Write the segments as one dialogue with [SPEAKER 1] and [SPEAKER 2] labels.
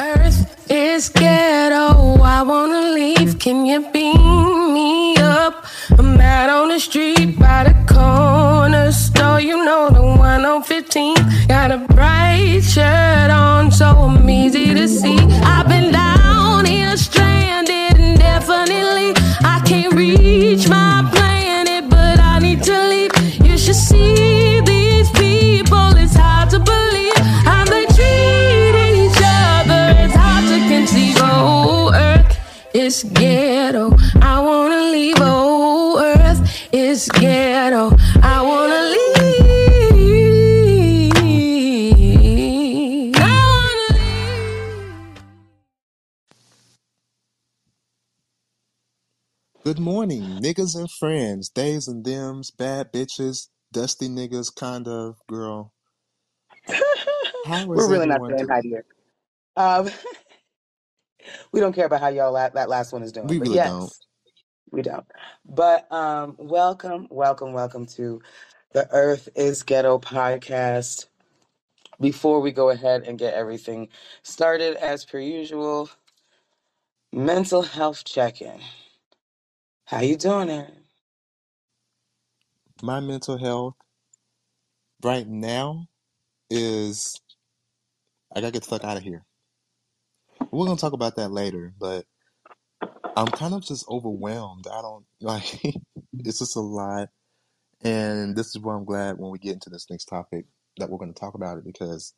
[SPEAKER 1] Earth is ghetto. I wanna leave. Can you beam me up? I'm out on the street by the corner store. You know the one on 15. Got a bright shirt on, so I'm easy to see. I've been down here stranded indefinitely. I can't reach my planet, but I need to leave. You should see is ghetto. I wanna leave. Oh, Earth is ghetto. I wanna leave. I wanna leave.
[SPEAKER 2] Good morning, niggas and friends, days and thems, bad bitches, dusty niggas, kind of girl. How is
[SPEAKER 3] We're really not
[SPEAKER 2] everyone
[SPEAKER 3] saying hi to
[SPEAKER 2] doing?
[SPEAKER 3] you. Um, we don't care about how y'all la- that last one is doing,
[SPEAKER 2] We
[SPEAKER 3] but
[SPEAKER 2] really don't.
[SPEAKER 3] yes, we don't. But um, welcome, welcome, welcome to the Earth is Ghetto podcast. Before we go ahead and get everything started, as per usual, mental health check-in. How you doing, Aaron?
[SPEAKER 2] My mental health right now is I gotta get the fuck out of here. We're gonna talk about that later, but I'm kind of just overwhelmed. I don't like it's just a lot. And this is why I'm glad when we get into this next topic that we're gonna talk about it because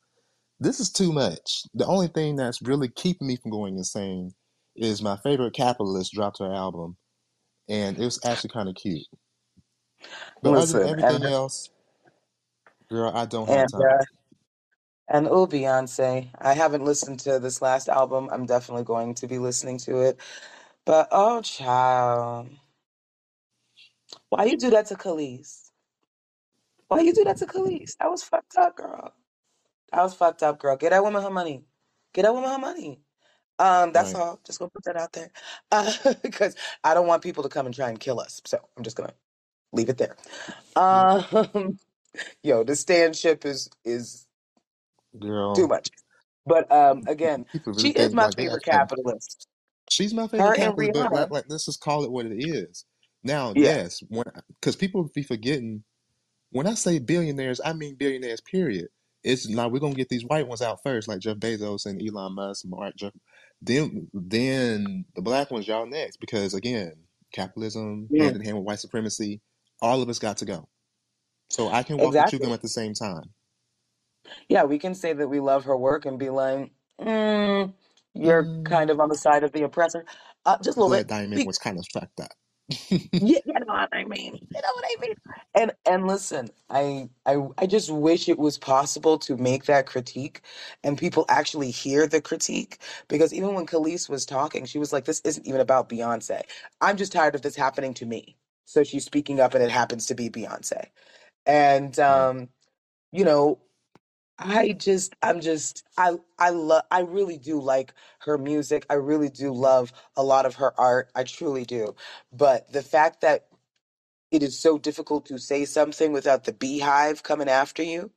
[SPEAKER 2] this is too much. The only thing that's really keeping me from going insane is my favorite capitalist dropped her album and it was actually kind of cute. But other than
[SPEAKER 3] Listen, and
[SPEAKER 2] everything else, girl, I don't have
[SPEAKER 3] and
[SPEAKER 2] time.
[SPEAKER 3] uh, and oh, Beyonce. I haven't listened to this last album. I'm definitely going to be listening to it. But oh, child, why you do that to Kelis? Why you do that to Kelis? That was fucked up, girl. That was fucked up, girl. Get that woman her money. Get that woman her money. Um, that's
[SPEAKER 2] Right.
[SPEAKER 3] all. Just gonna put that out there. Uh, because I don't want people to come and try and kill us. So I'm just gonna leave it there. Um, yo, the stand ship is is too much. But um, again,
[SPEAKER 2] people
[SPEAKER 3] she
[SPEAKER 2] really
[SPEAKER 3] is
[SPEAKER 2] think
[SPEAKER 3] my
[SPEAKER 2] like they
[SPEAKER 3] favorite capitalist.
[SPEAKER 2] she's my
[SPEAKER 3] Her
[SPEAKER 2] favorite
[SPEAKER 3] and
[SPEAKER 2] capitalist, but like,
[SPEAKER 3] Rihanna.
[SPEAKER 2] like let's just call it what it is. Now,
[SPEAKER 3] Yeah.
[SPEAKER 2] yes, when because people be forgetting when I say billionaires, I mean billionaires. Period. It's now we're gonna get these white ones out first, like Jeff Bezos and Elon Musk, Mark Jeff. Then, then the black ones, y'all next, because again, capitalism
[SPEAKER 3] Mm,
[SPEAKER 2] hand in hand with white supremacy, all of us got to go. So I can walk and chew
[SPEAKER 3] exactly.
[SPEAKER 2] gum at the same time.
[SPEAKER 3] Yeah, we can say that we love her work and be like, mm, you're
[SPEAKER 2] Mm,
[SPEAKER 3] kind of on the side of the oppressor. Uh, just a little bit.
[SPEAKER 2] diamond
[SPEAKER 3] Be-
[SPEAKER 2] was kind of fucked up.
[SPEAKER 3] Yeah, you know what I mean. You know what I mean. And and listen, I I I just wish it was possible to make that critique and people actually hear the critique because even when Kelis was talking, she was like, "This isn't even about Beyonce. I'm just tired of this happening to me." So she's speaking up, and it happens to be Beyonce. And um, you know, I just I'm just I I love I really do like her music. I really do love a lot of her art. I truly do. But the fact that it is so difficult to say something without the beehive coming after you,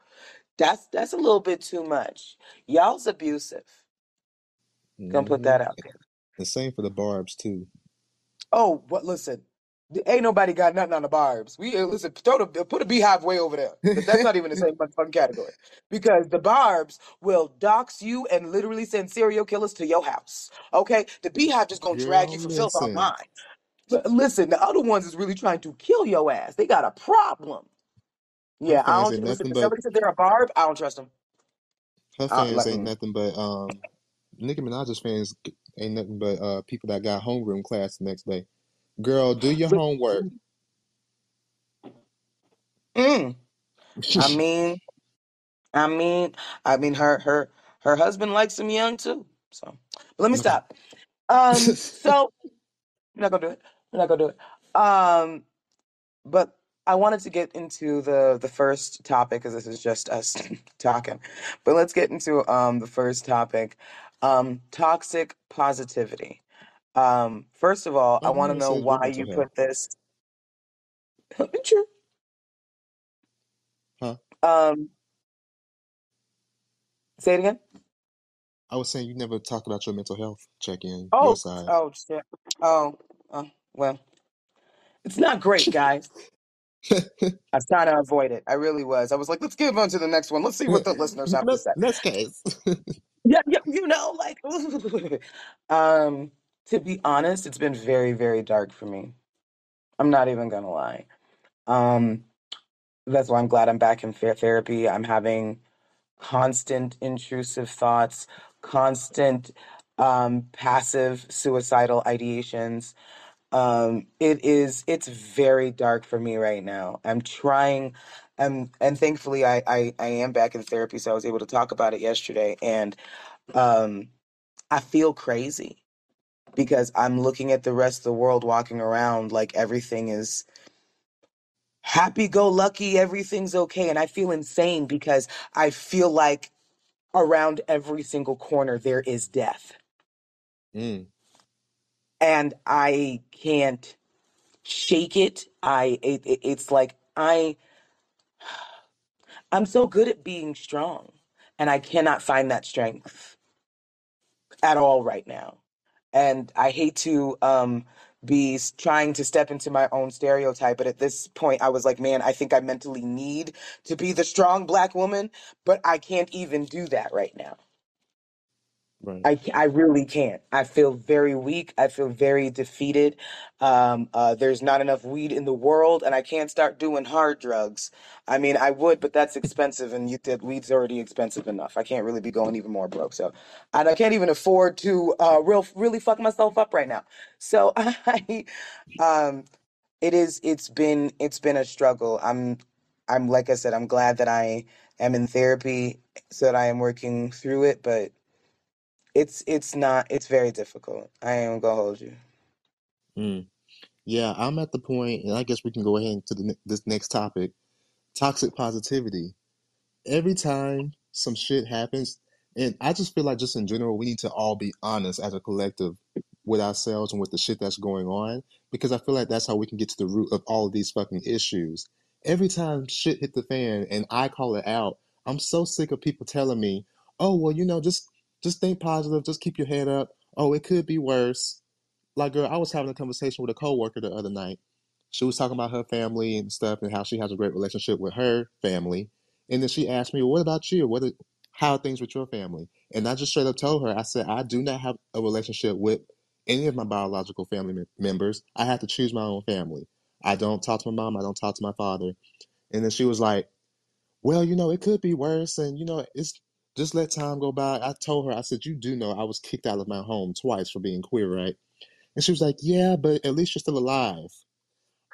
[SPEAKER 3] that's that's a little bit too much. Y'all's abusive. Gonna put
[SPEAKER 2] hmm
[SPEAKER 3] that out there.
[SPEAKER 2] The same for the Barb's too.
[SPEAKER 3] Oh, what? listen, ain't nobody got nothing on the barbs. We uh, listen, throw the, put a beehive way over there. But that's not even the same fucking category because the barbs will dox you and literally send serial killers to your house. Okay, the beehive just gonna drag
[SPEAKER 2] Girl,
[SPEAKER 3] you for filth
[SPEAKER 2] listen.
[SPEAKER 3] online. L- Listen, the other ones is really trying to kill your ass. They got a problem.
[SPEAKER 2] Her
[SPEAKER 3] Yeah, I
[SPEAKER 2] fans
[SPEAKER 3] don't
[SPEAKER 2] ain't
[SPEAKER 3] listen.
[SPEAKER 2] nothing
[SPEAKER 3] If
[SPEAKER 2] but
[SPEAKER 3] somebody said they're a barb, I don't trust them.
[SPEAKER 2] her
[SPEAKER 3] I,
[SPEAKER 2] fans
[SPEAKER 3] like,
[SPEAKER 2] ain't
[SPEAKER 3] mm.
[SPEAKER 2] nothing but um Nicki Minaj's fans ain't nothing but uh people that got homeroom class the next day. Girl, do your homework.
[SPEAKER 3] mm, I mean, I mean, I mean, her her her husband likes him young too. So, but let me stop. Um, so we're not gonna do it. We're not gonna do it. Um, but I wanted to get into the the first topic because this is just us talking. But let's get into um the first topic, um, toxic positivity. Um, first of all, I want to know
[SPEAKER 2] says
[SPEAKER 3] why
[SPEAKER 2] mental
[SPEAKER 3] you
[SPEAKER 2] health?
[SPEAKER 3] put this.
[SPEAKER 2] Huh?
[SPEAKER 3] Um, say it again.
[SPEAKER 2] I was saying you never talked about your mental health check in, your
[SPEAKER 3] Oh,
[SPEAKER 2] side.
[SPEAKER 3] oh shit. Oh, uh, well, it's not great, guys. I was trying to avoid it. I really was. I was like, let's give on to the next one. Let's see what the listeners have to
[SPEAKER 2] next,
[SPEAKER 3] say.
[SPEAKER 2] next case.
[SPEAKER 3] Yeah, yeah, you know, like, um, to be honest, it's been very, very dark for me. I'm not even gonna lie. Um, that's why I'm glad I'm back in therapy. I'm having constant intrusive thoughts, constant um, passive suicidal ideations. Um, it is it's very dark for me right now. I'm trying, um, and thankfully I, I I am back in therapy, so I was able to talk about it yesterday, and um, I feel crazy because I'm looking at the rest of the world walking around like everything is happy go lucky, everything's okay. And I feel insane because I feel like around every single corner there is death.
[SPEAKER 2] mm,
[SPEAKER 3] And I can't shake it. I it, it- it's like I I'm so good at being strong and I cannot find that strength at all right now. And I hate to um be trying to step into my own stereotype, but at this point I was like, man, I think I mentally need to be the strong black woman, but I can't even do that right now.
[SPEAKER 2] Right.
[SPEAKER 3] I, I really can't. I feel very weak. I feel very defeated. Um, uh, there's not enough weed in the world, and I can't start doing hard drugs. I mean, I would, but that's expensive, and you weed's already expensive enough. I can't really be going even more broke. So, and I can't even afford to uh, real really fuck myself up right now. So I, um, it is. It's been it's been a struggle. I'm I'm like I said. I'm glad that I am in therapy so that I am working through it, but it's it's not it's very difficult. I ain't gonna hold you.
[SPEAKER 2] Mm. Yeah, I'm at the point, and I guess we can go ahead to the, this next topic toxic positivity. every time some shit happens, and I just feel like just in general, we need to all be honest as a collective with ourselves and with the shit that's going on, because I feel like that's how we can get to the root of all of these fucking issues. Every time shit hit the fan and I call it out, I'm so sick of people telling me, "Oh, well, you know, just just think positive, just keep your head up. Oh, it could be worse." Like, girl, I was having a conversation with a coworker the other night. She was talking about her family and stuff and how she has a great relationship with her family. And then she asked me, well, what about you? What are, how are things with your family? And I just straight up told her, I said, I do not have a relationship with any of my biological family members. I have to choose my own family. I don't talk to my mom. I don't talk to my father. And then she was like, well, you know, it could be worse. And, you know, it's just let time go by. I told her, I said, you do know I was kicked out of my home twice for being queer, right? And she was like, Yeah, but at least you're still alive.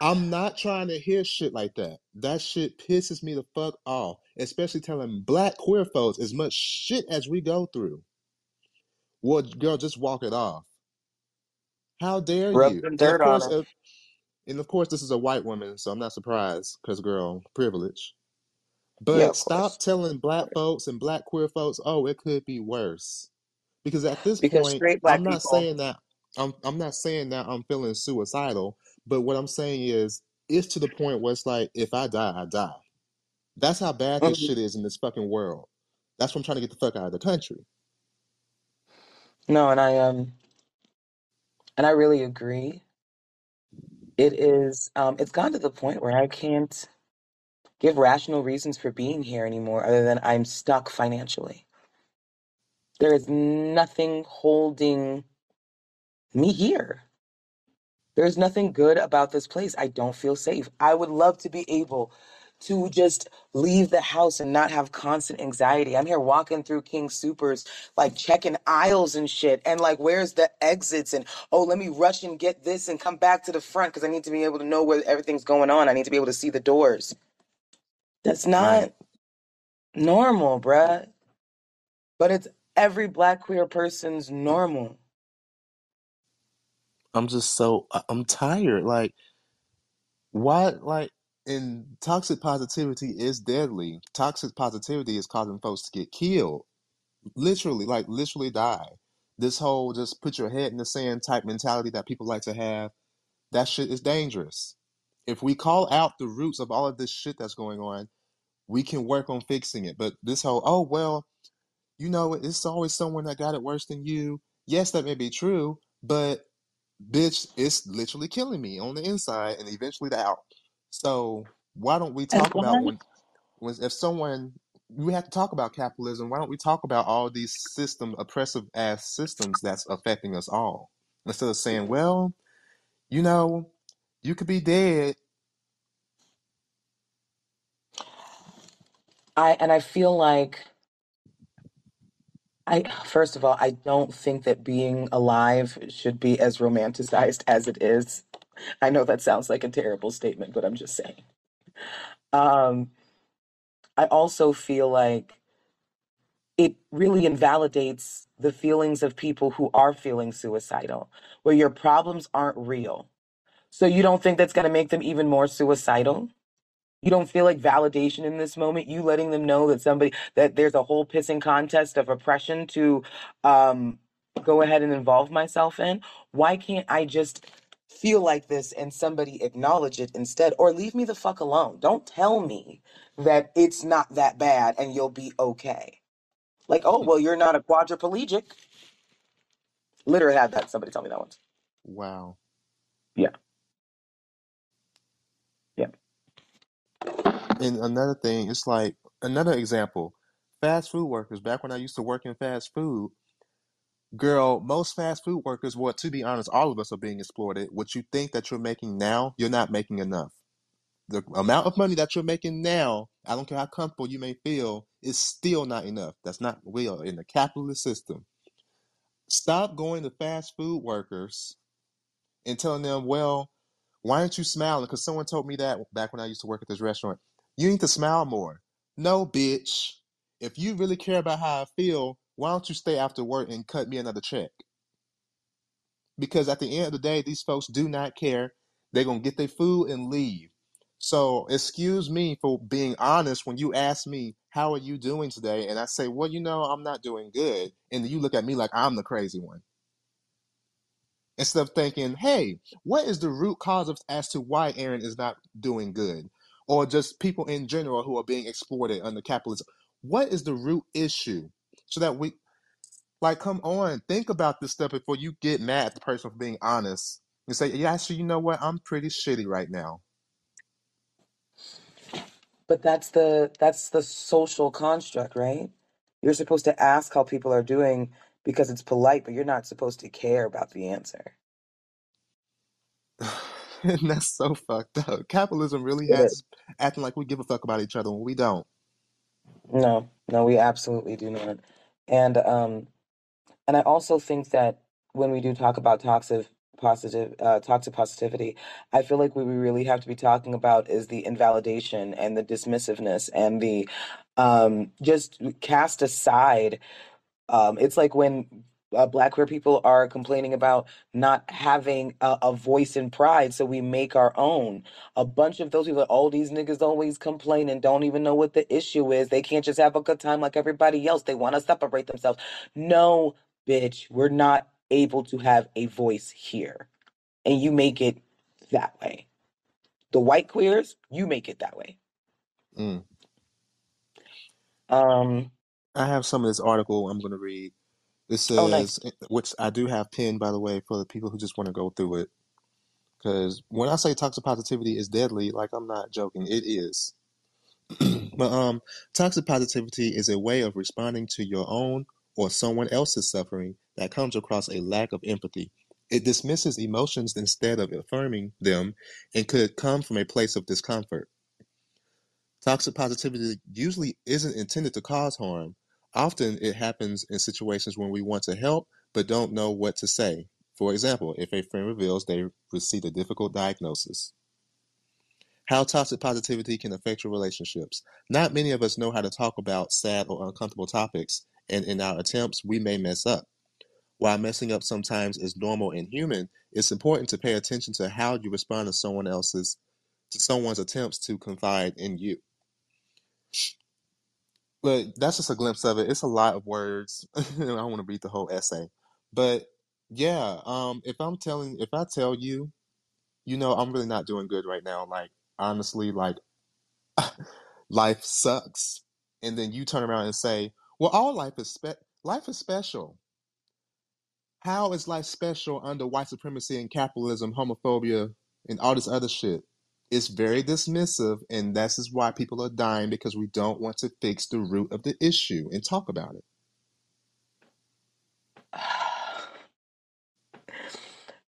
[SPEAKER 2] I'm not trying to hear shit like that. That shit pisses me the fuck off. Especially telling black queer folks as much shit as we go through. Well, girl, just walk it off. How dare
[SPEAKER 3] Rub
[SPEAKER 2] you? And of course, uh, and of course, this is a white woman, so I'm not surprised because, girl, privilege.
[SPEAKER 3] Yeah,
[SPEAKER 2] But
[SPEAKER 3] of
[SPEAKER 2] stop
[SPEAKER 3] course.
[SPEAKER 2] telling black folks and black queer folks, oh, it could be worse. because at this
[SPEAKER 3] Because
[SPEAKER 2] point
[SPEAKER 3] straight
[SPEAKER 2] i'm
[SPEAKER 3] black
[SPEAKER 2] not
[SPEAKER 3] people.
[SPEAKER 2] saying that i'm i'm not saying that i'm feeling suicidal but what i'm saying is it's to the point where it's like if i die i die that's how bad this
[SPEAKER 3] Mhm.
[SPEAKER 2] shit is in this fucking world that's why i'm trying to get the fuck out of the country
[SPEAKER 3] No, and I um and I really agree. It is um it's gone to the point where I can't give rational reasons for being here anymore other than I'm stuck financially. There is nothing holding me here. There's nothing good about this place. I don't feel safe. I would love to be able to just leave the house and not have constant anxiety. I'm here walking through King Soopers, like checking aisles and shit, and like, where's the exits? And oh, let me rush and get this and come back to the front because I need to be able to know where everything's going on. I need to be able to see the doors. That's
[SPEAKER 2] right.
[SPEAKER 3] not normal, bruh. But it's every black queer person's normal.
[SPEAKER 2] i'm just so I- i'm tired like why like and toxic positivity is deadly. Toxic positivity is causing folks to get killed. Literally like literally die. This whole just put your head in the sand type mentality that people like to have that shit is dangerous if we call out the roots of all of this shit that's going on we can work on fixing it but this whole oh well you know, it's always someone that got it worse than you. Yes, that may be true, but bitch, it's literally killing me on the inside and eventually the out. So why don't we talk about when, when if someone we have to talk about capitalism, why don't we talk about all these system oppressive ass systems that's affecting us all? Instead of saying, well, you know, you could be dead.
[SPEAKER 3] I and I feel like I first of all, I don't think that being alive should be as romanticized as it is. I know that sounds like a terrible statement, but I'm just saying. Um, I also feel like it really invalidates the feelings of people who are feeling suicidal, where your problems aren't real. So you don't think that's going to make them even more suicidal? You don't feel like validation in this moment? You letting them know that somebody, that there's a whole pissing contest of oppression to um, go ahead and involve myself in? Why can't I just feel like this and somebody acknowledge it instead? Or leave me the fuck alone. Don't tell me that it's not that bad and you'll be okay. Like, oh, well, you're not a quadriplegic. Literally had that. Somebody tell me that once.
[SPEAKER 2] Wow.
[SPEAKER 3] Yeah. Yeah.
[SPEAKER 2] And another thing, it's like another example. Fast food workers, back when I used to work in fast food, girl, most fast food workers, well, to be honest, all of us are being exploited. What you think that you're making now, you're not making enough. The amount of money that you're making now, I don't care how comfortable you may feel, is still not enough. That's not real in the capitalist system. Stop going to fast food workers and telling them, well, why aren't you smiling? Because someone told me that back when I used to work at this restaurant. You need to smile more. No, bitch. If you really care about how I feel, why don't you stay after work and cut me another check? Because at the end of the day, these folks do not care. They're going to get their food and leave. So, excuse me for being honest when you ask me, How are you doing today? And I say, Well, you know, I'm not doing good. And you look at me like I'm the crazy one instead of thinking, hey, what is the root cause of as to why Aaron is not doing good? Or just people in general who are being exploited under capitalism. What is the root issue? So that we like come on, think about this stuff before you get mad at the person for being honest. And say, yeah, actually, you know what? I'm pretty shitty right now.
[SPEAKER 3] But that's the that's the social construct, right? You're supposed to ask how people are doing because it's polite, but you're not supposed to care about the answer.
[SPEAKER 2] and that's so fucked up. Capitalism really
[SPEAKER 3] It
[SPEAKER 2] has
[SPEAKER 3] is.
[SPEAKER 2] us acting like we give a fuck about each other when we don't.
[SPEAKER 3] No, no, we absolutely do not. And um and I also think that when we do talk about toxic positive uh, toxic positivity, I feel like what we really have to be talking about is the invalidation and the dismissiveness and the um just cast aside Um, it's like when uh, black queer people are complaining about not having a, a voice in pride, so we make our own. A bunch of those people, all these niggas always complain and don't even know what the issue is. They can't just have a good time like everybody else. They want to separate themselves. No, bitch, we're not able to have a voice here. And you make it that way. The white queers, you make it that way.
[SPEAKER 2] Mm.
[SPEAKER 3] Um,
[SPEAKER 2] I have some of this article I'm going to read. It
[SPEAKER 3] oh, nice.
[SPEAKER 2] says, which I do have pinned, by the way, for the people who just want to go through it. Because when I say toxic positivity is deadly, like I'm not joking, it is. but um, toxic positivity is a way of responding to your own or someone else's suffering that comes across a lack of empathy. It dismisses emotions instead of affirming them and could come from a place of discomfort. Toxic positivity usually isn't intended to cause harm. Often it happens in situations when we want to help but don't know what to say. For example, if a friend reveals they received a difficult diagnosis. How toxic positivity can affect your relationships. Not many of us know how to talk about sad or uncomfortable topics, and in our attempts, we may mess up. While messing up sometimes is normal and human, it's important to pay attention to how you respond to someone else's to someone's attempts to confide in you. But that's just a glimpse of it. It's a lot of words. I don't want to read the whole essay. But yeah, um, if I'm telling, if I tell you, you know, I'm really not doing good right now. Like, honestly, like, life sucks. And then you turn around and say, Well, all life is spe- life is special. How is life special under white supremacy and capitalism, homophobia, and all this other shit? It's very dismissive, and this is why people are dying because we don't want to fix the root of the issue and talk about it.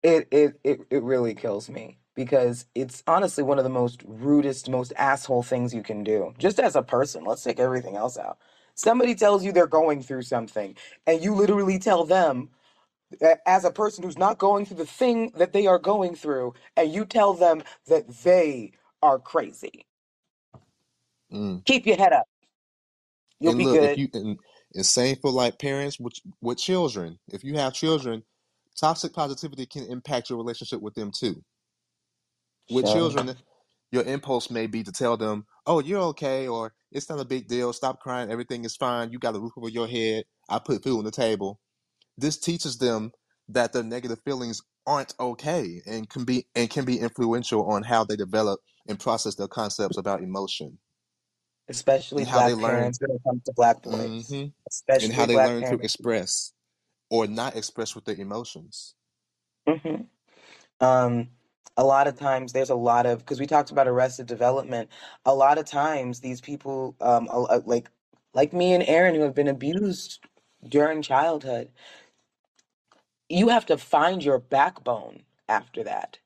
[SPEAKER 3] It it it, it really kills me because it's honestly one of the most rudest, most asshole things you can do. Just as a person, let's take everything else out. Somebody tells you they're going through something, and you literally tell them, a- as a person who's not going through the thing that they are going through, and you tell them that they are crazy.
[SPEAKER 2] Mm.
[SPEAKER 3] Keep your head up. You'll
[SPEAKER 2] And
[SPEAKER 3] be
[SPEAKER 2] look, if
[SPEAKER 3] good.
[SPEAKER 2] you and, and same for like parents with with children. If you have children, toxic positivity can impact your relationship with them too. With
[SPEAKER 3] Sure.
[SPEAKER 2] children, your impulse may be to tell them, "Oh, you're okay," or "It's not a big deal. Stop crying. Everything is fine. You got a roof over your head. I put food on the table." This teaches them that their negative feelings aren't okay and can be and can be influential on how they develop and process their concepts about emotion
[SPEAKER 3] Especially
[SPEAKER 2] and how they learn
[SPEAKER 3] parents when it comes to black boys.
[SPEAKER 2] and
[SPEAKER 3] Especially
[SPEAKER 2] how they learn to express or not express with their emotions.
[SPEAKER 3] Mm-hmm. Um, a lot of times there's a lot of because we talked about arrested development. A lot of times these people, um, like like me and Aaron, who have been abused during childhood, you have to find your backbone after that.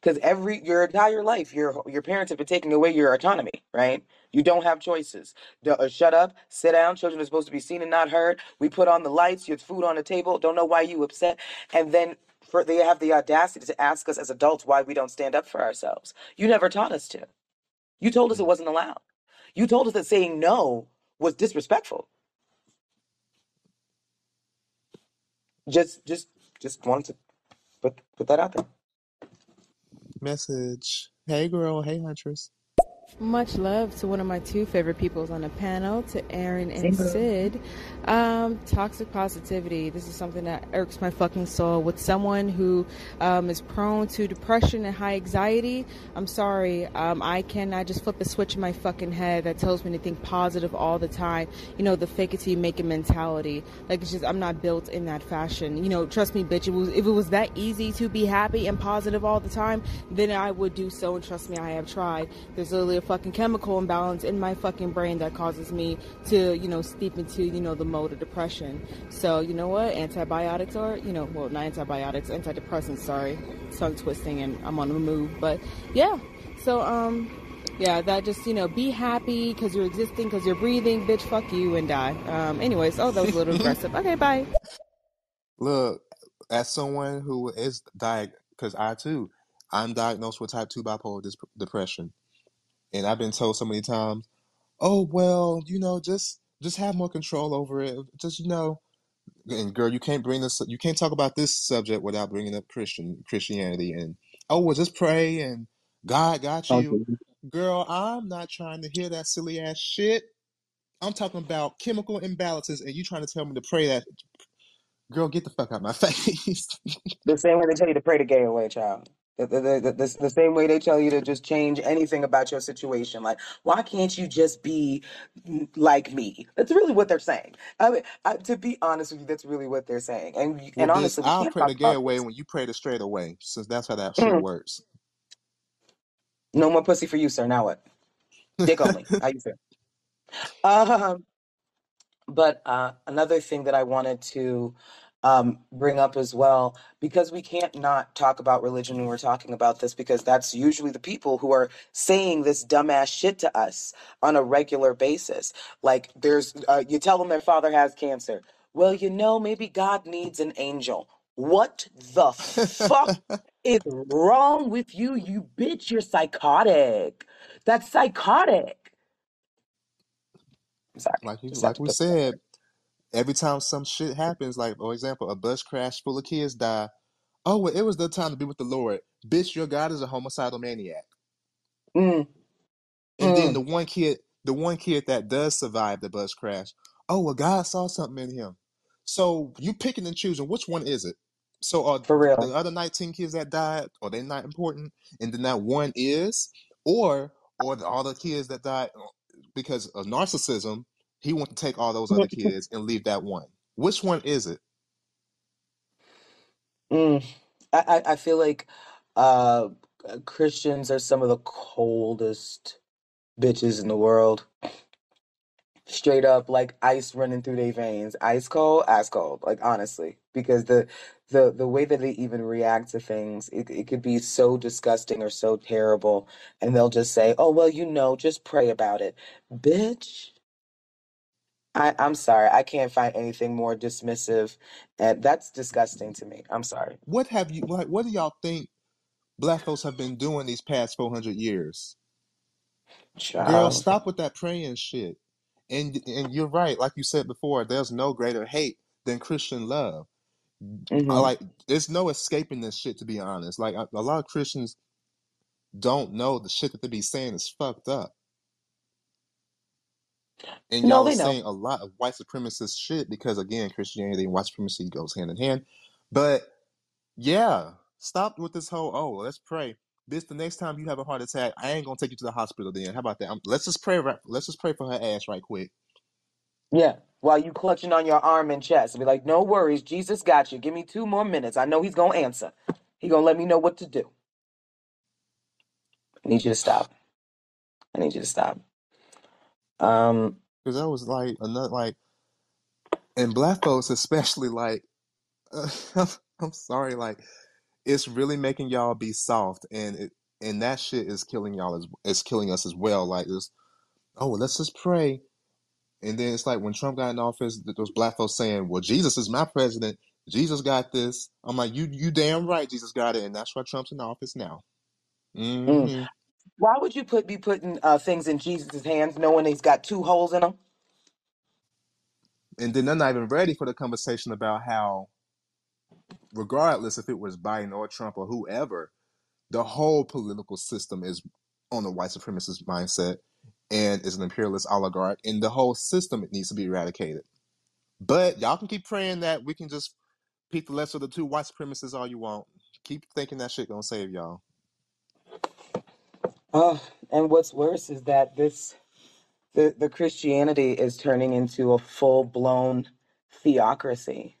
[SPEAKER 3] Because every your entire life, your your parents have been taking away your autonomy, right? You don't have choices. The- uh, shut up, sit down. Children are supposed to be seen and not heard. We put on the lights. Your food on the table. Don't know why you upset. And then for they have the audacity to ask us as adults why we don't stand up for ourselves. You never taught us to. You told us it wasn't allowed. You told us that saying no was disrespectful. Just just just wanted to put put that out there.
[SPEAKER 2] Message. Hey girl, hey huntress.
[SPEAKER 4] Much love to one of my two favorite peoples on the panel, to Aaron and. Sid. Um, toxic positivity. This is something that irks my fucking soul. With someone who um, is prone to depression and high anxiety, I'm sorry. Um, I cannot just flip a switch in my fucking head that tells me to think positive all the time. You know, the fake it till you make it mentality. Like, it's just, I'm not built in that fashion. You know, trust me, bitch, it was, if it was that easy to be happy and positive all the time, then I would do so. And trust me, I have tried. There's literally a fucking chemical imbalance in my fucking brain that causes me to, you know, steep into, you know, the mode of depression. So, you know what? Antibiotics are, you know, well, not antibiotics, antidepressants, sorry. Tongue twisting and I'm on the move. But yeah. So, um, yeah, that just, you know, be happy because you're existing, because you're breathing, bitch, fuck you and die. Um, anyways, oh, that was a little aggressive. Okay, bye.
[SPEAKER 2] Look, as someone who is diagnosed, because I too, I'm diagnosed with type 2 bipolar dis- depression. And I've been told so many times, oh, well, you know, just just have more control over it. Just, you know, and girl, you can't bring this, you can't talk about this subject without bringing up Christian Christianity. And, oh, well, just pray and God got oh, you. Girl, I'm not trying to hear that silly ass shit. I'm talking about chemical imbalances, and you trying to tell me to pray that. Girl, get the fuck out of my face.
[SPEAKER 3] The same way they tell you to pray the gay away, child. The, the, the, the, the same way they tell you to just change anything about your situation. Like, why can't you just be like me? That's really what they're saying. I mean, I, to be honest with you, that's really what they're saying. And
[SPEAKER 2] well,
[SPEAKER 3] and
[SPEAKER 2] bitch,
[SPEAKER 3] honestly, we
[SPEAKER 2] I'll
[SPEAKER 3] can't
[SPEAKER 2] pray
[SPEAKER 3] talk
[SPEAKER 2] the gay
[SPEAKER 3] about
[SPEAKER 2] away
[SPEAKER 3] this.
[SPEAKER 2] when you pray the straight away, since that's how that shit
[SPEAKER 3] Mm,
[SPEAKER 2] works.
[SPEAKER 3] no more pussy for you, sir. Now what? Dick only. How you feel? Um, But uh, another thing that I wanted to um, bring up as well, because we can't not talk about religion when we're talking about this, because that's usually the people who are saying this dumbass shit to us on a regular basis. Like, there's, uh, you tell them their father has cancer. Well, you know, maybe God needs an angel. What the fuck is wrong with you, you bitch? You're psychotic. That's psychotic. I'm sorry.
[SPEAKER 2] like you,
[SPEAKER 3] Just
[SPEAKER 2] like
[SPEAKER 3] to
[SPEAKER 2] we
[SPEAKER 3] put that
[SPEAKER 2] said, every time some shit happens, like for example, a bus crash full of kids die. Oh, well, it was the time to be with the Lord. Bitch, your God is a homicidal maniac.
[SPEAKER 3] Mm,
[SPEAKER 2] And then
[SPEAKER 3] mm,
[SPEAKER 2] the one kid, the one kid that does survive the bus crash, oh well, God saw something in him. So you picking and choosing which one is it? So are
[SPEAKER 3] for real.
[SPEAKER 2] the other nineteen kids that died are they not important? And then that one is, or or the, all the kids that died because of narcissism, he wants to take all those other kids and leave that one. Which one is it?
[SPEAKER 3] Mm. I, I I feel like uh, Christians are some of the coldest bitches in the world. Straight up, like ice running through their veins, ice cold, ice cold. Like honestly, because the the the way that they even react to things, it it could be so disgusting or so terrible, and they'll just say, "Oh well, you know, just pray about it, bitch." I I'm sorry, I can't find anything more dismissive, and that's disgusting to me. I'm sorry,
[SPEAKER 2] What have you like? What do y'all think black folks have been doing these past four hundred years? Girl,
[SPEAKER 3] child.
[SPEAKER 2] stop with that praying shit. And and you're right, like you said before, there's no greater hate than Christian love. I
[SPEAKER 3] hmm
[SPEAKER 2] like there's no escaping this shit to be honest. Like a, a lot of Christians don't know the shit that they be saying is fucked up. And
[SPEAKER 3] No,
[SPEAKER 2] y'all are
[SPEAKER 3] they know.
[SPEAKER 2] saying a lot of white supremacist shit because again, Christianity and white supremacy goes hand in hand. But yeah, stop with this whole oh, let's pray. This the next time you have a heart attack, I ain't gonna take you to the hospital. Then how about that? Um let's just pray. Right, let's just pray for her ass right quick.
[SPEAKER 3] Yeah, while you clutching on your arm and chest, and be like, "No worries, Jesus got you. Give me two more minutes. I know He's gonna answer. He gonna let me know what to do." I need you to stop. I need you to stop. Um,
[SPEAKER 2] Because that was like another like, and black folks especially like, I'm sorry, like it's really making y'all be soft, and it and that shit is killing y'all as it's killing us as well. Like this, oh, well, let's just pray, and then it's like when Trump got in office, th- those black folks saying, "Well, Jesus is my president. Jesus got this." I'm like, you you damn right, Jesus got it, and that's why Trump's in office now.
[SPEAKER 3] mm.
[SPEAKER 2] hmm
[SPEAKER 3] why would you put be putting uh, things in Jesus' hands, knowing He's got two holes in them?
[SPEAKER 2] And then they're not even ready for the conversation about how, regardless if it was Biden or Trump or whoever, the whole political system is on a white supremacist mindset and is an imperialist oligarch, and the whole system it needs to be eradicated. But y'all can keep praying that we can just pick the lesser of the two white supremacists all you want. Keep thinking that shit gonna save y'all.
[SPEAKER 3] Oh, and what's worse is that this the the Christianity is turning into a full blown theocracy.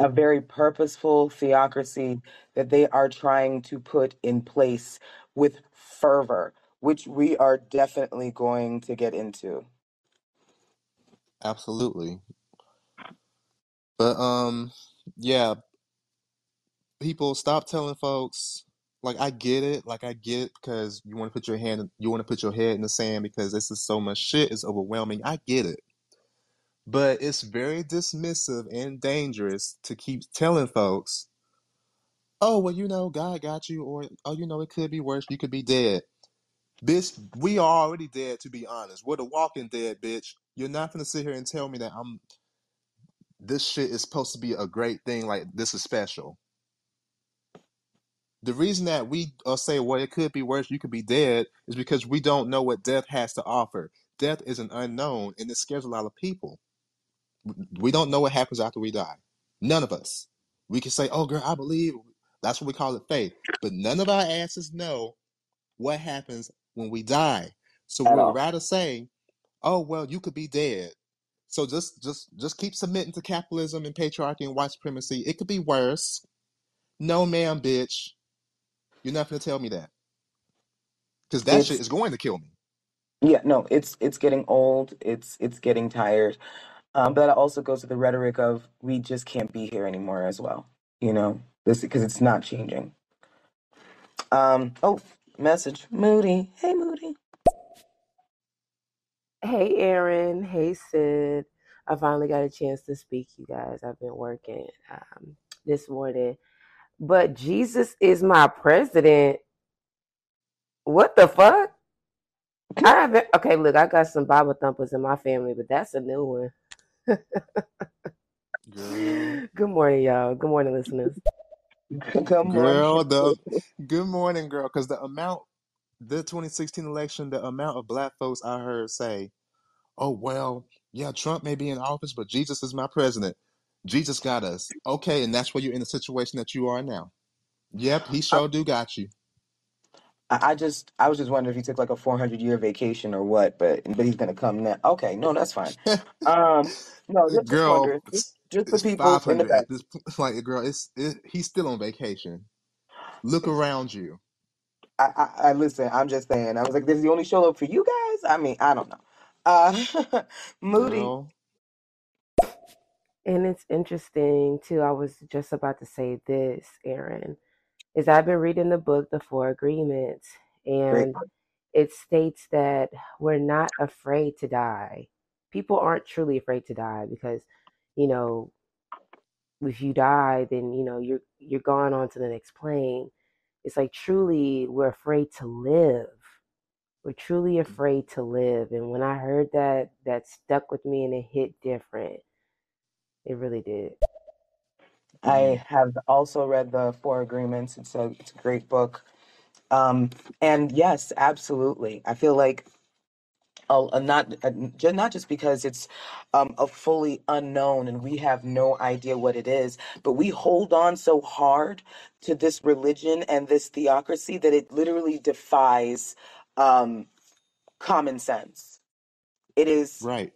[SPEAKER 3] a very purposeful theocracy that they are trying to put in place with fervor, which we are definitely going to get into.
[SPEAKER 2] Absolutely. But um, yeah, people stop telling folks. Like I get it, like I get it because you want to put your hand, you want to put your head in the sand because this is so much shit, it's overwhelming. I get it. But it's very dismissive and dangerous to keep telling folks, oh, well, you know, God got you, or, oh, you know, it could be worse. You could be dead. Bitch, we are already dead, to be honest. We're the walking dead, bitch. You're not to sit here and tell me that I'm, this shit is supposed to be a great thing, like this is special. The reason that we uh, say, well, it could be worse, you could be dead, is because we don't know what death has to offer. Death is an unknown, and it scares a lot of people. We don't know what happens after we die. None of us. We can say, oh, girl, I believe. That's what we call it faith. But none of our asses know what happens when we die. So
[SPEAKER 3] At
[SPEAKER 2] we'd
[SPEAKER 3] all.
[SPEAKER 2] rather say, oh, well, you could be dead. So just just just keep submitting to capitalism and patriarchy and white supremacy. It could be worse. No, ma'am, bitch. You're not going to tell me that. Because that shit is going to kill me.
[SPEAKER 3] yeah, no, it's it's getting old. It's it's getting tired. Um, but that also goes to the rhetoric of we just can't be here anymore as well. You know, this because it's not changing. Um, oh, message, Moody. Hey, Moody.
[SPEAKER 5] Hey, Aaron. Hey, Sid. I finally got a chance to speak, you guys. I've been working um, this morning. But Jesus is my president. What the fuck? I haven't. Okay, look, I got some Bible thumpers in my family, but that's a new one. Good morning, y'all. Good morning, listeners.
[SPEAKER 3] Good morning.
[SPEAKER 2] Girl, the good morning, girl. Because the amount, the 2016 election, the amount of black folks I heard say, "Oh well, yeah, Trump may be in office, but Jesus is my president. Jesus got us." Okay, and that's where you're in the situation that you are now. Yep, he sure do got you.
[SPEAKER 3] I, I just I was just wondering if he took like a 400 year vacation or what, but but he's gonna come now. Okay, no, that's fine. Um, no, just just
[SPEAKER 2] girl,
[SPEAKER 3] wondering, just,
[SPEAKER 2] it's,
[SPEAKER 3] just the
[SPEAKER 2] it's
[SPEAKER 3] people in the back.
[SPEAKER 2] at this. point. Like, girl, it's it, he's still on vacation. Look around you,
[SPEAKER 3] I, I I listen. I'm just saying. I was like, this is the only show up for you guys. I mean, I don't know. Uh, Moody,
[SPEAKER 2] girl.
[SPEAKER 5] And it's interesting too. I was just about to say this, Aaron, is I've been reading the book, The Four Agreements, and it states that we're not afraid to die. People aren't truly afraid to die because, you know, if you die, then you know you're you're gone on to the next plane. It's like truly we're afraid to live. We're truly mm-hmm. afraid to live. And when I heard that, that stuck with me and it hit different. It really did.
[SPEAKER 3] I have also read the Four Agreements. It's a it's a great book. Um, and yes, absolutely. I feel like uh, uh, not uh, ju- not just because it's um, a fully unknown and we have no idea what it is, but we hold on so hard to this religion and this theocracy that it literally defies um, common sense. It is.
[SPEAKER 2] Right.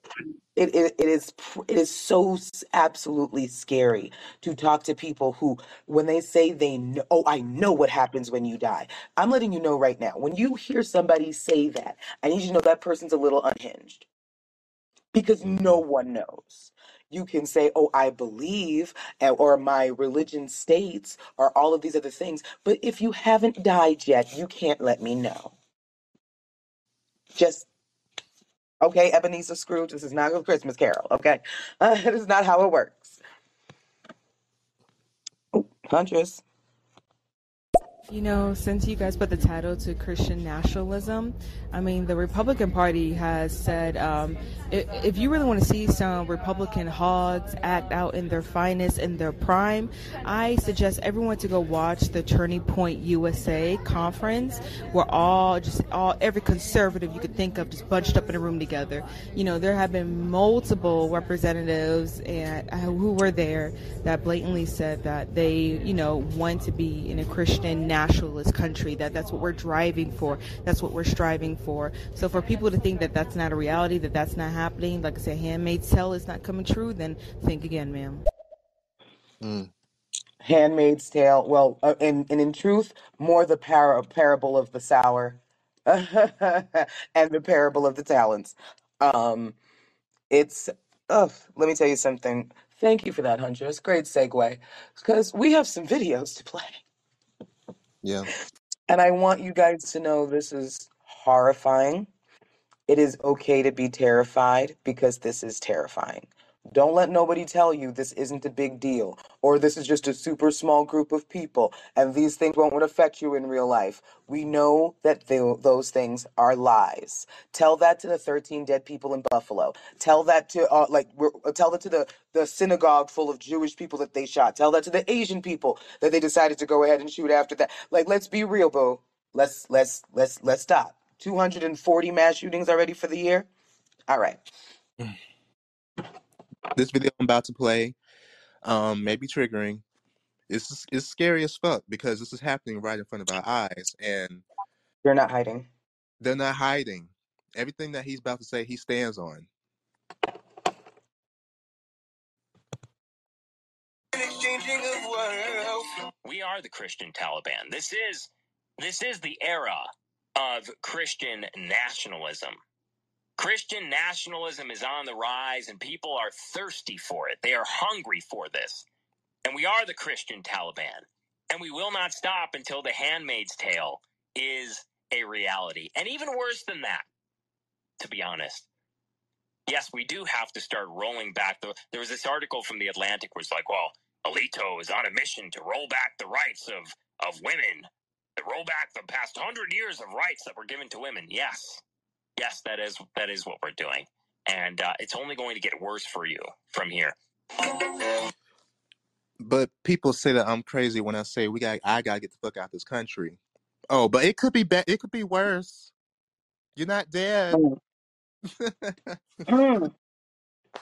[SPEAKER 3] It, it, it is it is so absolutely scary to talk to people who when they say they know oh I know what happens when you die. I'm letting you know right now. When you hear somebody say that, I need you to know that person's a little unhinged because no one knows. You can say, "Oh, I believe," eh, or "My religion states," or all of these other things, but if you haven't died yet, you can't let me know. Just okay, Ebenezer Scrooge. This is not a Christmas Carol. Okay, uh, this is not how it works. Oh, Huntress.
[SPEAKER 4] You know, since you guys put the title to Christian nationalism, I mean, the Republican Party has said um, if, if you really want to see some Republican hogs act out in their finest, in their prime, I suggest everyone to go watch the Turning Point USA conference, where all, just all, every conservative you could think of just bunched up in a room together. You know, there have been multiple representatives and uh, who were there that blatantly said that they, you know, want to be in a Christian nationalist country. That that's what we're driving for. That's what we're striving for. So for people to think that that's not a reality, that that's not happening, like I said, Handmaid's Tale is not coming true, then think again, ma'am.
[SPEAKER 2] Mm.
[SPEAKER 3] Handmaid's Tale. Well, uh, and, and in truth, more the par- parable of the sower and the parable of the talents. Um, it's, ugh, let me tell you something. Thank you for that, Huntress. Great segue. Because we have some videos to play.
[SPEAKER 2] Yeah.
[SPEAKER 3] And I want you guys to know this is horrifying. It is okay to be terrified because this is terrifying. Don't let nobody tell you this isn't a big deal or this is just a super small group of people and these things won't affect you in real life. We know that tho- those things are lies. Tell that to the 13 dead people in Buffalo. Tell that to uh, like we're, uh, tell that to the the synagogue full of Jewish people that they shot. Tell that to the Asian people that they decided to go ahead and shoot after that. Like let's be real, boo. Let's let's let's let's stop. 240 mass shootings already for the year. All right.
[SPEAKER 2] This video I'm about to play, um, may be triggering. It's it's scary as fuck because this is happening right in front of our eyes, and
[SPEAKER 3] You're not hiding.
[SPEAKER 2] they're not hiding. Everything that he's about to say, he stands on. Exchanging of words. We are the Christian Taliban. This is this is the era of Christian nationalism. Christian nationalism is on the rise and people are thirsty for it. They are hungry for this. And we are the Christian Taliban. And we will not stop until the handmaid's tale is a reality. And even worse than that, to be honest. Yes, we do have to start rolling back the there was this article from the Atlantic it's like, well, Alito is on a mission to roll back the rights of of women. To roll back the past hundred years of rights that were given to women. Yes. Yes, that is that is what we're doing. And uh, it's only going to get worse for you from here. But people say that I'm crazy when I say we got I gotta get the fuck out of this country. Oh, but it could be bad. It could be worse. You're not dead.
[SPEAKER 3] Mm, mm,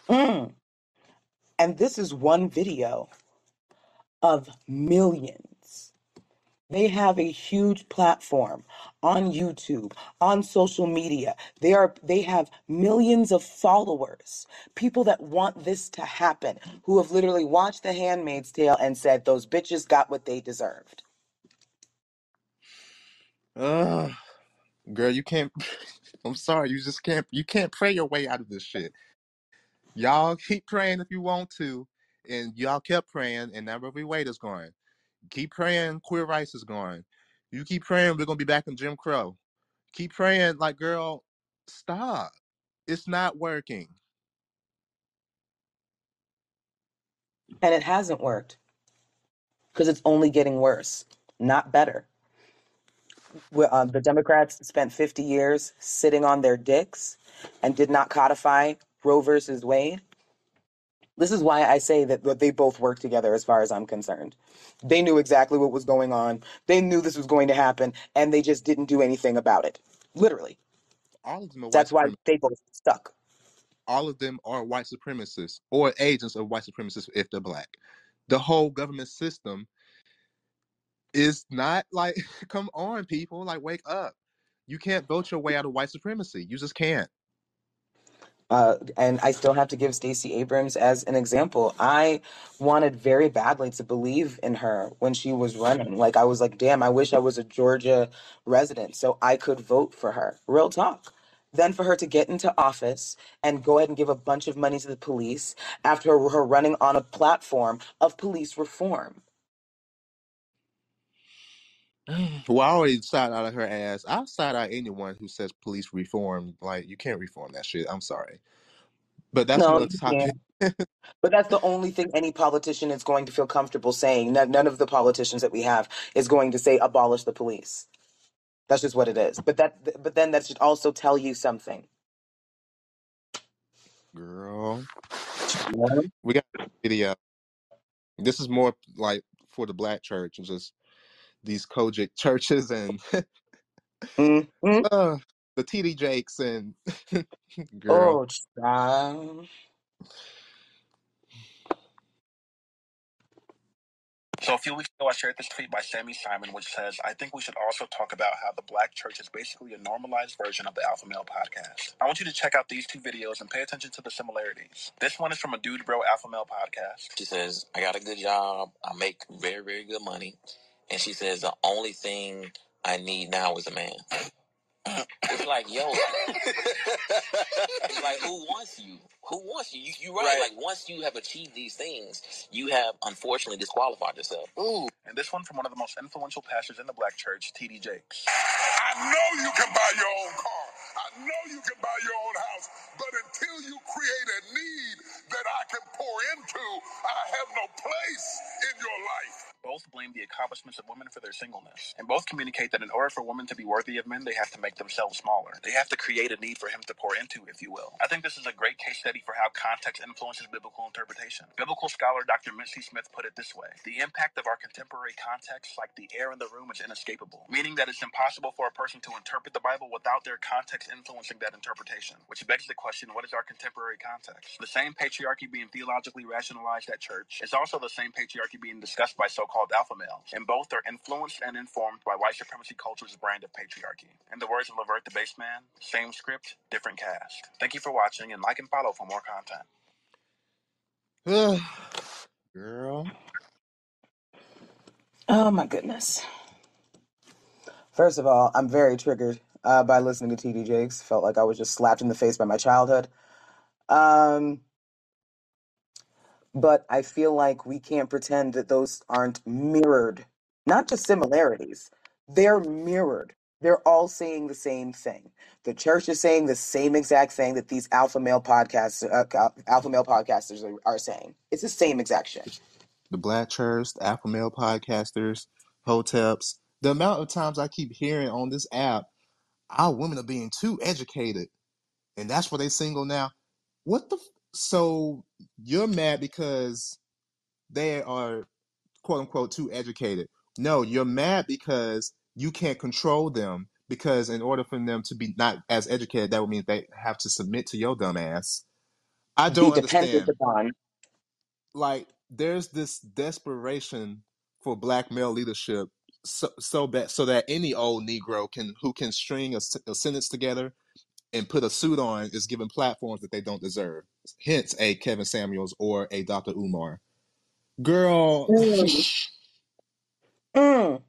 [SPEAKER 3] mm. And this is one video of millions. They have a huge platform on YouTube, on social media. They are they have millions of followers. People that want this to happen, who have literally watched The Handmaid's Tale and said those bitches got what they deserved.
[SPEAKER 2] Ugh, girl, you can't. I'm sorry, you just can't. You can't pray your way out of this shit. Y'all keep praying if you want to, and y'all kept praying, and Roe v. Wade is going. Keep praying, queer rights is going. You keep praying, we're gonna be back in Jim Crow. Keep praying, like girl, stop. It's not working.
[SPEAKER 3] And it hasn't worked because it's only getting worse, not better. Um, the Democrats spent 50 years sitting on their dicks and did not codify Roe versus Wade. This is why I say that, that they both work together as far as I'm concerned. They knew exactly what was going on. They knew this was going to happen and they just didn't do anything about it. Literally.
[SPEAKER 2] All of them are white
[SPEAKER 3] That's why
[SPEAKER 2] supremacists.
[SPEAKER 3] they both stuck.
[SPEAKER 2] All of them are white supremacists or agents of white supremacists if they're black. The whole government system is not like, come on, people, like wake up. You can't vote your way out of white supremacy. You just can't.
[SPEAKER 3] Uh, and I still have to give Stacey Abrams as an example. I wanted very badly to believe in her when she was running. Like I was like, damn, I wish I was a Georgia resident so I could vote for her. Real talk. Then for her to get into office and go ahead and give a bunch of money to the police after her, her running on a platform of police reform.
[SPEAKER 2] Well, I already side out of her ass. I'll side out anyone who says police reform. Like, you can't reform that shit. I'm sorry. But that's
[SPEAKER 3] No,
[SPEAKER 2] another
[SPEAKER 3] you
[SPEAKER 2] topic.
[SPEAKER 3] can't. But that's the only thing any politician is going to feel comfortable saying. None, none of the politicians that we have is going to say abolish the police. That's just what it is. But that, but then that should also tell you something.
[SPEAKER 2] Girl,
[SPEAKER 3] Yeah.
[SPEAKER 2] we got a video. This is more like for the black church and just these COGIC churches and
[SPEAKER 3] mm
[SPEAKER 2] uh, the TD Jakes and girl.
[SPEAKER 3] Oh, child.
[SPEAKER 6] So a few weeks ago, I shared this tweet by Sammy Simon, which says, "I think we should also talk about how the Black Church is basically a normalized version of the Alpha Male podcast." I want you to check out these two videos and pay attention to the similarities. This one is from a Dude Bro Alpha Male podcast. She says, "I got a good job. I make very, very good money," and she says, "The only thing I need now is a man." It's like, yo, it's like who wants you? Who wants you? you you're right. Like once you have achieved these things, you have unfortunately disqualified yourself. Ooh. And this one from one of the most influential pastors in the black church, T.D. Jakes. I know you can buy your own car. I know you can buy your own house. But until you create a need that I can pour into, I have no place in your life. Both blame the accomplishments of women for their singleness, and both communicate that in order for women to be worthy of men, they have to make themselves smaller. They have to create a need for him to pour into, if you will. I think this is a great case study for how context influences biblical interpretation. Biblical scholar Dr. Mitzi Smith put it this way The impact of our contemporary context, like the air in the room, is inescapable, meaning that it's impossible for a person to interpret the Bible without their context influencing that interpretation. Which begs the question what is our contemporary context? The same patriarchy being theologically rationalized at church is also the same patriarchy being discussed by so called alpha males, and both are influenced and informed by white supremacy culture's brand of patriarchy. In the words of Levert the Baseman, same script, different cast. Thank you for watching, and like and follow for more content.
[SPEAKER 2] girl.
[SPEAKER 3] Oh my goodness. First of all, I'm very triggered uh, by listening to TD Jakes. Felt like I was just slapped in the face by my childhood. Um, but I feel like we can't pretend that those aren't mirrored, not just similarities, they're mirrored. They're all saying the same thing. The church is saying the same exact thing that these alpha male podcasts, uh, alpha male podcasters are, are saying. It's the same exact shit.
[SPEAKER 2] The black church, the alpha male podcasters, hoteps. The amount of times I keep hearing on this app, our women are being too educated, and that's why they single now. What the? F- so you're mad because they are quote unquote too educated. No, you're mad because you can't control them because in order for them to be not as educated, that would mean they have to submit to your dumb ass. I don't
[SPEAKER 3] dependent
[SPEAKER 2] understand.
[SPEAKER 3] upon.
[SPEAKER 2] Like there's this desperation for black male leadership so so bad so that any old Negro can who can string a, a sentence together and put a suit on is given platforms that they don't deserve. Hence, a Kevin Samuels or a Dr. Umar. Girl,
[SPEAKER 3] Mm. Mm.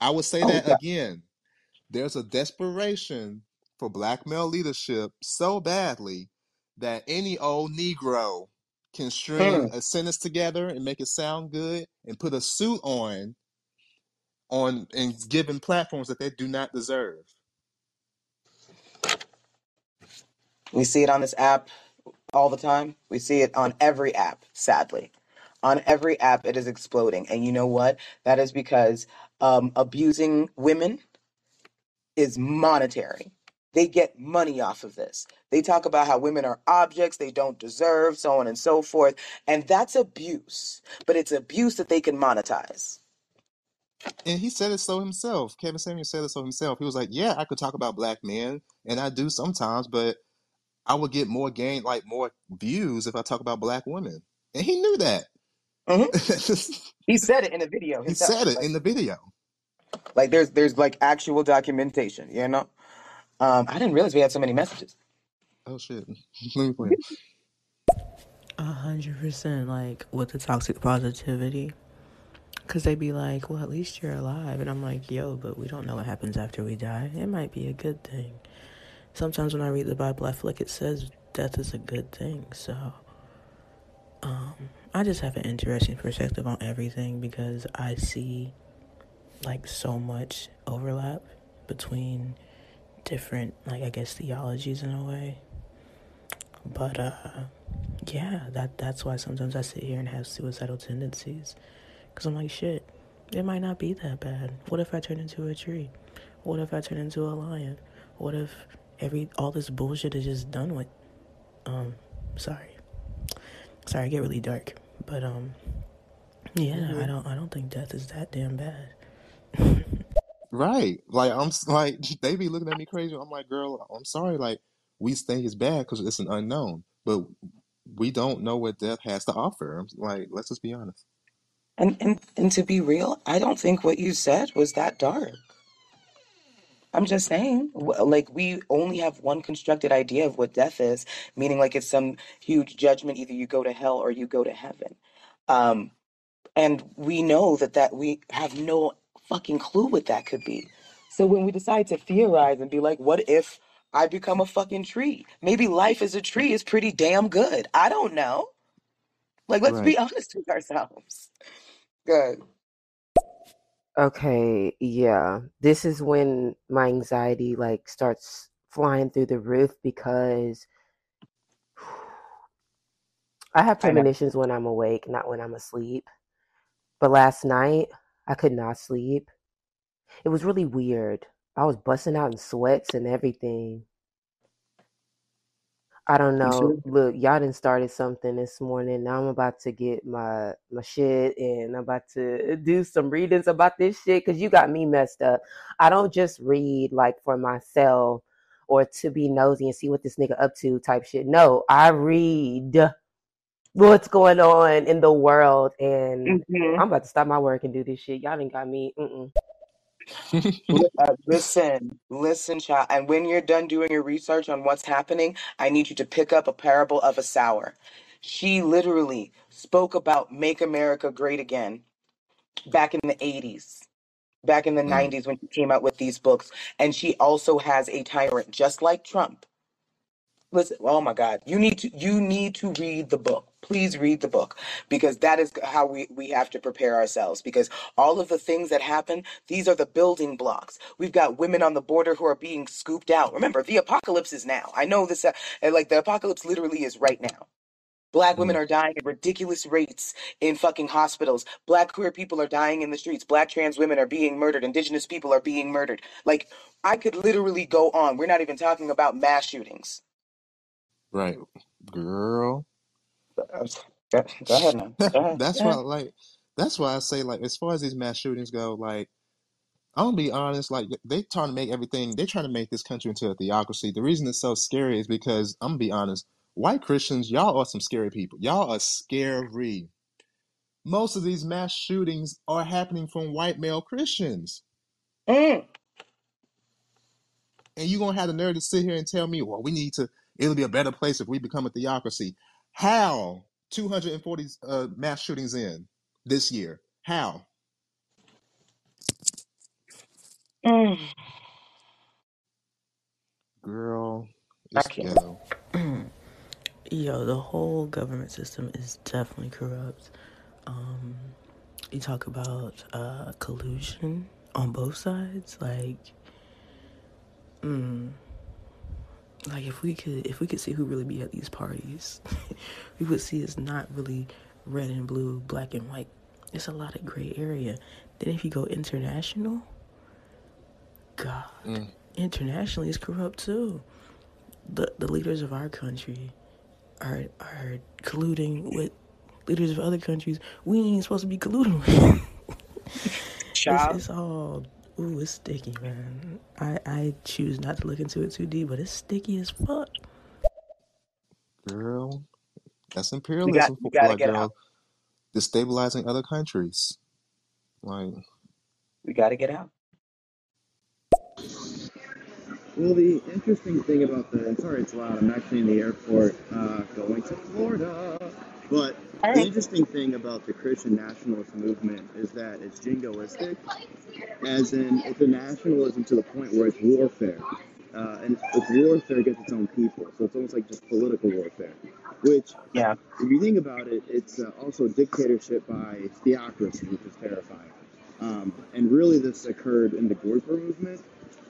[SPEAKER 2] I would say
[SPEAKER 3] Oh,
[SPEAKER 2] that again. There's a desperation for black male leadership so badly that any old Negro can string
[SPEAKER 3] mm.
[SPEAKER 2] a sentence together and make it sound good and put a suit on on and given platforms that they do not deserve.
[SPEAKER 3] we see it on this app all the time. We see it on every app, sadly. On every app, it is exploding. And you know what? That is because um, abusing women is monetary. They get money off of this. They talk about how women are objects they don't deserve, so on and so forth. And that's abuse. But it's abuse that they can monetize.
[SPEAKER 2] And he said it so himself. Kevin Samuels said it so himself. He was like, "Yeah, I could talk about black men, and I do sometimes, but I would get more gain, like more views, if I talk about black women." And he knew that.
[SPEAKER 3] hmm He said it in a video
[SPEAKER 2] he
[SPEAKER 3] himself.
[SPEAKER 2] said it
[SPEAKER 3] Like,
[SPEAKER 2] in the video.
[SPEAKER 3] like there's there's like actual documentation, you know? Um, I didn't realize we had so many messages.
[SPEAKER 2] Oh shit! Let me play.
[SPEAKER 7] A hundred percent, like with the toxic positivity. Cause they'd be like, well, at least you're alive. And I'm like, yo, but we don't know what happens after we die. It might be a good thing. Sometimes when I read the Bible, I feel like it says death is a good thing. So, um, I just have an interesting perspective on everything because I see like so much overlap between different, like, I guess, theologies in a way. But, uh, yeah, that that's why sometimes I sit here and have suicidal tendencies. Because I'm like, shit, it might not be that bad. What if I turn into a tree? What if I turn into a lion? What if every all this bullshit is just done with? Um, sorry, sorry, I get really dark, but um, yeah, I don't, I don't think death is that damn bad.
[SPEAKER 2] Right? Like I'm like they be looking at me crazy. I'm like, girl, I'm sorry. Like we think it's bad because it's an unknown, but we don't know what death has to offer. Like, let's just be honest.
[SPEAKER 3] And, and and to be real, I don't think what you said was that dark. I'm just saying, w- like we only have one constructed idea of what death is, meaning like it's some huge judgment. Either you go to hell or you go to heaven. Um, and we know that that we have no fucking clue what that could be. So when we decide to theorize and be like, what if I become a fucking tree? Maybe life as a tree is pretty damn good. I don't know. Like, let's
[SPEAKER 2] Right.
[SPEAKER 3] be honest with ourselves. Good.
[SPEAKER 5] Okay, yeah. This is when my anxiety like starts flying through the roof because I have
[SPEAKER 3] I
[SPEAKER 5] premonitions when I'm awake, not when I'm asleep. But last night, I could not sleep. It was really weird. I was busting out in sweats and everything. I don't know. Look, y'all done started something this morning. Now I'm about to get my my shit and I'm about to do some readings about this shit because you got me messed up. I don't just read like for myself or to be nosy and see what this nigga up to type shit. No, I read what's going on in the world and
[SPEAKER 3] Mhm.
[SPEAKER 5] I'm about to stop my work and do this shit. Y'all done got me. Mm-mm.
[SPEAKER 3] Li- uh, listen, listen, child. And when you're done doing your research on what's happening, I need you to pick up a parable of a Sower. She literally spoke about make America great again back in the 80s, back in the
[SPEAKER 2] Mm,
[SPEAKER 3] 90s when she came out with these books. And she also has a tyrant, just like Trump. Listen, oh my God, you need to you need to read the book. Please read the book because that is how we we have to prepare ourselves. Because all of the things that happen, these are the building blocks. We've got women on the border who are being scooped out. Remember, the apocalypse is now. I know this, uh, like the apocalypse literally is right now. Black women
[SPEAKER 2] mm,
[SPEAKER 3] are dying at ridiculous rates in fucking hospitals. Black queer people are dying in the streets. Black trans women are being murdered. Indigenous people are being murdered. Like I could literally go on. We're not even talking about mass shootings.
[SPEAKER 2] Right, girl.
[SPEAKER 3] Go, go ahead now. Go ahead.
[SPEAKER 2] that's why, like, that's why I say, like, as far as these mass shootings go, like, I'm gonna be honest, like, they trying to make everything, they trying to make this country into a theocracy. The reason it's so scary is because I'm gonna be honest, white Christians, y'all are some scary people. Y'all are scary. most of these mass shootings are happening from white male Christians.
[SPEAKER 3] Mm.
[SPEAKER 2] And you're going to have the nerve to sit here and tell me, well, we need to, it'll be a better place if we become a theocracy. How? 240 uh, mass shootings in this year. How?
[SPEAKER 3] Mm.
[SPEAKER 2] Girl, it's ghetto.
[SPEAKER 7] Yo, the whole government system is definitely corrupt. Um, you talk about uh, collusion on both sides, like, mm, like if we could, if we could see who really be at these parties, we would see it's not really red and blue, black and white. It's a lot of gray area. Then if you go international, God,
[SPEAKER 2] Mm.
[SPEAKER 7] internationally it's corrupt too. The the leaders of our country are are colluding with leaders of other countries we ain't supposed to be colluding with. it's,
[SPEAKER 3] Child.
[SPEAKER 7] it's all ooh, it's sticky, man. I I choose not to look into it too deep, but it's sticky as fuck.
[SPEAKER 2] Girl, that's
[SPEAKER 3] We got
[SPEAKER 2] imperialism
[SPEAKER 3] we
[SPEAKER 2] for
[SPEAKER 3] gotta
[SPEAKER 2] like
[SPEAKER 3] get out.
[SPEAKER 2] girl destabilizing other countries. Like,
[SPEAKER 3] We gotta get out.
[SPEAKER 8] Well, the interesting thing about the, and sorry it's loud, I'm actually in the airport uh, going to Florida. But The interesting thing about the Christian nationalist movement is that it's jingoistic, as in it's a nationalism to the point where it's warfare. Uh, and it's warfare against its own people. So it's almost like just political warfare. Which,
[SPEAKER 3] Yeah.
[SPEAKER 8] if you think about it, it's uh, also dictatorship by theocracy, which is terrifying. Um, and really, this occurred in the Gurkha movement,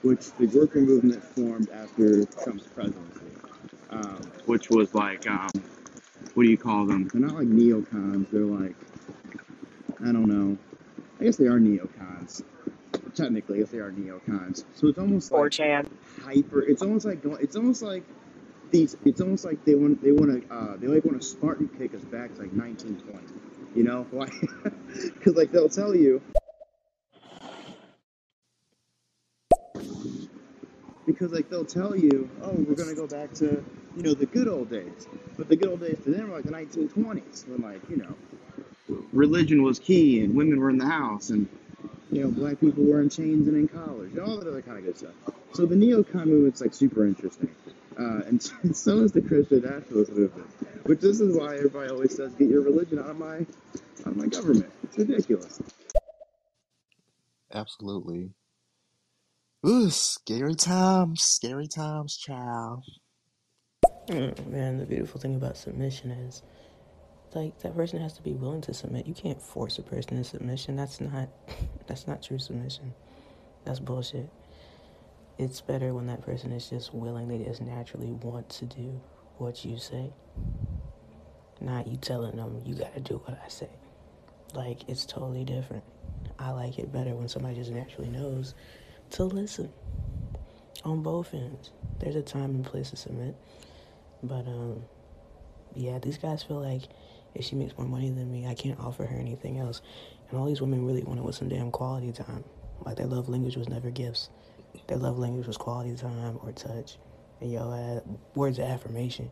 [SPEAKER 8] which the Gurkha movement formed after Trump's presidency, um, which was like, um, what do you call them? They're not like neocons. They're like, I don't know. I guess they are neocons. Technically, if they are neocons. So it's almost like
[SPEAKER 3] 4chan.
[SPEAKER 8] hyper. It's almost like. It's almost like these. It's almost like they want. They want to. Uh, they like want to Spartan kick us back to like 1920. You know, like because like they'll tell you because like they'll tell you, oh, we're gonna go back to you know the good old days, but the good old days to them were like the 1920s when like you know religion was key and women were in the house and you know black people were in chains and in college and all that other kind of good stuff. So the neocon movement's like super interesting, uh, and so is the Christian nationalist movement. Which this is why everybody always says, get your religion out of my out of my government. It's ridiculous.
[SPEAKER 2] absolutely. Ooh, scary times, scary times, child.
[SPEAKER 7] Mm, man, the beautiful thing about submission is like that person has to be willing to submit. You can't force a person to submission. That's not that's not true submission. That's bullshit. It's better when that person is just willing, they just naturally want to do what you say. Not you telling them you gotta do what I say. Like it's totally different. I like it better when somebody just naturally knows to listen on both ends. There's a time and place to submit. But um yeah, these guys feel like if she makes more money than me, I can't offer her anything else. And all these women really want it with some damn quality time. Like their love language was never gifts. Their love language was quality time or touch. And yo, uh, words of affirmation.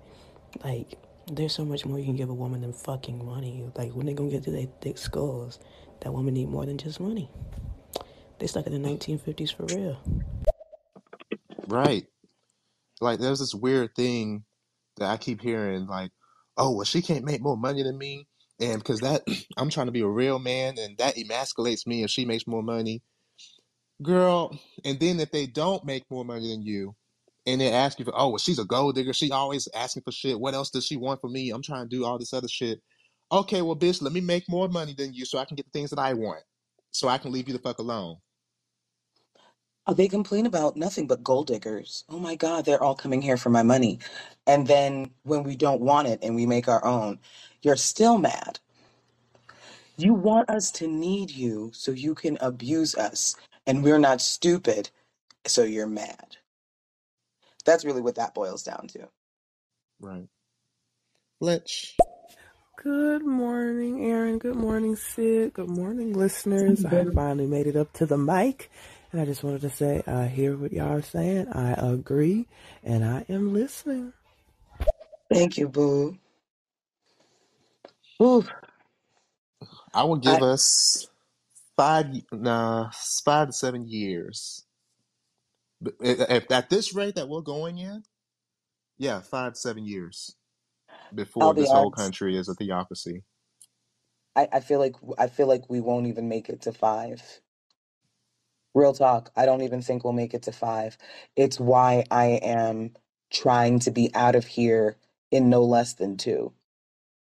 [SPEAKER 7] Like, there's so much more you can give a woman than fucking money. Like, when they gonna get to their thick skulls, that woman need more than just money. They stuck in the 1950s for real.
[SPEAKER 2] Right. Like, there's this weird thing that I keep hearing, like, oh, well, she can't make more money than me. And because that, I'm trying to be a real man, and that emasculates me if she makes more money. Girl, and then if they don't make more money than you, and they ask you for, oh, well, she's a gold digger. She always asking for shit. What else does she want from me? I'm trying to do all this other shit. Okay, well, bitch, let me make more money than you so I can get the things that I want. So I can leave you the fuck alone.
[SPEAKER 3] Oh, they complain about nothing but gold diggers. Oh my God, they're all coming here for my money. And then when we don't want it and we make our own, you're still mad. You want us to need you so you can abuse us, and we're not stupid, so you're mad. That's really what that boils down to.
[SPEAKER 2] Right. Lynch.
[SPEAKER 9] Good morning, Aaron. Good morning, Sid. Good morning, listeners. I finally made it up to the mic, and I just wanted to say I hear what y'all are saying. I agree, and I am listening.
[SPEAKER 3] Thank you, boo. Ooh,
[SPEAKER 2] I will
[SPEAKER 3] I
[SPEAKER 2] give us five, nah, five to seven years. But eh, eh, If at this rate that we're going in, yeah, five to seven years
[SPEAKER 3] I'll
[SPEAKER 2] before
[SPEAKER 3] be
[SPEAKER 2] this whole
[SPEAKER 3] honest.
[SPEAKER 2] country is a theocracy.
[SPEAKER 3] I, I feel like I feel like we won't even make it to five. Real talk. I don't even think we'll make it to five. It's why I am trying to be out of here in no less than two.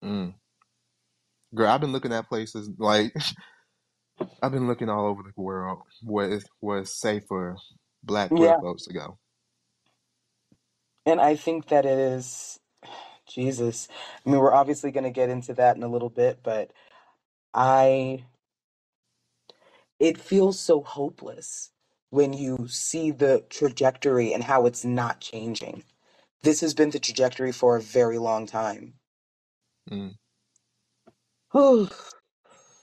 [SPEAKER 2] Mm. Girl, I've been looking at places like I've been looking all over the world where it's, where it's safe for black queer
[SPEAKER 3] Yeah.
[SPEAKER 2] folks to go.
[SPEAKER 3] And I think that it is Jesus. I mean, we're obviously going to get into that in a little bit, but I it feels so hopeless when you see the trajectory and how it's not changing. This has been the trajectory for a very long time.
[SPEAKER 2] Mm.
[SPEAKER 3] Whew.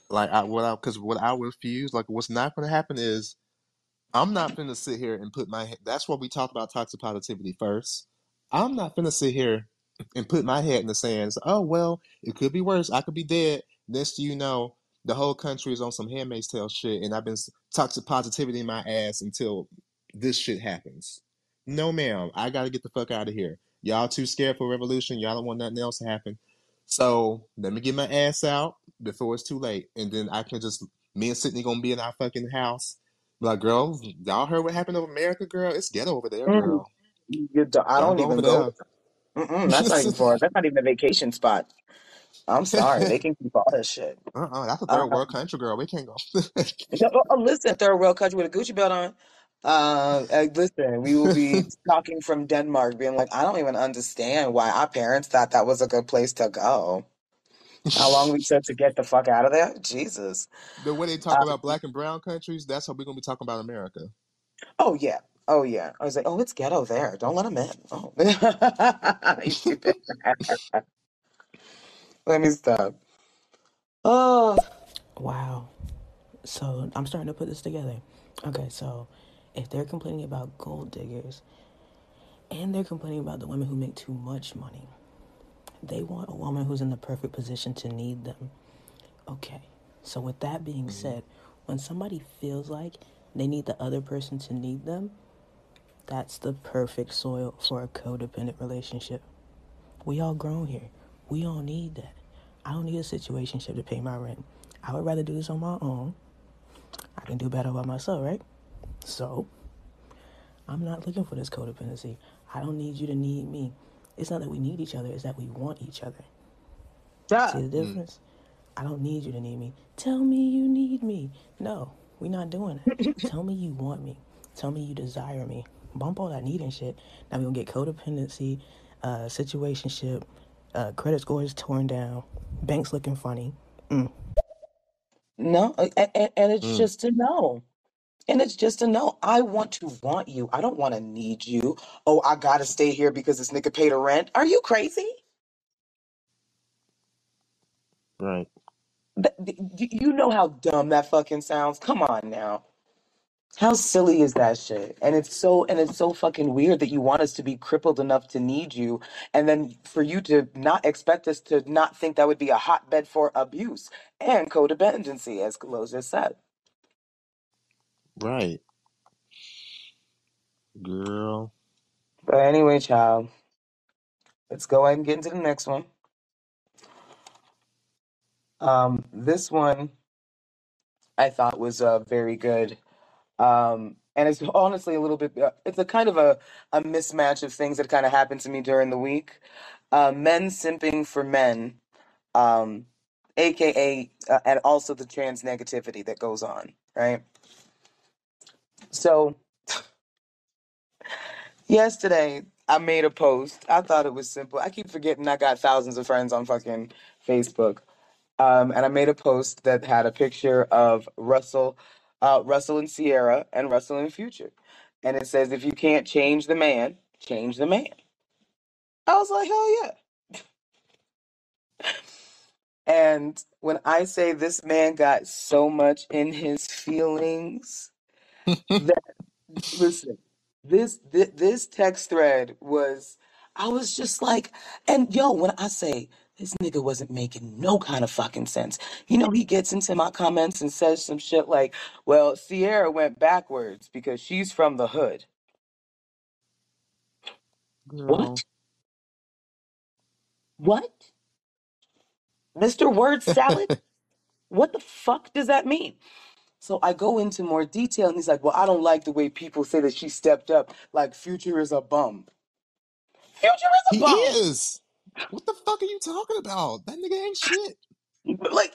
[SPEAKER 2] Like I what I because what I refuse, like what's not going to happen is I'm not going to sit here and put my. That's why we talked about toxic positivity first. I'm not going to sit here and put my head in the sand. and say, oh well, it could be worse. I could be dead. Next, you know, the whole country is on some Handmaid's Tale shit, and I've been toxic positivity in my ass until this shit happens. No, ma'am. I gotta get the fuck out of here. Y'all too scared for revolution. Y'all don't want nothing else to happen. So let me get my ass out before it's too late, and then I can just me and Sydney gonna be in our fucking house like, girl, y'all heard what happened over America, girl? It's ghetto over there,
[SPEAKER 3] Mm.
[SPEAKER 2] girl.
[SPEAKER 3] Do- I
[SPEAKER 2] Don't
[SPEAKER 3] don't even go
[SPEAKER 2] there.
[SPEAKER 3] there. Mm-mm, that's not even for. That's not even a vacation spot. I'm sorry. They can keep all that shit.
[SPEAKER 2] uh-uh, that's a third
[SPEAKER 3] Uh,
[SPEAKER 2] world country, girl. We can't go.
[SPEAKER 3] no, oh, oh, listen, third world country with a Gucci belt on. Uh, uh, listen, we will be talking from Denmark, being like, I don't even understand why our parents thought that was a good place to go. How long we took to get the fuck out of there? Jesus.
[SPEAKER 2] the way they talk
[SPEAKER 3] Uh,
[SPEAKER 2] about black and brown countries, that's how we're gonna be talking about America.
[SPEAKER 3] oh yeah, oh yeah. I was like, oh, it's ghetto there. Don't let them in. Oh, you stupid. Let me stop. Oh,
[SPEAKER 7] Wow. So I'm starting to put this together. Okay, so if they're complaining about gold diggers and they're complaining about the women who make too much money, they want a woman who's in the perfect position to need them. Okay, so with that being
[SPEAKER 2] Mm,
[SPEAKER 7] said, when somebody feels like they need the other person to need them, that's the perfect soil for a codependent relationship. We all grown here. We all need that. I don't need a situationship to pay my rent. I would rather do this on my own. I can do better by myself, right? So I'm not looking for this codependency. I don't need you to need me. It's not that we need each other, it's that we want each other.
[SPEAKER 3] duh.
[SPEAKER 7] See the
[SPEAKER 2] mm,
[SPEAKER 7] difference? I don't need you to need me. Tell me you need me. No, we're not doing that. Tell me you want me. Tell me you desire me. Bump all that needing shit. Now we're gonna get codependency, uh, situationship, uh, credit is torn down, banks looking funny. Mm.
[SPEAKER 3] No, and, and, and it's
[SPEAKER 2] mm.
[SPEAKER 3] just a no. And it's just a no. I want to want you. I don't want to need you. Oh, I gotta stay here because this nigga paid a rent. Are you crazy?
[SPEAKER 2] Right.
[SPEAKER 3] Th- th- You know how dumb that fucking sounds. Come on now. How silly is that shit? And it's so and it's so fucking weird that you want us to be crippled enough to need you, and then for you to not expect us to not think that would be a hotbed for abuse and codependency, as just said.
[SPEAKER 2] Right. Girl.
[SPEAKER 3] But anyway, child, let's go ahead and get into the next one. Um, this one I thought was uh, very good. Um, and it's honestly a little bit, uh, it's a kind of a, a mismatch of things that kind of happened to me during the week. Uh, men simping for men, um, aka, uh, and also the trans negativity that goes on, right? So yesterday I made a post. I thought it was simple. I keep forgetting I got thousands of friends on fucking Facebook. um, and I made a post that had a picture of Russell, uh, Russell and Ciara, and Russell and Future, and it says, "If you can't change the man, change the man." I was like, "Hell yeah!" And when I say this man got so much in his feelings, that listen, this this, this text thread was. I was just like, and yo, when I say This nigga wasn't making no kind of fucking sense. You know, he gets into my comments and says some shit like, well, Ciara went backwards because she's from the hood.
[SPEAKER 2] Girl.
[SPEAKER 3] What? What? Mr. Word Salad? What the fuck does that mean? So I go into more detail and he's like, well, I don't like the way people say that she stepped up. Like, Future is a bum. Future is a
[SPEAKER 2] He
[SPEAKER 3] bum.
[SPEAKER 2] is. What the fuck are you talking about? That nigga ain't shit.
[SPEAKER 3] Like,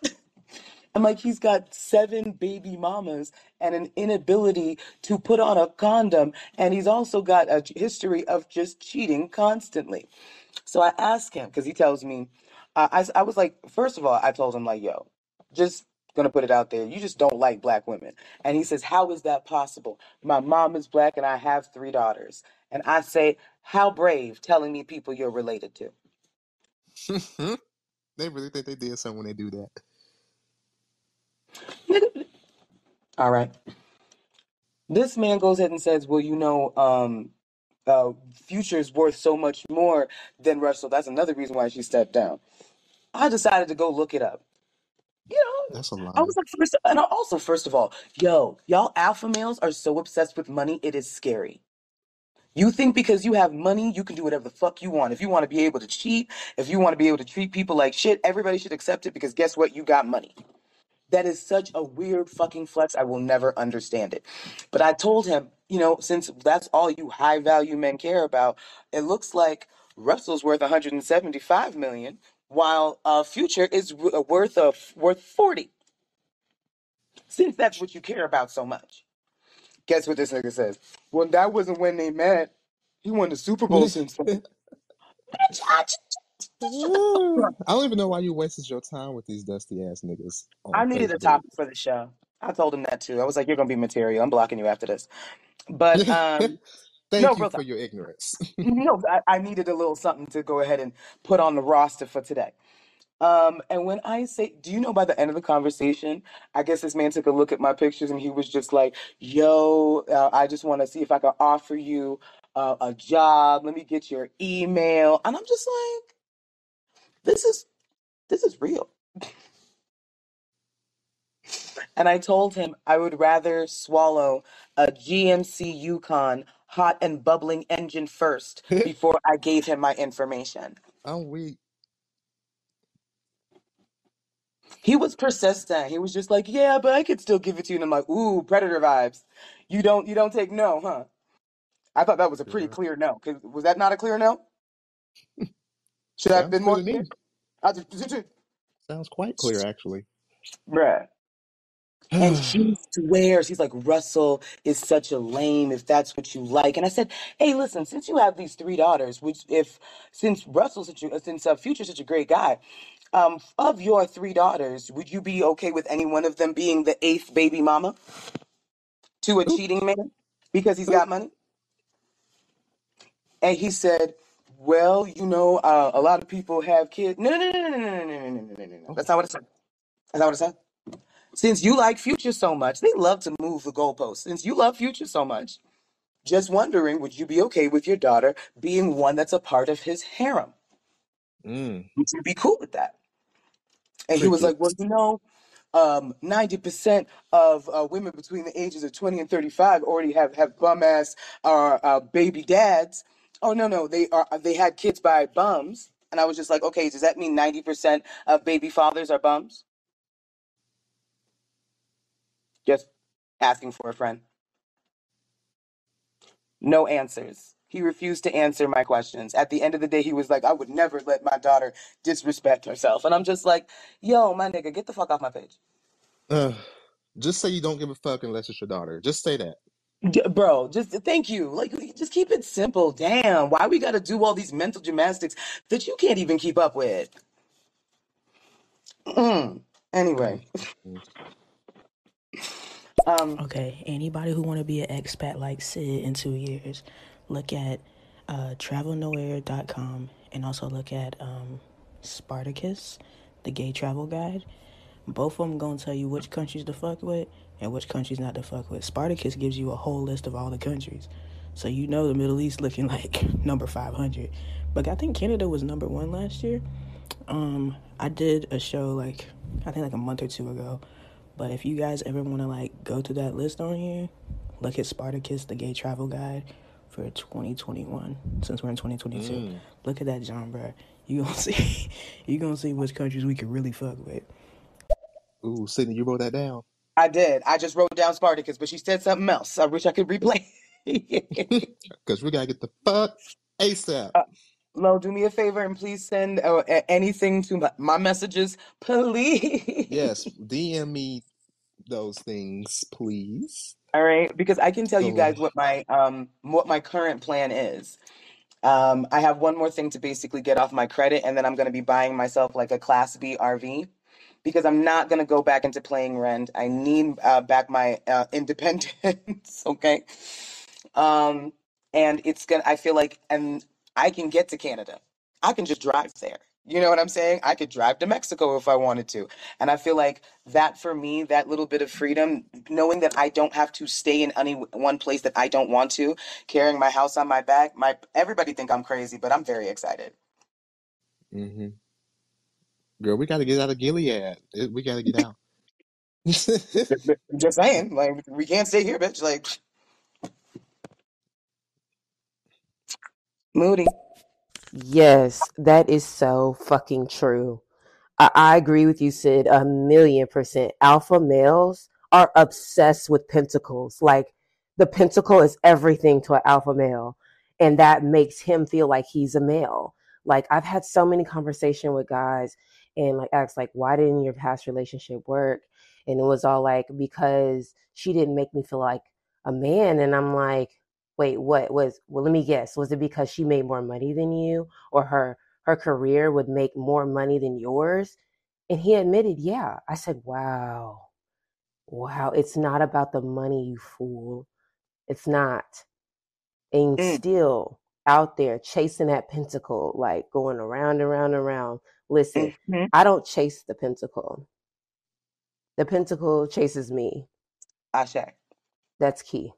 [SPEAKER 3] I'm like, he's got seven baby mamas and an inability to put on a condom. And he's also got a history of just cheating constantly. So I asked him, because he tells me, uh, I, I was like, first of all, I told him, like, yo, just gonna put it out there. You just don't like black women. And he says, how is that possible? My mom is black and I have three daughters. And I say, how brave telling me people you're related to.
[SPEAKER 2] they really think they did something when they do that.
[SPEAKER 3] All right. This man goes ahead and says, well, you know, um, uh, Future is worth so much more than Russell. That's another reason why she stepped down. I decided to go look it up. You know,
[SPEAKER 2] That's a
[SPEAKER 3] I
[SPEAKER 2] lie.
[SPEAKER 3] Was like, first, and I also, first of all, yo, y'all alpha males are so obsessed with money, it is scary. You think because you have money, you can do whatever the fuck you want. If you want to be able to cheat, if you want to be able to treat people like shit, everybody should accept it because guess what? You got money. That is such a weird fucking flex. I will never understand it. But I told him, you know, since that's all you high value men care about, it looks like Russell's worth 175 million, while uh, Future is uh, worth of worth 40. Since that's what you care about so much. Guess what this nigga says? Well, that wasn't when they met. He won the Super Bowl since then. Bitch, I just- shut the fuck up.
[SPEAKER 2] I don't even know why you wasted your time with these dusty ass niggas
[SPEAKER 3] I
[SPEAKER 2] on
[SPEAKER 3] needed a
[SPEAKER 2] Facebook.
[SPEAKER 3] topic for the show. I told him that too. I was like, "You're gonna be material. I'm blocking you after this." But um, no,
[SPEAKER 2] Thank you
[SPEAKER 3] real
[SPEAKER 2] for
[SPEAKER 3] talk.
[SPEAKER 2] your ignorance.
[SPEAKER 3] No, I, I needed a little something to go ahead and put on the roster for today. Um, and when I say, do you know by the end of the conversation, I guess this man took a look at my pictures and he was just like, yo, uh, I just want to see if I can offer you uh, a job. Let me get your email. And I'm just like, this is, this is real. And I told him I would rather swallow a GMC Yukon hot and bubbling engine first before I gave him my information.
[SPEAKER 2] I'm weak.
[SPEAKER 3] He was persistent. He was just like, "Yeah, but I could still give it to you." And I'm like, "Ooh, predator vibes. You don't, you don't take no, huh?" I thought that was a pretty
[SPEAKER 2] Girl.
[SPEAKER 3] clear no. 'Cause- Was that not a clear no? Should I have
[SPEAKER 2] Sounds
[SPEAKER 3] been
[SPEAKER 2] clear
[SPEAKER 3] more
[SPEAKER 2] to
[SPEAKER 3] clear?
[SPEAKER 2] me.
[SPEAKER 3] I just,
[SPEAKER 2] Sounds quite clear, actually.
[SPEAKER 3] bruh. And she swears, he's like, Russell is such a lame if that's what you like. And I said, hey, listen, since you have these three daughters, which if since Russell's such a, since uh, Future's such a great guy, um, of your three daughters, would you be okay with any one of them being the eighth baby mama to a cheating man because he's got money? And he said, well, you know, uh, a lot of people have kids. No, no, no, no, no, no, no, no, no, no, no, no, no. no.
[SPEAKER 2] Oh,
[SPEAKER 3] That's not what it said. That's not what it said. Since you like Future so much, they love to move the goalposts. Since you love Future so much, just wondering, would you be okay with your daughter being one that's a part of his harem?
[SPEAKER 2] mm,
[SPEAKER 3] Would you be cool with that? And he was like, well,
[SPEAKER 2] crickets.
[SPEAKER 3] you know, um, 90% of uh, women between the ages of 20 and 35 already have, have bum ass uh, uh, baby dads. Oh, no, no, they are they had kids by bums. And I was just like, okay, does that mean 90% of baby fathers are bums? Just asking for a friend. No answers. He refused to answer my questions. At the end of the day, he was like, I would never let my daughter disrespect herself. And I'm just like, yo, my nigga, get the fuck off my page.
[SPEAKER 2] Uh, just say you don't give a fuck unless it's your daughter. Just say that.
[SPEAKER 3] D- bro, just thank you. Like, just keep it simple. Damn, why we gotta do all these mental gymnastics that you can't even keep up with? Mm. Anyway, um,
[SPEAKER 7] Okay, anybody who want to be an expat like Sid in two years, look at uh, travelnowhere.com and also look at um, Spartacus, the gay travel guide. Both of them gonna tell you which countries to fuck with and which countries not to fuck with. Spartacus gives you a whole list of all the countries, so you know the Middle East looking like number five hundred. But I think Canada was number one last year. Um, I did a show like I think like a month or two ago. But if you guys ever want to like go through that list on here, look at Spartacus, the gay travel guide for 2021. Since we're in 2022,
[SPEAKER 2] Mm.
[SPEAKER 7] look at that, John, bro. You gonna see, you gonna see which countries we can really fuck with.
[SPEAKER 2] Ooh, Sydney, you wrote that down.
[SPEAKER 3] I did. I just wrote down Spartacus, but she said something else. I wish I could replay.
[SPEAKER 2] Because we gotta get the fuck ASAP.
[SPEAKER 3] uh, Lo, do me a favor and please send uh, anything to my, my messages, please.
[SPEAKER 2] Yes, DM me those things, please.
[SPEAKER 3] All right, because I can tell you guys what my um what my current plan is. Um, I have one more thing to basically get off my credit, and then I'm going to be buying myself like a Class B RV because I'm not going to go back into playing rent. I need uh, back my uh, independence. okay. Um, and it's gonna. I feel like, and I can get to Canada. I can just drive there. You know what I'm saying? I could drive to Mexico if I wanted to. And I feel like that for me, that little bit of freedom, knowing that I don't have to stay in any one place that I don't want to, carrying my house on my back, my everybody think I'm crazy, but I'm very excited.
[SPEAKER 2] hmm Girl, we gotta get out of Gilead. We gotta get out.
[SPEAKER 3] I'm just saying, like we can't stay here, bitch. Like Moody.
[SPEAKER 5] Yes, that is so fucking true. I, I agree with you, Sid, a million percent. Alpha males are obsessed with pentacles. Like the pentacle is everything to an alpha male, and that makes him feel like he's a male. Like I've had so many conversation with guys and like asked like, why didn't your past relationship work? And it was all like because she didn't make me feel like a man. And I'm like, wait, what was? Well, let me guess. Was it because she made more money than you, or her her career would make more money than yours? And he admitted, yeah. I said, wow, wow. It's not about the money, you fool. It's not. And
[SPEAKER 3] Mm,
[SPEAKER 5] still out there chasing that pentacle, like going around and around and around. Listen,
[SPEAKER 3] mhm.
[SPEAKER 5] I don't chase the pentacle. The pentacle chases me.
[SPEAKER 3] Ashe
[SPEAKER 5] That's key.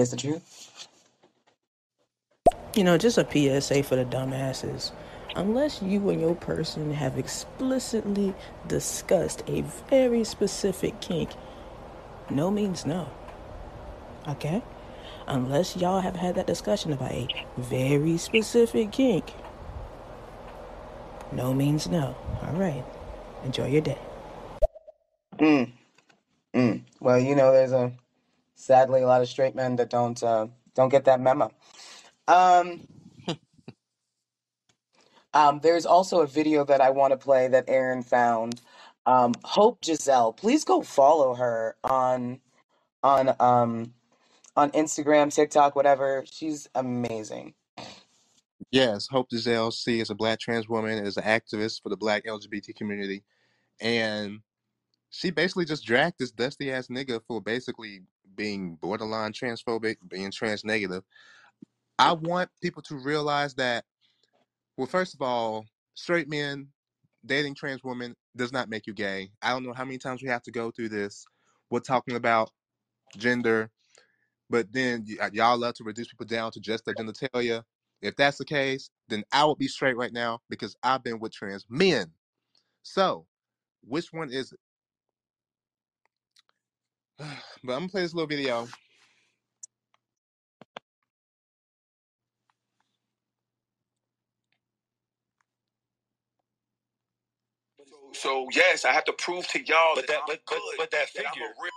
[SPEAKER 3] Is the truth.
[SPEAKER 7] You know, just a PSA for the dumbasses. Unless you and your person have explicitly discussed a very specific kink, no means no. Okay? Unless y'all have had that discussion about a very specific kink, no means no. All right. Enjoy your day.
[SPEAKER 3] Mm, mm. Well, you know, there's a sadly a lot of straight men that don't uh, don't get that memo. Um, um, there's also a video that I want to play that Aaron found. Um, Hope Giselle, please go follow her on on um on Instagram, TikTok, whatever. She's amazing.
[SPEAKER 2] Yes, Hope Giselle C is a black trans woman, is an activist for the black LGBT community, and she basically just dragged this dusty ass nigga for basically being borderline transphobic, being trans negative. I want people to realize that, well, first of all, straight men dating trans women does not make you gay. I don't know how many times we have to go through this. We're talking about gender, but then y- uh, y'all love to reduce people down to just their genitalia. If that's the case, then I would be straight right now because I've been with trans men. So, which one is it? but I'm gonna play this little video.
[SPEAKER 10] So yes, I have to prove to y'all but that, that but, but, but that figure. That I'm a real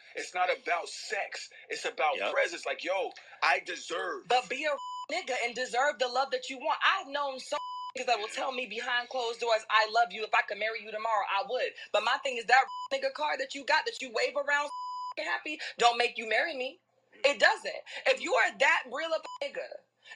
[SPEAKER 10] It's not about sex. It's about Yep. presence. Like, yo, I deserve. But be a nigga and deserve the love that you want. I've known some niggas that will tell me behind closed doors, I love you. If I could marry you tomorrow, I would. But my thing is that nigga card that you got that you wave around happy don't make you marry me. It doesn't. If you are that real of a nigga,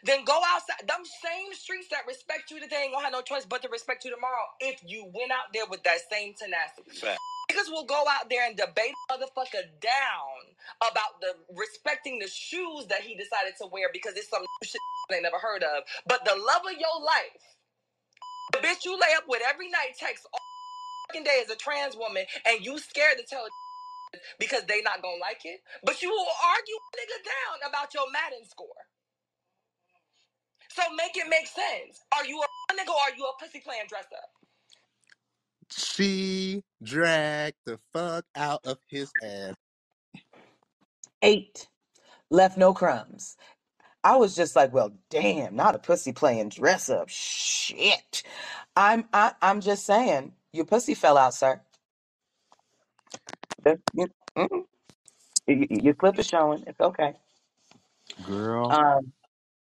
[SPEAKER 10] then go outside. Them same streets that respect you today ain't gonna have no choice but to respect you tomorrow if you went out there with that same tenacity. Fact. Niggas will go out there and debate motherfucker down about the respecting the shoes that he decided to wear because it's some shit they never heard of. But the love of your life, the bitch you lay up with every night, takes all fucking day as a trans woman, and you scared to tell because they not gonna like it. But you will argue nigga down about your Madden score.
[SPEAKER 3] So make it make sense. Are you a nigga or are you a pussy playing dress up?
[SPEAKER 2] She dragged the fuck out of his ass.
[SPEAKER 3] Eight. Left no crumbs. I was just like, well, damn, not a pussy playing dress up. Shit. I'm I, I'm just saying, your pussy fell out, sir. You, mm, you- your clip is showing. It's okay.
[SPEAKER 2] Girl.
[SPEAKER 3] Um,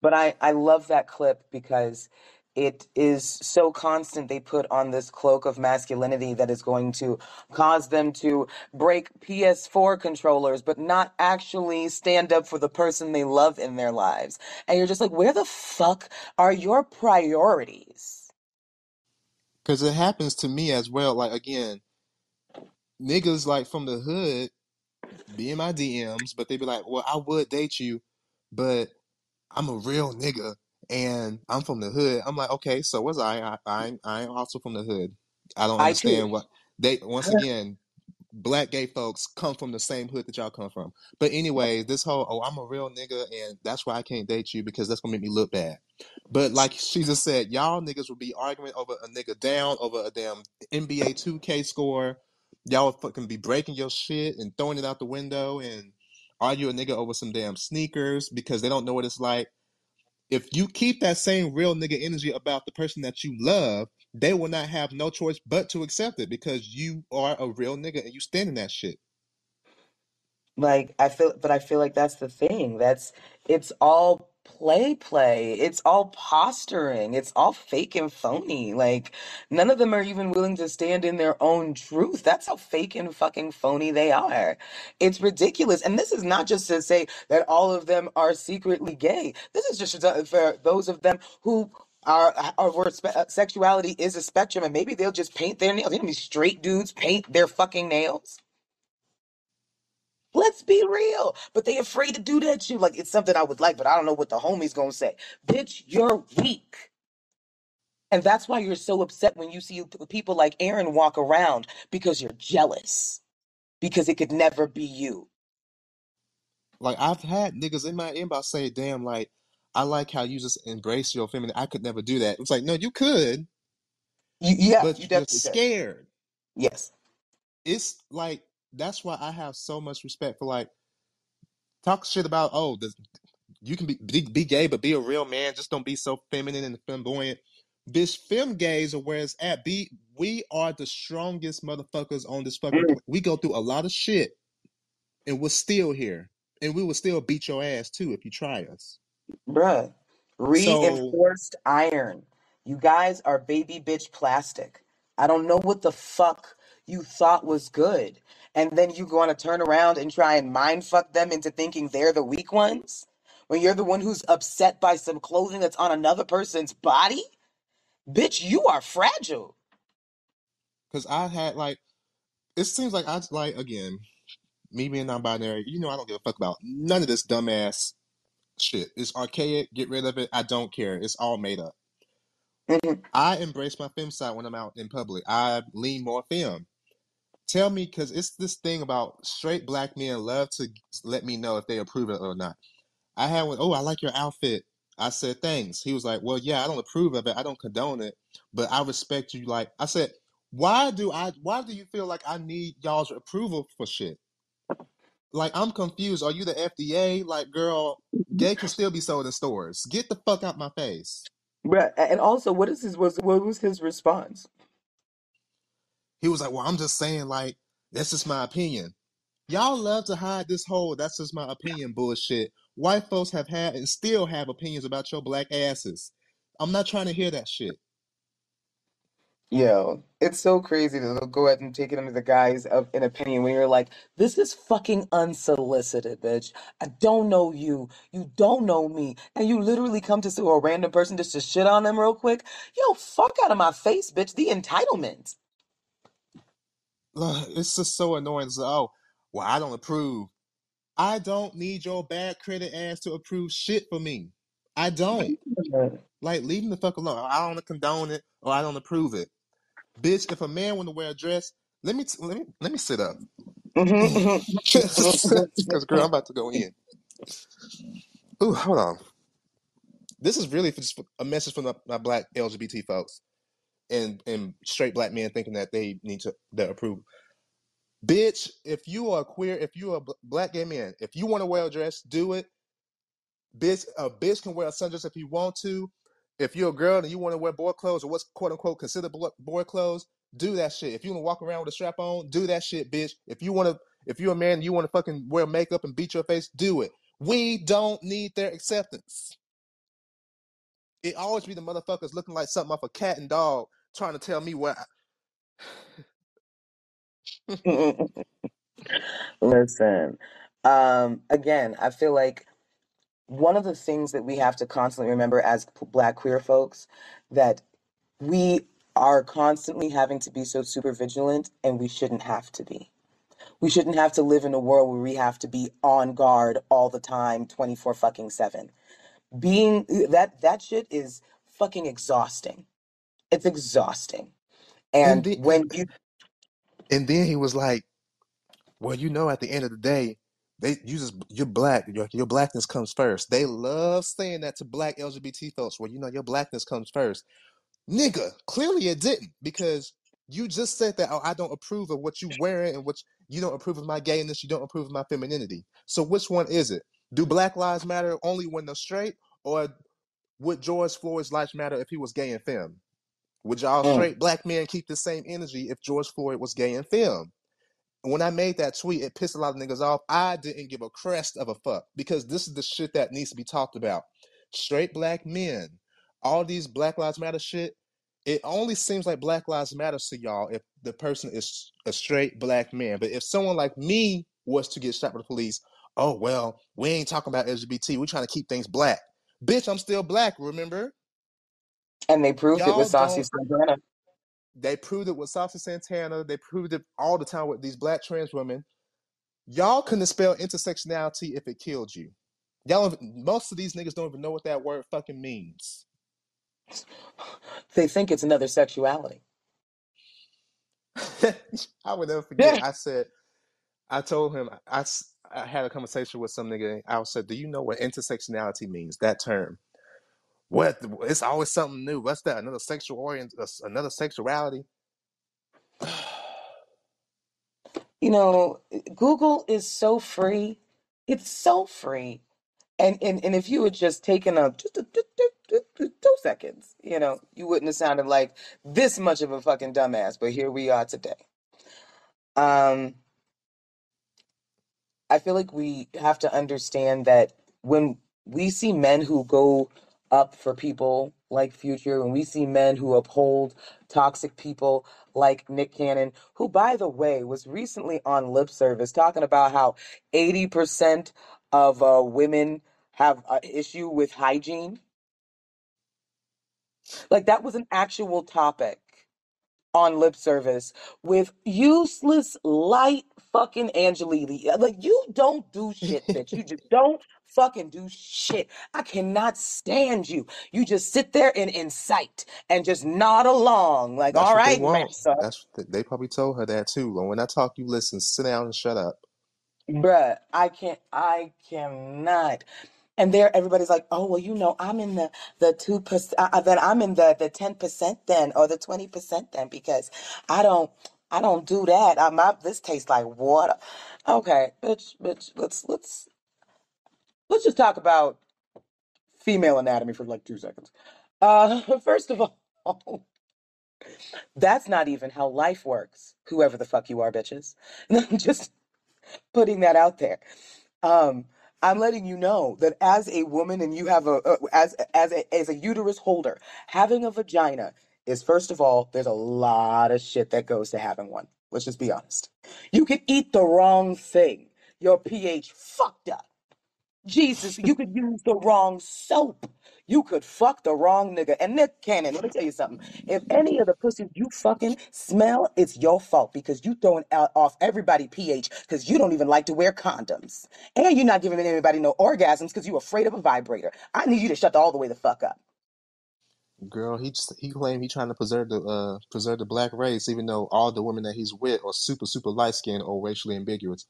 [SPEAKER 3] but I I love that clip because it is so constant. They put on this cloak of masculinity that is going to cause them to break PS4 controllers, but not actually stand up for the person they love in their lives. And you're just like, where the fuck are your priorities?
[SPEAKER 2] Cause it happens to me as well. Like again, niggas like from the hood be in my DMs, but they be like, Well, I would date you, but I'm a real nigga and I'm from the hood. I'm like, okay, so was I. I I I'm also from the hood. I don't
[SPEAKER 3] I
[SPEAKER 2] understand what they once again, black gay folks come from the same hood that y'all come from. But anyway, this whole oh I'm a real nigga and that's why I can't date you because that's gonna make me look bad. But like she just said, y'all niggas will be arguing over a nigga down over a damn NBA 2K score. Y'all would fucking be breaking your shit and throwing it out the window and argue a nigga over some damn sneakers because they don't know what it's like. If you keep that same real nigga energy about the person that you love, they will not have no choice but to accept it because you are a real nigga and you stand in that shit.
[SPEAKER 3] Like I feel, but I feel like that's the thing. That's it's all play, play. It's all posturing. It's all fake and phony. Like none of them are even willing to stand in their own truth. That's how fake and fucking phony they are. It's ridiculous. And this is not just to say that all of them are secretly gay. This is just to- for those of them who. Are, are where spe- uh, sexuality is a spectrum, and maybe they'll just paint their nails. You know, these straight dudes paint their fucking nails Let's be real. But they afraid to do that shit. Like it's something I would like, but I don't know what the homie's gonna say. Bitch, you're weak. And that's why you're so upset when you see p- people like Aaron walk around because you're jealous. Because it could never be you.
[SPEAKER 2] Like I've had niggas in my inbox say, "Damn, like I like how you just embrace your feminine. I could never do that." It's like, no, you could,
[SPEAKER 3] You, yeah,
[SPEAKER 2] but
[SPEAKER 3] you
[SPEAKER 2] you're
[SPEAKER 3] definitely could.
[SPEAKER 2] scared.
[SPEAKER 3] Yes.
[SPEAKER 2] It's like that's why I have so much respect for like talk shit about. Oh, this, you can be, be be gay, but be a real man. Just don't be so feminine and flamboyant. This fem gays are where it's at. Be we are the strongest motherfuckers on this fucking.
[SPEAKER 3] Mm,
[SPEAKER 2] we go through a lot of shit, and we're still here, and we will still beat your ass too if you try us.
[SPEAKER 3] bruh.
[SPEAKER 2] So
[SPEAKER 3] Reinforced iron. You guys are baby bitch plastic. I don't know what the fuck you thought was good. And then you going to turn around and try and mind fuck them into thinking they're the weak ones? When you're the one who's upset by some clothing that's on another person's body? Bitch, you are fragile.
[SPEAKER 2] Because I had like, it seems like I like again, me being non-binary. You know, I don't give a fuck about none of this dumbass shit. It's archaic. Get rid of it. I don't care. It's all made up.
[SPEAKER 3] Mhm.
[SPEAKER 2] I embrace my fem side when I'm out in public. I lean more fem. Tell me, because it's this thing about straight black men love to let me know if they approve it or not. I had one, oh, I like your outfit. I said, thanks. He was like, well, yeah, I don't approve of it. I don't condone it, but I respect you. Like, I said, why do I, why do you feel like I need y'all's approval for shit? Like, I'm confused. Are you the FDA? Like, girl, gay can still be sold in stores. Get the fuck out my face.
[SPEAKER 3] Bruh, and also, what is his was what was his response?
[SPEAKER 2] He was like, well, I'm just saying, like, that's just my opinion. Y'all love to hide this whole that's just my opinion bullshit. White folks have had and still have opinions about your black asses. I'm not trying to hear that shit.
[SPEAKER 3] Yo, it's so crazy to go ahead and take it under the guise of an opinion when you're like, this is fucking unsolicited, bitch. I don't know you. You don't know me. And you literally come to sue a random person just to shit on them real quick. Yo, fuck out of my face, bitch. The entitlement.
[SPEAKER 2] Ugh, It's just so annoying. It's like, oh, well, I don't approve. I don't need your bad credit ass to approve shit for me. I don't. Like, leave me the fuck alone. I don't condone it or I don't approve it. Bitch, if a man want to wear a dress, let me t- let me let me sit up. Mm-hmm. Because girl, I'm about to go in. Ooh, hold on. This is really just a message from the, my black LGBT folks and and straight black men thinking that they need to their approval. Bitch, if you are queer, if you are black gay man, if you want to wear a dress, do it. Bitch, a bitch can wear a sundress if you want to. If you're a girl and you want to wear boy clothes or what's quote unquote considered boy clothes, do that shit. If you want to walk around with a strap on, do that shit, bitch. If you want to, if you're a man and you want to fucking wear makeup and beat your face, do it. We don't need their acceptance. It always be the motherfuckers looking like something off a cat and dog trying to tell me what.
[SPEAKER 3] I... Listen, um, again, I feel like one of the things that we have to constantly remember as black queer folks that we are constantly having to be so super vigilant and we shouldn't have to be we shouldn't have to live in a world where we have to be on guard all the time 24 fucking 7 being that that shit is fucking exhausting it's exhausting
[SPEAKER 2] And
[SPEAKER 3] and
[SPEAKER 2] then,
[SPEAKER 3] when you
[SPEAKER 2] and then he was like, "Well, you know, at the end of the day, they you just you're black. Your your blackness comes first. They love saying that to black LGBT folks. Well, you know, your blackness comes first. Nigga, clearly it didn't because you just said that oh, I don't approve of what you wearing and what you don't approve of my gayness, you don't approve of my femininity. So which one is it? Do Black Lives Matter only when they're straight, or would George Floyd's life matter if he was gay and femme? Would y'all
[SPEAKER 3] Mm.
[SPEAKER 2] straight black men keep the same energy if George Floyd was gay and femme? when I made that tweet, it pissed a lot of niggas off. I didn't give a crest of a fuck because this is the shit that needs to be talked about. Straight black men, all these Black Lives Matter shit. It only seems like Black Lives Matter to y'all if the person is a straight black man. But if someone like me was to get shot by the police, oh well, we ain't talking about LGBT. We're trying to keep things black. Bitch, I'm still black. Remember?
[SPEAKER 3] and they proved it with
[SPEAKER 2] Y'all
[SPEAKER 3] saucy santana
[SPEAKER 2] They proved it with Saucy Santana. They proved it all the time with these black trans women. Y'all couldn't spell intersectionality if it killed you. Y'all, most of these niggas don't even know what that word fucking means.
[SPEAKER 3] they think it's another sexuality
[SPEAKER 2] I would never forget.
[SPEAKER 3] yeah
[SPEAKER 2] I said, I told him, I, I had a conversation with some nigga. I said, "Do you know what intersectionality means? That term? What? It's always something new. What's that? Another sexual orient? uh, Another sexuality?
[SPEAKER 3] you know google is so free it's so free and and, and if you had just taken a just a, two seconds you know you wouldn't have sounded like this much of a fucking dumbass but here we are today um I feel like we have to understand that when we see men who go up for people like Future, when we see men who uphold toxic people like Nick Cannon, who, by the way, was recently on lip service talking about how 80% of uh, women have an issue with hygiene. Like, that was an actual topic on lip service with useless light fucking Angela Yee. Like you don't do shit, bitch. You just don't fucking do shit. I cannot stand you. You just sit there and incite and just nod along. Like,
[SPEAKER 2] That's
[SPEAKER 3] all
[SPEAKER 2] what they
[SPEAKER 3] right,
[SPEAKER 2] want.
[SPEAKER 3] massa.
[SPEAKER 2] That's they probably told her that too. And when I talk, you listen. Sit down and shut up.
[SPEAKER 3] Bruh, I can't I cannot. And there everybody's like, oh well, you know, I'm in the the two percent uh, then I'm in the the ten percent then or the twenty percent then because I don't I don't do that. I, my this tastes like water. Okay, bitch, bitch, let's let's let's just talk about female anatomy for like two seconds. Uh first of all, that's not even how life works, whoever the fuck you are, bitches. just putting that out there. Um, I'm letting you know that as a woman and you have a, a as as a as a uterus holder, having a vagina is first of all, there's a lot of shit that goes to having one. Let's just be honest. You could eat the wrong thing. Your pH fucked up. Jesus, you could use the wrong soap. You could fuck the wrong nigga. And Nick Cannon, let me tell you something. If any of the pussies you fucking smell, it's your fault because you throwing out off everybody pH because you don't even like to wear condoms. And you're not giving anybody no orgasms because you're afraid of a vibrator. I need you to shut the, all the way the fuck up.
[SPEAKER 2] Girl, he just, he claimed he trying to preserve the uh preserve the black race, even though all the women that he's with are super super light skinned or racially ambiguous.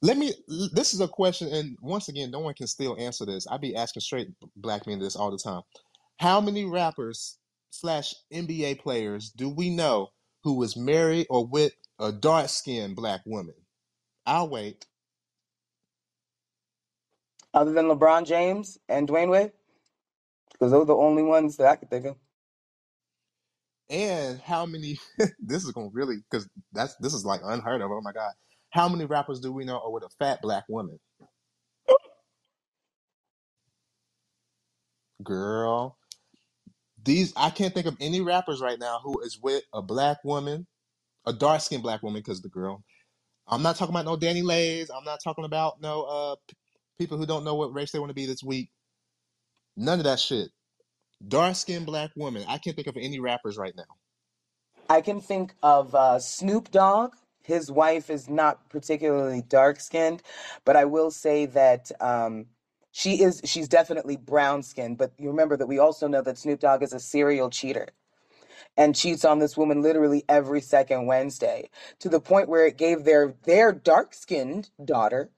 [SPEAKER 2] Let me. This is a question, and once again, no one can still answer this. I be asking straight black men this all the time. How many rappers slash NBA players do we know who was married or with a dark skinned black woman? I'll wait.
[SPEAKER 3] Other than LeBron James and Dwyane Wade, because those are the only ones that I could think of.
[SPEAKER 2] And how many? this is gonna really because that's this is like unheard of. Oh my god! How many rappers do we know are with a fat black woman? Girl, these I can't think of any rappers right now who is with a black woman, a dark skinned black woman, because the girl. I'm not talking about no DaniLeighs. I'm not talking about no uh p- people who don't know what race they want to be this week. None of that shit. Dark skinned black woman. I can't think of any rappers right now.
[SPEAKER 3] I can think of uh, Snoop Dogg. His wife is not particularly dark skinned, but I will say that um, she is. She's definitely brown skinned. But you remember that we also know that Snoop Dogg is a serial cheater and cheats on this woman literally every second Wednesday to the point where it gave their their dark skinned daughter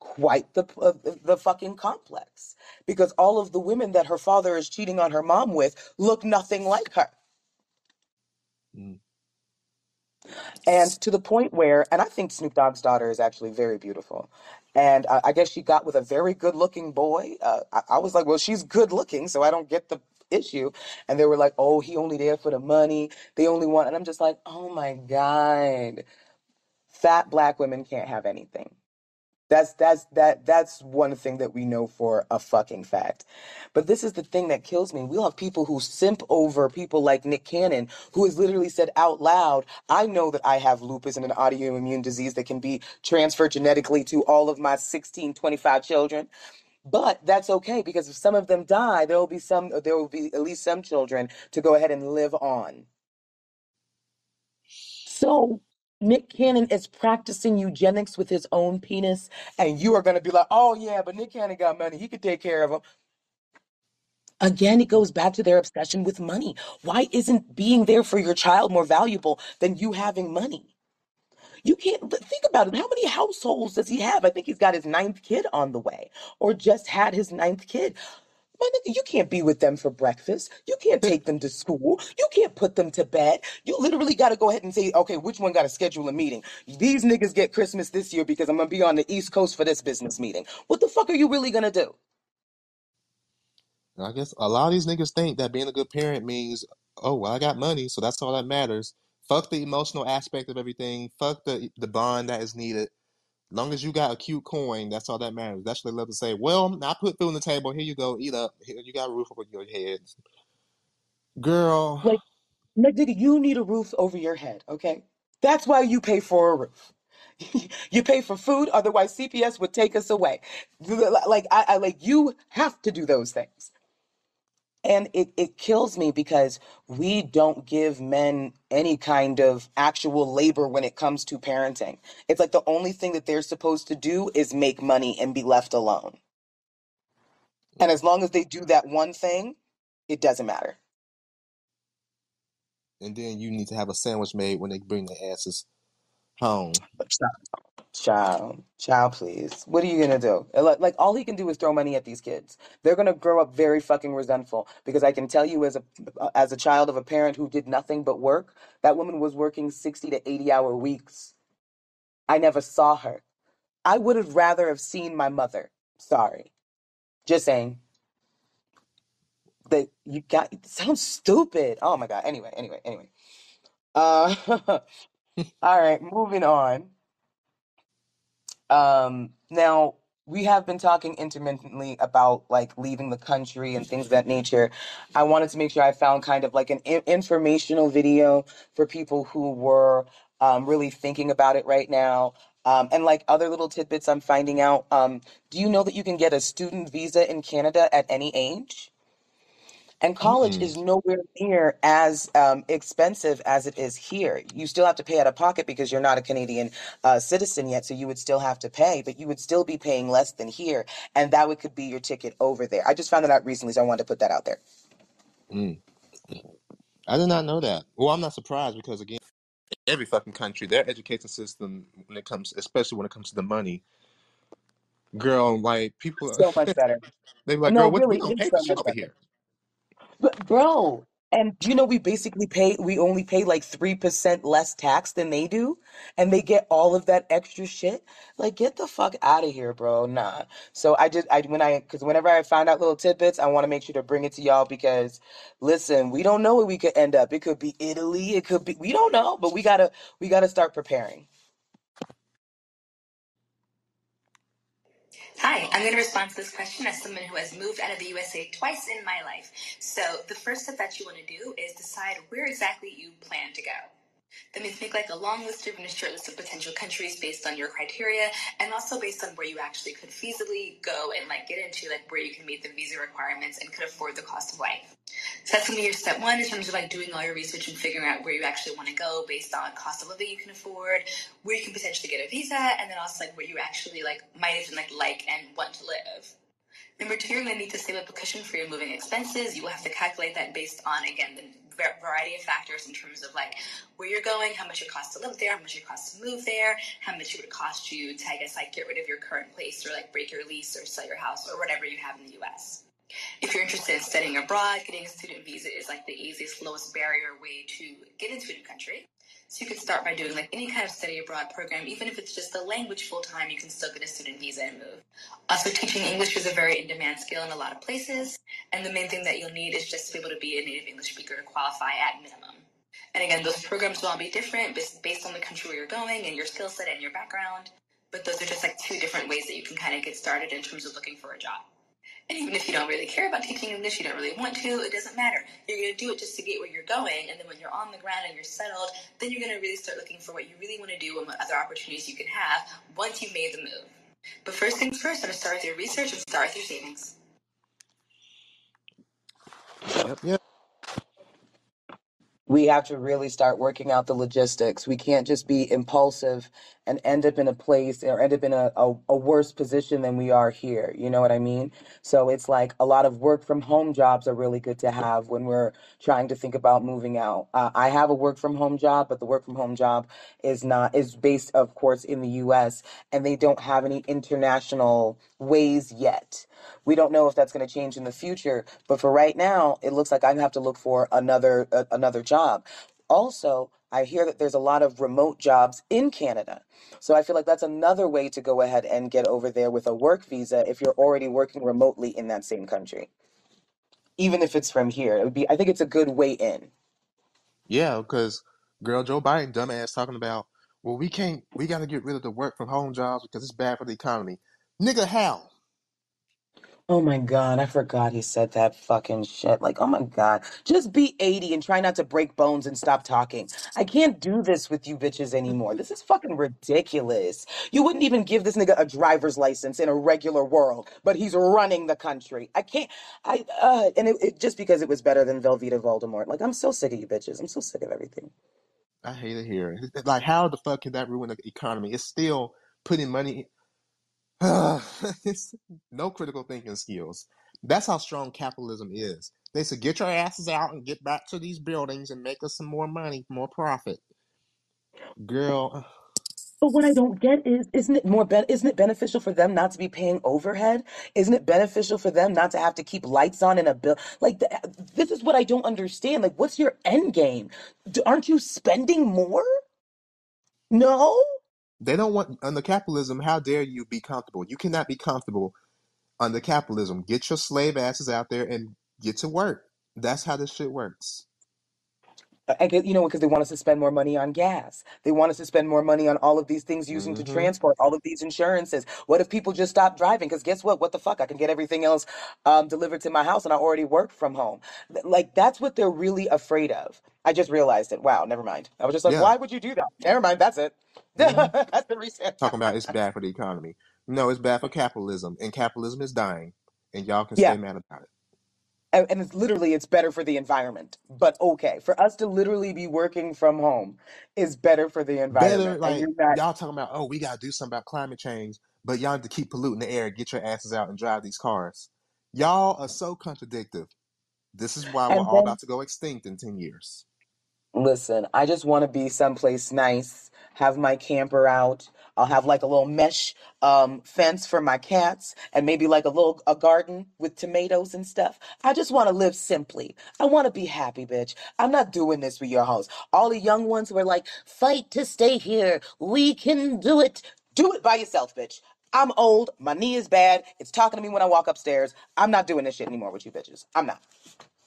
[SPEAKER 3] quite the uh, the fucking complex because all of the women that her father is cheating on her mom with look nothing like her.
[SPEAKER 2] Mm.
[SPEAKER 3] And to the point where, and I think Snoop Dogg's daughter is actually very beautiful. And I, I guess she got with a very good looking boy. Uh, I, I was like, well, she's good looking, so I don't get the issue. And they were like, oh, he only there for the money. They only want, and I'm just like, oh my God. Fat black women can't have anything. That's that's that that's one thing that we know for a fucking fact. But this is the thing that kills me. We'll have people who simp over people like Nick Cannon, who has literally said out loud, I know that I have lupus and an autoimmune disease that can be transferred genetically to all of my 16, 25 children. But that's okay because if some of them die, there will be some there will be at least some children to go ahead and live on. So Nick Cannon is practicing eugenics with his own penis, and you are going to be like, oh, yeah, but Nick Cannon got money. He could take care of him. Again, it goes back to their obsession with money. Why isn't being there for your child more valuable than you having money? You can't think about it. How many households does he have? I think he's got his ninth kid on the way, or just had his ninth kid. My nigga, you can't be with them for breakfast. You can't take them to school. You can't put them to bed. You literally got to go ahead and say, okay, which one got to schedule a meeting? These niggas get Christmas this year because I'm going to be on the East Coast for this business meeting. What the fuck are you really going to do?
[SPEAKER 2] I guess a lot of these niggas think that being a good parent means, oh well, I got money, so that's all that matters. Fuck the emotional aspect of everything. Fuck the the bond that is needed. Long as you got a cute coin, that's all that matters. That's what they love to say. Well, I put food on the table. Here you go. Eat up. Here, you got a roof over your head. Girl,
[SPEAKER 3] Like, nigga, you need a roof over your head, okay? That's why you pay for a roof. you pay for food, otherwise CPS would take us away. Like I, I like you have to do those things. And it, it kills me because we don't give men any kind of actual labor when it comes to parenting. It's like the only thing that they're supposed to do is make money and be left alone. And as long as they do that one thing, it doesn't matter.
[SPEAKER 2] and then you need to have a sandwich made when they bring their asses home.
[SPEAKER 3] But Child, child, please. What are you gonna do? Like, like, all he can do is throw money at these kids. They're gonna grow up very fucking resentful because I can tell you, as a as a child of a parent who did nothing but work, that woman was working sixty to eighty hour weeks. I never saw her. I would have rather have seen my mother. Sorry, just saying that you got. It sounds stupid. Oh my god. Anyway, anyway, anyway. Uh, all right, moving on. Um, now we have been talking intermittently about like leaving the country and things of that nature. I wanted to make sure I found kind of like an in- informational video for people who were um, really thinking about it right now. Um, and like other little tidbits I'm finding out. Um, do you know that you can get a student visa in Canada at any age? And college
[SPEAKER 2] Mm-mm.
[SPEAKER 3] is nowhere near as um, expensive as it is here. You still have to pay out of pocket because you're not a Canadian uh, citizen yet, so you would still have to pay, but you would still be paying less than here, and that would could be your ticket over there. I just found that out recently, so I wanted to put that out there.
[SPEAKER 2] Mm. I did not know that. Well, I'm not surprised because again, every fucking country, their education system, when it comes, especially when it comes to the money, Girl, like people,
[SPEAKER 3] So much better.
[SPEAKER 2] they be like,
[SPEAKER 3] No,
[SPEAKER 2] girl, what we
[SPEAKER 3] really,
[SPEAKER 2] gonna
[SPEAKER 3] it's
[SPEAKER 2] pay
[SPEAKER 3] so
[SPEAKER 2] for shit
[SPEAKER 3] much
[SPEAKER 2] over
[SPEAKER 3] better.
[SPEAKER 2] here?
[SPEAKER 3] But bro, and you know we basically pay we only pay like 3% less tax than they do and they get all of that extra shit. Like get the fuck out of here, bro. Nah. So I just I when I cuz whenever I find out little tidbits, I want to make sure to bring it to y'all because listen, we don't know where we could end up. It could be Italy, it could be we don't know, but we got to we got to start preparing.
[SPEAKER 11] Hi, I'm going to respond to this question as someone who has moved out of the USA twice in my life. So, the first step that you want to do is decide where exactly you plan to go. That means make like a long list even a short list of potential countries based on your criteria and also based on where you actually could feasibly go and like get into like where you can meet the visa requirements and could afford the cost of life. So that's gonna be your step one in terms of like doing all your research and figuring out where you actually want to go based on cost of living you can afford, where you can potentially get a visa, and then also like where you actually like might even like like and want to live. Number two, you're going to need to save up a cushion for your moving expenses. You will have to calculate that based on, again, the variety of factors in terms of like where you're going, how much it costs to live there, how much it costs to move there, how much it would cost you to, I guess, like get rid of your current place or like break your lease or sell your house or whatever you have in the US. If you're interested in studying abroad, getting a student visa is like the easiest, lowest barrier way to get into a new country. So you could start by doing like any kind of study abroad program, even if it's just a language full time, you can still get a student visa and move. Also, teaching English is a very in demand skill in a lot of places, and the main thing that you'll need is just to be able to be a native English speaker to qualify at minimum. And again, those programs will all be different based on the country where you're going and your skill set and your background. But those are just like two different ways that you can kind of get started in terms of looking for a job. And even if you don't really care about teaching English, you don't really want to, it doesn't matter. You're going to do it just to get where you're going. And then when you're on the ground and you're settled, then you're going to really start looking for what you really want to do and what other opportunities you can have once you've made the move. But first things first, I'm going to start with your research and start with your savings.
[SPEAKER 2] Yep, yep.
[SPEAKER 3] We have to really start working out the logistics. We can't just be impulsive and end up in a place or end up in a, a, a, worse position than we are here. You know what I mean? So it's like a lot of work from home jobs are really good to have when we're trying to think about moving out. Uh, I have a work from home job, but the work from home job is not, is based, of course, in the US and they don't have any international ways yet. We don't know if that's going to change in the future, but for right now, it looks like I'm have to look for another uh, another job. Also, I hear that there's a lot of remote jobs in Canada. So I feel like that's another way to go ahead and get over there with a work visa if you're already working remotely in that same country. Even if it's from here, it would be I think it's a good way in.
[SPEAKER 2] Yeah, because girl, Joe Biden, dumbass, talking about, well, we can't, we got to get rid of the work from home jobs because it's bad for the economy. Nigga, how?
[SPEAKER 3] Oh my God, I forgot he said that fucking shit. Like, oh my God. Just be 80 and try not to break bones and stop talking. I can't do this with you bitches anymore. This is fucking ridiculous. You wouldn't even give this nigga a driver's license in a regular world, but he's running the country. I can't, I, uh, and it, it just because it was better than Velveeta Voldemort. Like, I'm so sick of you bitches. I'm so sick of everything.
[SPEAKER 2] I hate it here. Like, how the fuck can that ruin the economy? It's still putting money no critical thinking skills. That's how strong capitalism is. They said, get your asses out and get back to these buildings and make us some more money, more profit. Girl.
[SPEAKER 3] Uh, but what I don't get is, isn't it more, ben- isn't it beneficial for them not to be paying overhead? Isn't it beneficial for them not to have to keep lights on in a bill? Like, the, uh, this is what I don't understand. Like, what's your end game? D- aren't you spending more? No?
[SPEAKER 2] They don't want, under capitalism, how dare you be comfortable? You cannot be comfortable under capitalism. Get your slave asses out there and get to work. That's how this shit works.
[SPEAKER 3] I get, you know, because they want us to spend more money on gas. They want us to spend more money on all of these things using to
[SPEAKER 2] Mm-hmm.
[SPEAKER 3] transport, all of these insurances. What if people just stop driving? Because guess what? What the fuck? I can get everything else um, delivered to my house and I already work from home. Th- Like, that's what they're really afraid of. I just realized it. Wow, never mind. I was just like,
[SPEAKER 2] Yeah.
[SPEAKER 3] why would you do that? Never mind. That's it.
[SPEAKER 2] Mm-hmm.
[SPEAKER 3] that's the reason.
[SPEAKER 2] Talking about it's bad for the economy. No, it's bad for capitalism, and capitalism is dying, and y'all can
[SPEAKER 3] Yeah.
[SPEAKER 2] stay mad about it.
[SPEAKER 3] And, and it's literally, it's better for the environment. But okay, for us to literally be working from home is better for the
[SPEAKER 2] Better,
[SPEAKER 3] environment. And
[SPEAKER 2] like
[SPEAKER 3] you're not,
[SPEAKER 2] y'all talking about, oh, we gotta do something about climate change, but y'all need to keep polluting the air. Get your asses out and drive these cars. Y'all are so contradictive. This is why we're
[SPEAKER 3] and
[SPEAKER 2] all
[SPEAKER 3] then
[SPEAKER 2] about to go extinct in ten years.
[SPEAKER 3] Listen, I just want to be someplace nice, have my camper out, I'll have like a little mesh um, fence for my cats and maybe like a little a garden with tomatoes and stuff. I just want to live simply. I want to be happy, bitch. I'm not doing this for your hoes. All the young ones were like, fight to stay here. We can do it. Do it by yourself, bitch. I'm old. My knee is bad. It's talking to me when I walk upstairs. I'm not doing this shit anymore with you bitches. I'm not.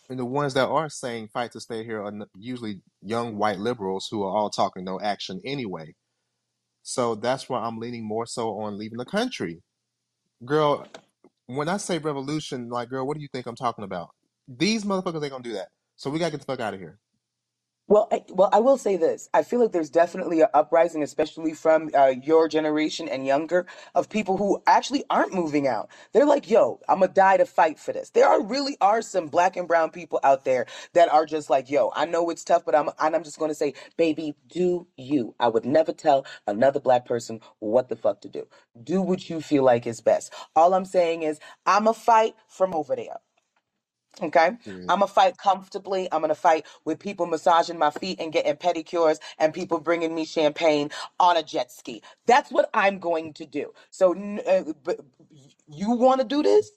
[SPEAKER 2] And the ones that are saying fight to stay here are usually young white liberals who are all talking no action anyway. So that's why I'm leaning more so on leaving the country. Girl, when I say revolution, like, girl, what do you think I'm talking about? These motherfuckers ain't gonna do that. So we gotta get the fuck out of here.
[SPEAKER 3] Well, I, well, I will say this. I feel like there's definitely an uprising, especially from uh, your generation and younger, of people who actually aren't moving out. They're like, "Yo, I'm gonna die to fight for this." There are really are some black and brown people out there that are just like, "Yo, I know it's tough, but I'm and I'm just gonna say, baby, do you." I would never tell another black person what the fuck to do. Do what you feel like is best. All I'm saying is, I'm a fight from over there. Okay.
[SPEAKER 2] Period.
[SPEAKER 3] I'm gonna fight comfortably. I'm gonna fight with people massaging my feet and getting pedicures and people bringing me champagne on a jet ski. That's what I'm going to do. So, n- uh, you want to do this?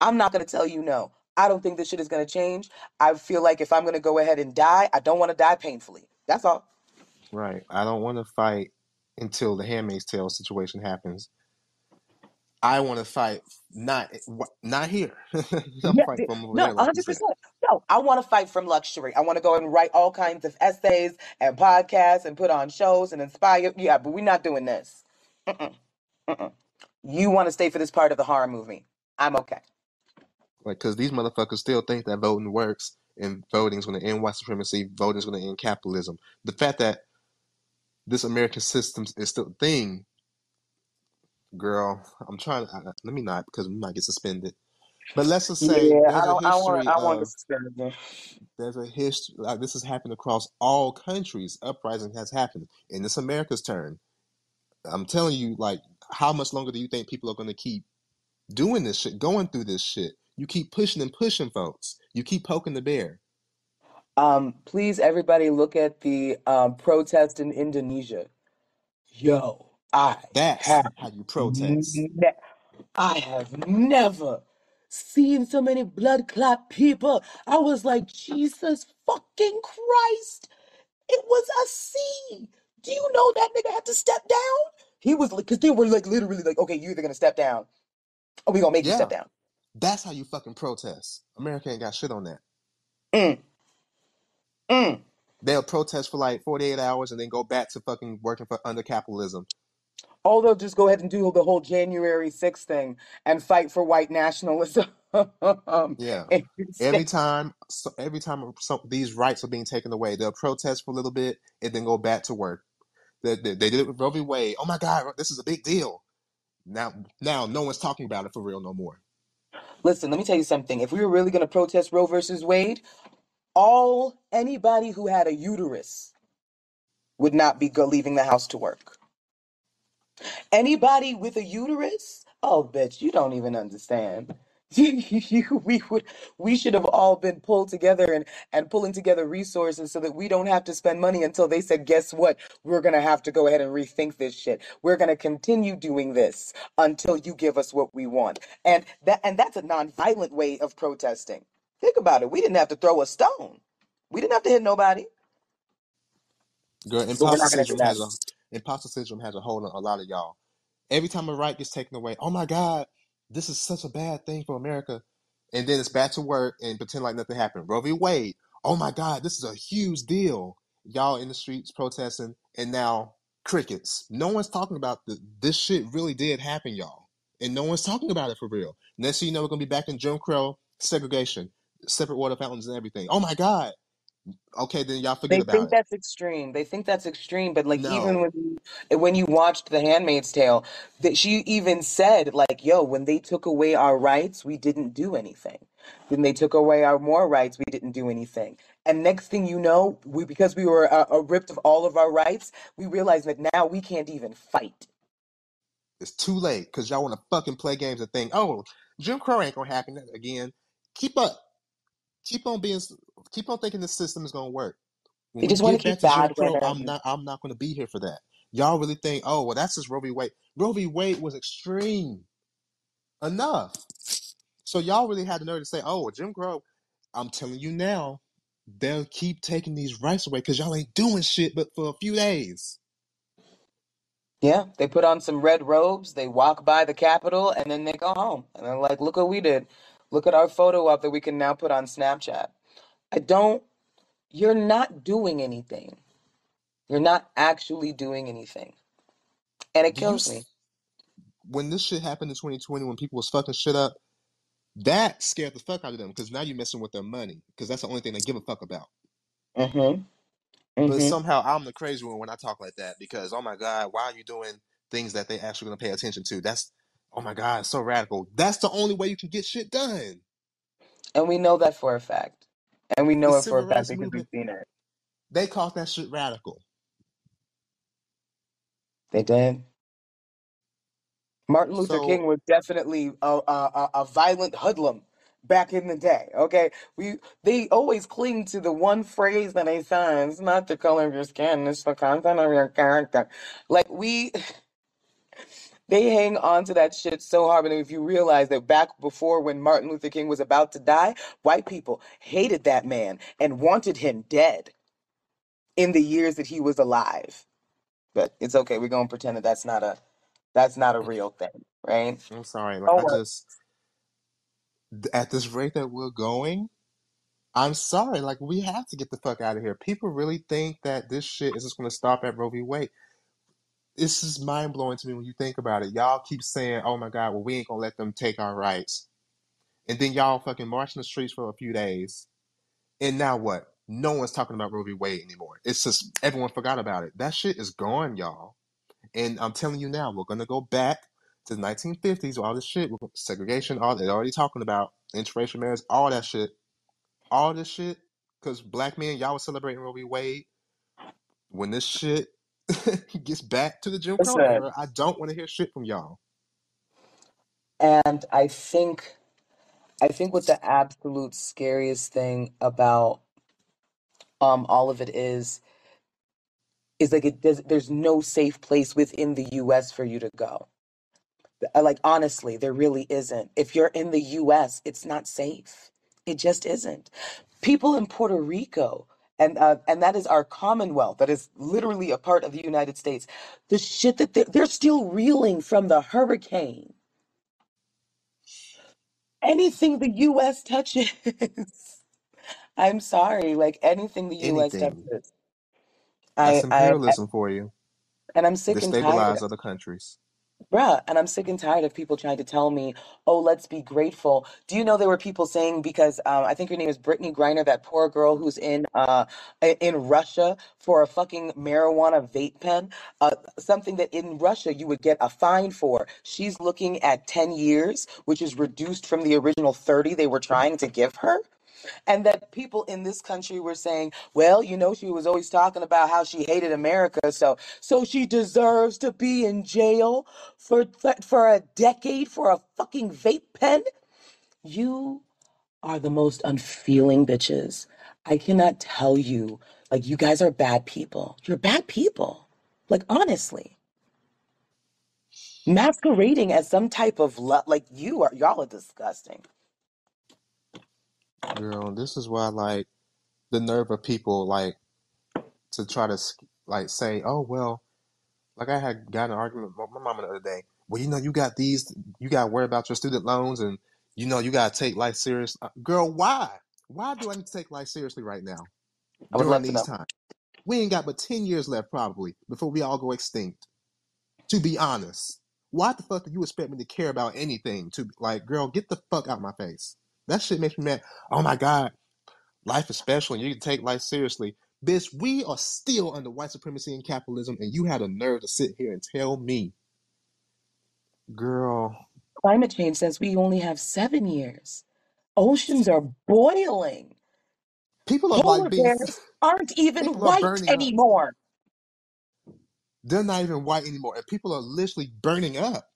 [SPEAKER 3] I'm not gonna tell you no. I don't think this shit is gonna change. I feel like if I'm gonna go ahead and die, I don't want to die painfully. That's all.
[SPEAKER 2] Right. I don't want to fight until the Handmaid's Tale situation happens. I want to fight not eh, not here. I'm
[SPEAKER 3] Yeah,
[SPEAKER 2] fighting
[SPEAKER 3] th-
[SPEAKER 2] from over
[SPEAKER 3] no,
[SPEAKER 2] there, like
[SPEAKER 3] 100%. No, I want to fight from luxury. I want to go and write all kinds of essays and podcasts and put on shows and inspire. Yeah, but we're not doing this. Mm-mm, mm-mm. You want to stay for this part of the horror movie. I'm okay.
[SPEAKER 2] Like, because these motherfuckers still think that voting works and voting is going to end white supremacy, voting is going to end capitalism. The fact that this American system is still a thing, girl, I'm trying to, let me not, because we might get suspended. But let's just say
[SPEAKER 3] Yeah, I
[SPEAKER 2] there's a
[SPEAKER 3] don't. I want.
[SPEAKER 2] history
[SPEAKER 3] I want to
[SPEAKER 2] of,
[SPEAKER 3] suspend you.
[SPEAKER 2] there's a history, like this has happened across all countries. Uprising has happened. And it's America's turn. I'm telling you, like, how much longer do you think people are going to keep doing this shit, going through this shit? You keep pushing and pushing folks. You keep poking the bear.
[SPEAKER 3] Um, please, everybody, look at the um, protest in Indonesia. Yo, I
[SPEAKER 2] That's
[SPEAKER 3] have
[SPEAKER 2] how you protest.
[SPEAKER 3] ne- I have never seen so many blood clot people. I was like, Jesus fucking Christ! It was a scene. Do you know that nigga had to step down? He was like, because they were like literally like, okay, you either gonna step down or we gonna make you
[SPEAKER 2] Yeah,
[SPEAKER 3] step down.
[SPEAKER 2] that's how you fucking protest. America ain't got shit on that.
[SPEAKER 3] Mm, mm.
[SPEAKER 2] They'll protest for like 48 hours and then go back to fucking working for under capitalism.
[SPEAKER 3] Or they'll just go ahead and do the whole January 6th thing and fight for white nationalism.
[SPEAKER 2] Yeah. Every time, so every time some, these rights are being taken away, they'll protest for a little bit and then go back to work. They, they, they did it with Roe v. Wade. Oh my God, this is a big deal. Now, now no one's talking about it for real no more.
[SPEAKER 3] Listen, let me tell you something. If we were really going to protest Roe versus Wade, all anybody who had a uterus would not be go leaving the house to work. Anybody with a uterus? Oh, bitch, you don't even understand. You- we would, we should have all been pulled together and and pulling together resources so that we don't have to spend money until they said, guess what? We're gonna have to go ahead and rethink this shit. We're gonna continue doing this until you give us what we want. And that and that's a non-violent way of protesting. Think about it. We didn't have to throw a stone. We didn't have to hit nobody.
[SPEAKER 2] Girl,
[SPEAKER 3] But we're
[SPEAKER 2] imposter
[SPEAKER 3] not gonna do
[SPEAKER 2] syndrome has a imposter syndrome has a hold on a lot of y'all. Every time a right gets taken away, oh my God, this is such a bad thing for America. And then it's back to work and pretend like nothing happened. Roe v. Wade, oh my God, this is a huge deal. Y'all in the streets protesting, and now crickets. No one's talking about the, this shit really did happen, y'all. And no one's talking about it for real. Next thing you know, we're gonna be back in Jim Crow segregation, separate water fountains and everything. Oh my God. Okay, then y'all forget about
[SPEAKER 3] They
[SPEAKER 2] about
[SPEAKER 3] think
[SPEAKER 2] it.
[SPEAKER 3] that's extreme. They think that's extreme, but like even
[SPEAKER 2] No.
[SPEAKER 3] when you, when you watched The Handmaid's Tale, that she even said like, "Yo, when they took away our rights, we didn't do anything. Then they took away our more rights, we didn't do anything." And next thing you know, we because we were uh, uh, ripped of all of our rights, we realized that now we can't even fight.
[SPEAKER 2] It's too late because y'all want to fucking play games and think, oh, Jim Crow ain't gonna happen again. Keep up. Keep on being. Keep on thinking the system is gonna work. When
[SPEAKER 3] They just want to keep bad
[SPEAKER 2] Crow, I'm not I'm not gonna be here for that. Y'all really think, oh well that's just Roe v. Wade. Roe v. Wade was extreme enough. So y'all really had the nerve to say, oh well, Jim Crow, I'm telling you now, they'll keep taking these rights away because y'all ain't doing shit but for a few days.
[SPEAKER 3] Yeah, they put on some red robes, they walk by the Capitol, and then they go home. And they're like, look what we did. Look at our photo up that we can now put on Snapchat. I don't, you're not doing anything. You're not actually doing anything. And it
[SPEAKER 2] Do you
[SPEAKER 3] kills me.
[SPEAKER 2] s- when this shit happened in 2020 when people was fucking shit up, that scared the fuck out of them because now you're messing with their money because that's the only thing they give a fuck about.
[SPEAKER 3] Mm-hmm.
[SPEAKER 2] But
[SPEAKER 3] Mm-hmm.
[SPEAKER 2] somehow I'm the crazy one when I talk like that because oh my god, why are you doing things that they actually gonna pay attention to? That's oh my god, so radical. That's the only way you can get shit done.
[SPEAKER 3] And we know that for a fact. And we
[SPEAKER 2] The
[SPEAKER 3] know it for a
[SPEAKER 2] civil
[SPEAKER 3] fact
[SPEAKER 2] rights
[SPEAKER 3] because we've
[SPEAKER 2] movement,
[SPEAKER 3] seen it.
[SPEAKER 2] they called that shit radical.
[SPEAKER 3] They did. Martin Luther King was definitely a, a, a a violent hoodlum back in the day. Okay, we they always cling to the one phrase that they say: "It's not the color of your skin; it's the content of your character." Like we, they hang on to that shit so hard. And if you realize that back before when Martin Luther King was about to die, white people hated that man and wanted him dead in the years that he was alive. But it's okay. We're gonna pretend that that's not a that's not a real thing, right?
[SPEAKER 2] I'm sorry, like
[SPEAKER 3] Oh
[SPEAKER 2] I just at this rate that we're going, I'm sorry, like we have to get the fuck out of here. People really think that this shit is just gonna stop at Roe v. Wade. This is mind blowing to me when you think about it. Y'all keep saying, "Oh my God, well we ain't gonna let them take our rights," and then y'all fucking march in the streets for a few days, and now what? No one's talking about Roe v. Wade anymore. It's just everyone forgot about it. That shit is gone, y'all. And I'm telling you now, we're gonna go back to the 1950s, all this shit, segregation, all they're already talking about, interracial marriage, all that shit, all this shit. Because black men, y'all was celebrating Roe v. Wade. When this shit gets back to the Jim Crow
[SPEAKER 3] Listen,
[SPEAKER 2] era, I don't want to hear shit from y'all.
[SPEAKER 3] and I think I think what the absolute scariest thing about um all of it is is like it does there's no safe place within the US for you to go. Uh, Like honestly, there really isn't. If you're in the US, it's not safe. It just isn't. People in Puerto Rico and uh, and that is our commonwealth that is literally a part of the United States. The shit that they're, they're still reeling from the hurricane. Anything the US touches I'm sorry, like anything the US
[SPEAKER 2] Anything.
[SPEAKER 3] touches.
[SPEAKER 2] That's
[SPEAKER 3] I, I, I
[SPEAKER 2] imperialism for you.
[SPEAKER 3] and I'm sick and tired,
[SPEAKER 2] Destabilize other countries.
[SPEAKER 3] Bruh, and I'm sick and tired of people trying to tell me, oh, let's be grateful. Do you know there were people saying because um, I think her name is Brittney Griner, that poor girl who's in uh in Russia for a fucking marijuana vape pen, uh, something that in Russia you would get a fine for. She's looking at 10 years, which is reduced from the original 30 they were trying to give her. And that people in this country were saying, well, you know, she was always talking about how she hated America, so so she deserves to be in jail for for a decade for a fucking vape pen. You are the most unfeeling bitches. I cannot tell you, like you guys are bad people. You're bad people. Like honestly, masquerading as some type of love, like you are. Y'all are disgusting.
[SPEAKER 2] Girl, this is why, like, the nerve of people, like, to try to, like, say, oh, well, like I had got an argument with my mama the other day. Well, you know, you got these, you got to worry about your student loans and, you know, you got to take life serious. Uh, Girl, why? Why do I need to take life seriously right now
[SPEAKER 3] I would
[SPEAKER 2] during
[SPEAKER 3] love to
[SPEAKER 2] these
[SPEAKER 3] know.
[SPEAKER 2] times? We ain't got but 10 years left probably before we all go extinct, to be honest. Why the fuck do you expect me to care about anything? To like, girl, get the fuck out of my face. That shit makes me mad. Oh my God, life is special and you can take life seriously. Bitch, we are still under white supremacy and capitalism, and you had a nerve to sit here and tell me, girl,
[SPEAKER 3] Climate change says we only have seven years. Oceans are boiling.
[SPEAKER 2] people are like
[SPEAKER 3] Polar
[SPEAKER 2] being,
[SPEAKER 3] bears aren't even white
[SPEAKER 2] burning up.
[SPEAKER 3] anymore.
[SPEAKER 2] They're not even white anymore, and people are literally burning up.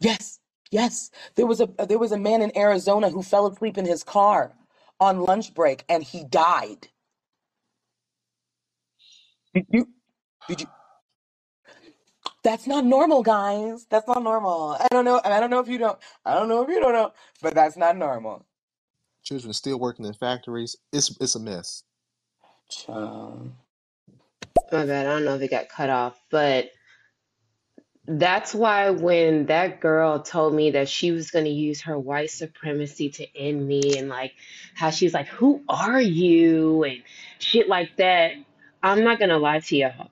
[SPEAKER 3] Yes, yes. There was a there was a man in Arizona who fell asleep in his car on lunch break and he died. Did you? Did you? That's not normal, guys. That's not normal. I don't know. I don't know if you don't. I don't know if you don't know, but that's not normal.
[SPEAKER 2] Children still working in factories. It's it's a mess.
[SPEAKER 3] Child.
[SPEAKER 5] Oh, My bad. I don't know if it got cut off, but That's why when that girl told me that she was going to use her white supremacy to end me and like how she was like, Who are you? and shit like that, I'm not going to lie to y'all.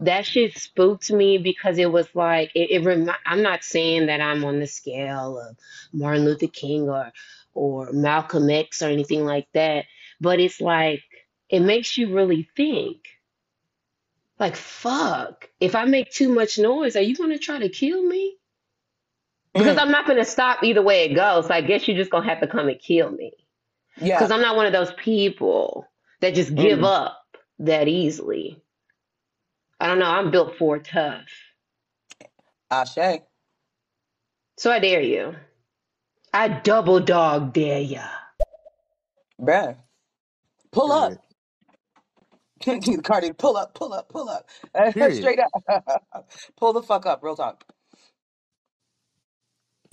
[SPEAKER 5] That shit spooked me because it was like, it, it remi- I'm not saying that I'm on the scale of Martin Luther King or, or Malcolm X or anything like that, but it's like, it makes you really think. Like, fuck, if I make too much noise, are you going to try to kill me? Because
[SPEAKER 3] Mm,
[SPEAKER 5] I'm not going to stop either way it goes. So I guess you're just going to have to come and kill me.
[SPEAKER 3] yeah.
[SPEAKER 5] Because I'm not one of those people that just give
[SPEAKER 3] Mm,
[SPEAKER 5] up that easily. I don't know. I'm built for tough.
[SPEAKER 3] Ashe.
[SPEAKER 5] So I dare you. I double dog dare ya.
[SPEAKER 3] Bruh. Pull
[SPEAKER 2] Period.
[SPEAKER 3] up. Cardi, pull up, pull up, pull up.
[SPEAKER 2] Period.
[SPEAKER 3] Straight up. pull the fuck up. Real talk.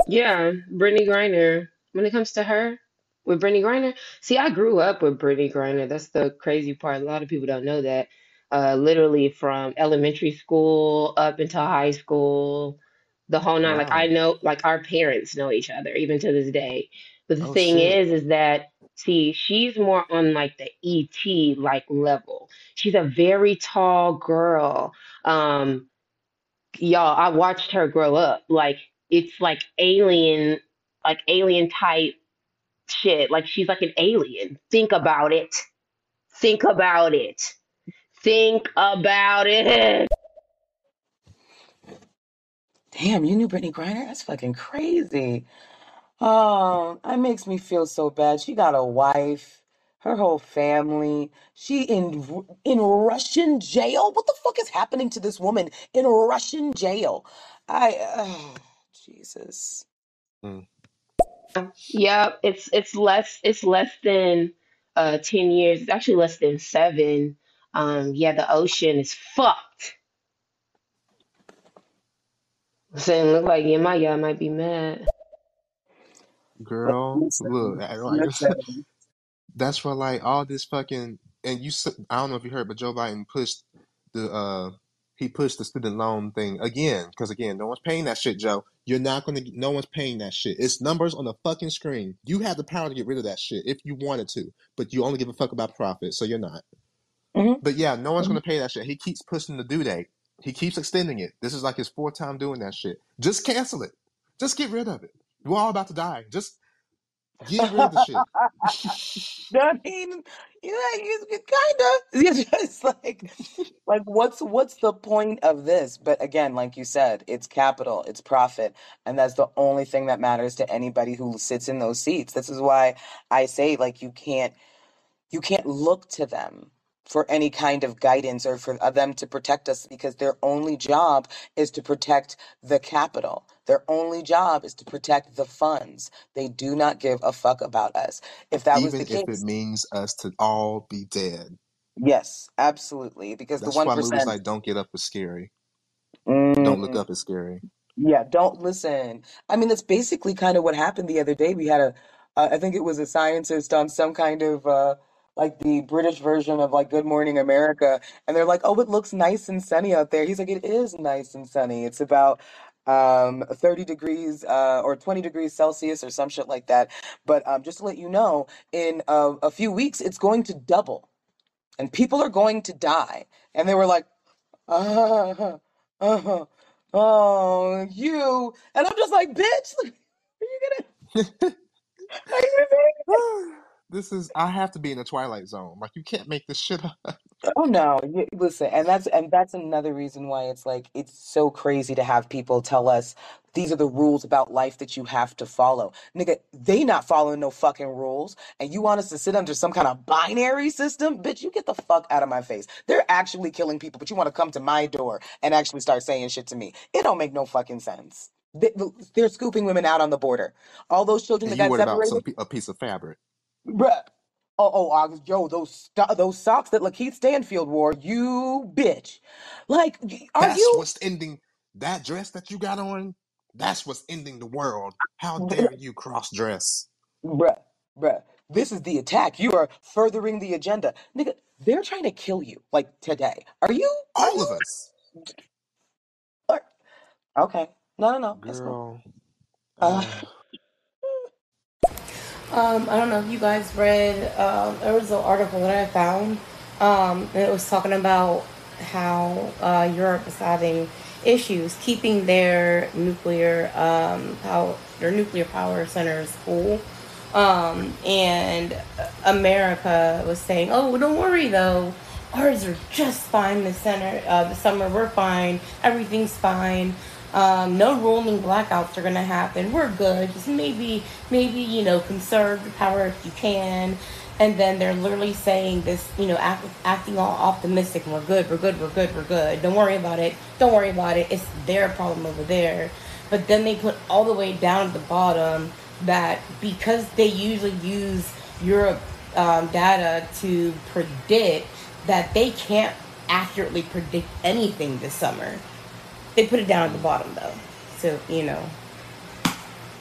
[SPEAKER 5] Yeah, Brittney Griner. When it comes to her, with Brittney Griner, see, I grew up with Brittney Griner. That's the crazy part. A lot of people don't know that. Uh, literally from elementary school up until high school, the whole nine. Like I
[SPEAKER 2] Wow.
[SPEAKER 5] know, like our parents know each other even to this day. But the
[SPEAKER 2] Oh
[SPEAKER 5] thing
[SPEAKER 2] shit.
[SPEAKER 5] is, is that see, she's more on like the ET like level. She's a very tall girl. Um, y'all, I watched her grow up. Like it's like alien, like alien type shit. Like she's like an alien. Think about it. Think about it. Think about it.
[SPEAKER 3] Damn, you knew Brittney Griner? That's fucking crazy. Oh, that makes me feel so bad. She got a wife, her whole family. She in in Russian jail. What the fuck is happening to this woman in Russian jail? I, uh, Jesus.
[SPEAKER 2] Mm.
[SPEAKER 5] Yep, it's it's less it's less than uh ten years. It's actually less than seven. Um, yeah, the ocean is fucked. Saying look like Yemaya might be mad.
[SPEAKER 2] Girl, look, I- like that's for like all this fucking and you. I don't know if you heard, but Joe Biden pushed the uh he pushed the student loan thing again because again, no one's paying that shit, Joe. You're not gonna. No one's paying that shit. It's numbers on the fucking screen. You have the power to get rid of that shit if you wanted to, but you only give a fuck about profit, so you're not.
[SPEAKER 3] Mhm.
[SPEAKER 2] But yeah, no one's gonna pay that shit. He keeps pushing the due date. He keeps extending it. This is like his fourth time doing that shit. Just cancel it. Just get rid of it. We're all about to die. Just get rid of the shit.
[SPEAKER 3] I mean, yeah, you, you kind of. It's just like, like what's what's the point of this? But again, like you said, it's capital, it's profit, and that's the only thing that matters to anybody who sits in those seats. This is why I say, like, you can't you can't look to them for any kind of guidance or for them to protect us because their only job is to protect the capital. Their only job is to protect the funds. They do not give a fuck about us. If that was the
[SPEAKER 2] Even if it
[SPEAKER 3] case,
[SPEAKER 2] means us to all be dead.
[SPEAKER 3] yes, absolutely. Because the
[SPEAKER 2] That's why movies
[SPEAKER 3] 1%.
[SPEAKER 2] like Don't Get Up is scary. Don't Look
[SPEAKER 3] Mm,
[SPEAKER 2] Up is scary.
[SPEAKER 3] Yeah, don't listen. I mean, that's basically kind of what happened the other day. We had a, uh, I think it was a scientist on some kind of uh, like the British version of like Good Morning America, and they're like, "Oh, it looks nice and sunny out there." He's like, "It is nice and sunny. It's about um 30 degrees uh or 20 degrees Celsius or some shit like that." But um just to let you know, in uh, a few weeks, it's going to double, and people are going to die. And they were like. Uh, uh, oh, you. And I'm just like, bitch, are you gonna, are you gonna
[SPEAKER 2] this is I have to be in the twilight zone. Like you can't make this shit up.
[SPEAKER 3] Oh no, listen, and that's and that's another reason why it's like it's so crazy to have people tell us these are the rules about life that you have to follow. Nigga, they not following no fucking rules, and you want us to sit under some kind of binary system? Bitch, you get the fuck out of my face. They're actually killing people, but you want to come to my door and actually start saying shit to me. It don't make no fucking sense. They, they're scooping women out on the border. All those children
[SPEAKER 2] And
[SPEAKER 3] that
[SPEAKER 2] you
[SPEAKER 3] got
[SPEAKER 2] worried about
[SPEAKER 3] separated,
[SPEAKER 2] some pe- a piece of fabric.
[SPEAKER 3] Bruh. Oh, oh, uh, yo, those sto- those socks that Lakeith Stanfield wore, you bitch. Like, y- are
[SPEAKER 2] That's
[SPEAKER 3] you,
[SPEAKER 2] what's ending that dress that you got on. That's what's ending the world. How dare you cross dress?
[SPEAKER 3] bruh, bruh? This is the attack. You are furthering the agenda, nigga. They're trying to kill you, like today. Are you? Are
[SPEAKER 2] All
[SPEAKER 3] you?
[SPEAKER 2] of us.
[SPEAKER 3] Are, okay, no, no, no, it's cool.
[SPEAKER 2] Girl.
[SPEAKER 3] Uh,
[SPEAKER 2] Uh,
[SPEAKER 12] Um, I don't know if you guys read, um, there was an article that I found, um, and it was talking about how uh, Europe is having issues keeping their nuclear um, power, their nuclear power centers full. Um, and America was saying, "Oh, well, don't worry though, ours are just fine. The center, uh, the summer, we're fine. Everything's fine." Um, no rolling blackouts are gonna happen. We're good. Just maybe, maybe you know, conserve the power if you can. And then they're literally saying this, you know, act, acting all optimistic. We're good. We're good. We're good. We're good. Don't worry about it. Don't worry about it. It's their problem over there. But then they put all the way down at the bottom that because they usually use Europe um, data to predict that they can't accurately predict anything this summer they put it down at the bottom though. So, you know,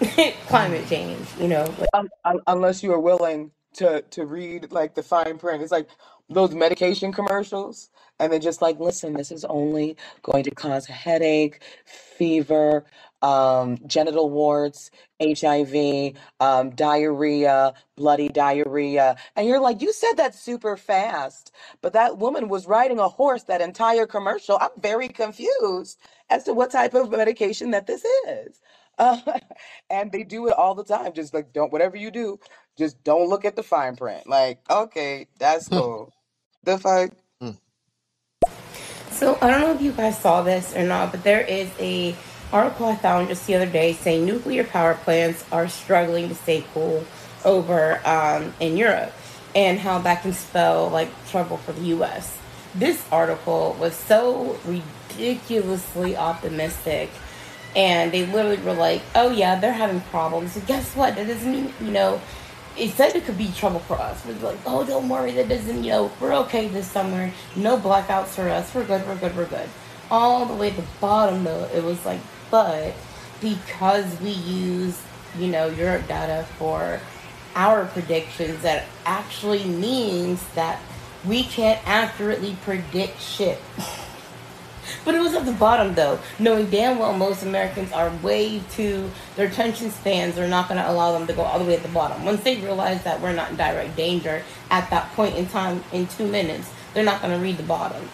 [SPEAKER 12] climate change, you know.
[SPEAKER 3] Un- unless you are willing to to read like the fine print. It's like those medication commercials, and they're just like, listen, this is only going to cause headache, fever, um, genital warts, HIV, um, diarrhea, bloody diarrhea, and you're like, you said that super fast, but that woman was riding a horse that entire commercial. I'm very confused as to what type of medication that this is. Uh, and they do it all the time. Just like don't whatever you do, just don't look at the fine print. Like, okay, that's cool. The fuck?
[SPEAKER 2] mm,
[SPEAKER 12] so I don't know if you guys saw this or not, but there is a article I found just the other day saying nuclear power plants are struggling to stay cool over um, in Europe, and how that can spell like trouble for the U.S. This article was so ridiculously optimistic and they literally were like, "Oh yeah, they're having problems." And guess what? That doesn't mean you know. It said it could be trouble for us. We're like, "Oh, don't worry. That doesn't you know. We're okay this summer. No blackouts for us. We're good. We're good. We're good." All the way at the bottom though, it was like, but because we use you know Europe data for our predictions, that actually means that we can't accurately predict shit. But it was at the bottom though, knowing damn well most Americans are way too their attention spans are not going to allow them to go all the way at the bottom. Once they realize that we're not in direct danger at that point in time in two minutes, they're not going to read the bottom.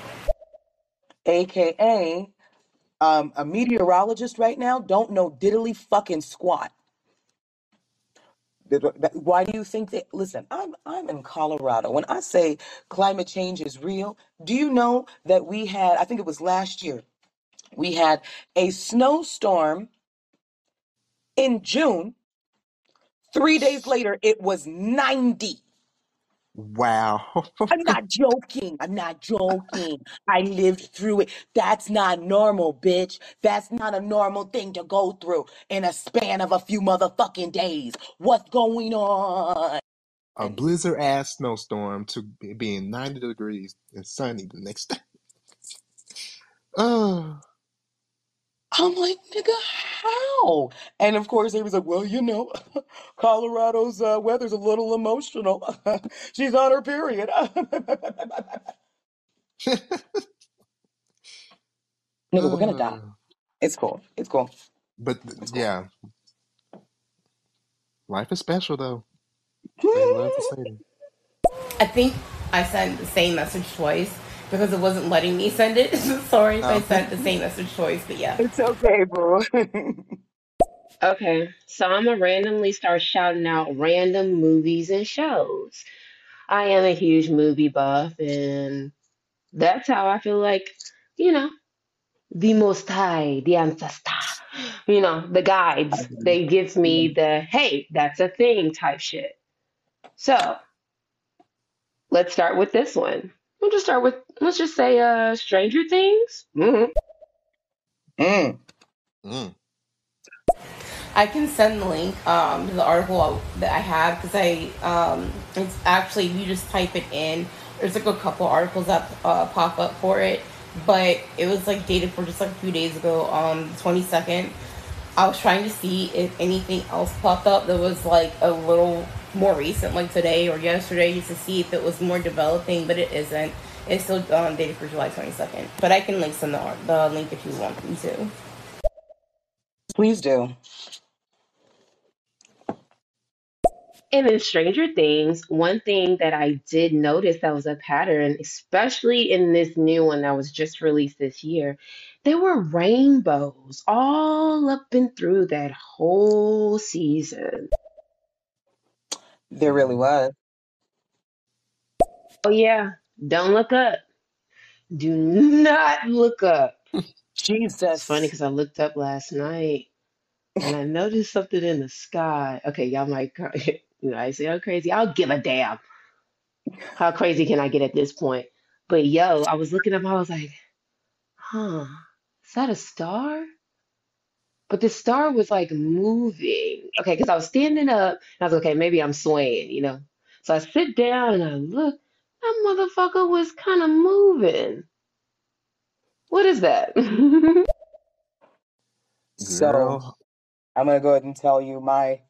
[SPEAKER 3] AKA, um, a meteorologist right now don't know diddly fucking squat. Why do you think that? Listen, I'm I'm in Colorado. When I say climate change is real, do you know that we had? I think it was last year. We had a snowstorm in June. Three days later, it was 90.
[SPEAKER 2] Wow.
[SPEAKER 3] I'm not joking. I'm not joking. I lived through it. That's not normal, bitch. That's not a normal thing to go through in a span of a few motherfucking days. What's going on?
[SPEAKER 2] A blizzard ass snowstorm to be- being 90 degrees and sunny the next day. Oh,
[SPEAKER 3] I'm like, nigga, how? And of course, he was like, well, you know, Colorado's uh, weather's a little emotional. She's on her period. Nigga, we're gonna die.
[SPEAKER 2] oh.
[SPEAKER 3] It's cool. It's cool.
[SPEAKER 2] But th-
[SPEAKER 3] It's cool.
[SPEAKER 2] yeah, life is special though. They love to say that.
[SPEAKER 12] I think I sent the same message twice because it wasn't letting me send it. Sorry if I
[SPEAKER 2] Oh.
[SPEAKER 12] sent the same message twice, but yeah.
[SPEAKER 3] It's okay, boo.
[SPEAKER 5] Okay, so I'm gonna randomly start shouting out random movies and shows. I am a huge movie buff, and that's how I feel like, you know, the Most High, the ancestor, you know, the guides, they give me the hey, that's a thing type shit. So let's start with this one. We'll just start with let's just say uh Stranger Things. hmm
[SPEAKER 3] Mm.
[SPEAKER 2] Mm.
[SPEAKER 12] I can send the link um, to the article that I have because I um, it's actually you just type it in. There's like a couple articles that uh, pop up for it, but it was like dated for just like a few days ago on the 22nd. I was trying to see if anything else popped up that was like a little more recent, like today or yesterday, just to see if it was more developing, but it isn't. It's still um, dated for July 22nd. But I can link some the, the link if you want me to.
[SPEAKER 3] Please do.
[SPEAKER 5] And in Stranger Things, one thing that I did notice that was a pattern, especially in this new one that was just released this year, there were rainbows all up and through that whole season.
[SPEAKER 3] There really was.
[SPEAKER 5] Oh, yeah, don't look up. Do not look up. Jesus. It's funny
[SPEAKER 3] Jesus.
[SPEAKER 5] because I looked up last night and I noticed something in the sky. Okay, y'all might, you know, I say, oh, crazy. I'll give a damn. How crazy can I get at this point? But yo, I was looking up, I was like, huh, is that a star? But the star was like moving. Okay, because I was standing up and I was like, okay, maybe I'm swaying, you know. So I sit down and I look, that motherfucker was kind of moving. What is that?
[SPEAKER 3] So
[SPEAKER 2] Girl,
[SPEAKER 3] I'm gonna go ahead and tell you my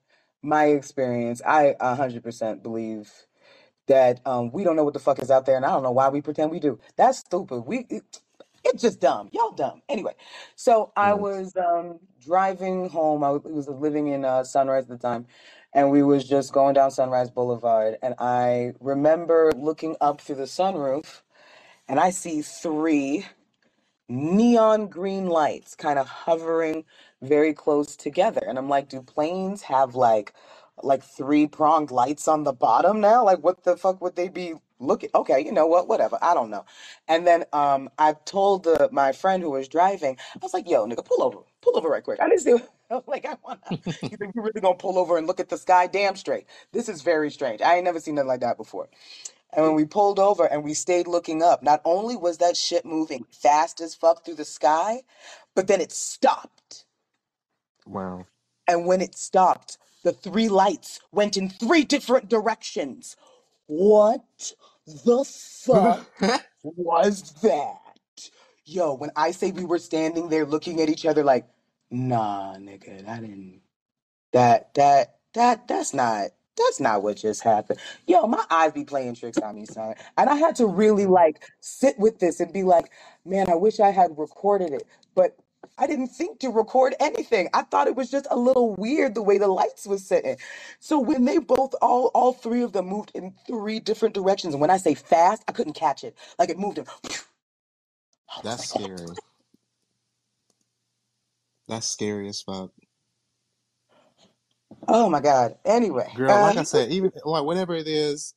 [SPEAKER 3] my experience. I 100% believe that um, we don't know what the fuck is out there, and I don't know why we pretend we do. That's stupid. We it, it's just dumb. Y'all dumb. Anyway, so I
[SPEAKER 2] mm,
[SPEAKER 3] was um, driving home. I was living in uh, Sunrise at the time, and we was just going down Sunrise Boulevard, and I remember looking up through the sunroof, and I see three neon green lights kind of hovering very close together and i'm like do planes have like like three pronged lights on the bottom now? Like what the fuck would they be looking okay you know what whatever i don't know. And then um i told the, my friend who was driving i was like yo nigga pull over pull over right quick. I didn't see like i wanna you think you really gonna pull over and look at the sky? Damn straight. This is very strange. I ain't never seen nothing like that before. And when we pulled over and we stayed looking up, not only was that shit moving fast as fuck through the sky, but then it stopped.
[SPEAKER 2] wow.
[SPEAKER 3] And when it stopped, the three lights went in three different directions. What the fuck was that? Yo, when I say we were standing there looking at each other like, nah, nigga, I didn't. That that that that's not that's not what just happened. Yo, my eyes be playing tricks on me, son. And I had to really like sit with this and be like, man, I wish I had recorded it. But I didn't think to record anything. I thought it was just a little weird the way the lights was sitting. So when they both all all three of them moved in three different directions, and when I say fast, I couldn't catch it. Like it moved I was
[SPEAKER 2] That's
[SPEAKER 3] like,
[SPEAKER 2] scary. That's scary as fuck.
[SPEAKER 3] oh my God. Anyway,
[SPEAKER 2] Girl,
[SPEAKER 3] uh
[SPEAKER 2] like I said, even like whatever it is,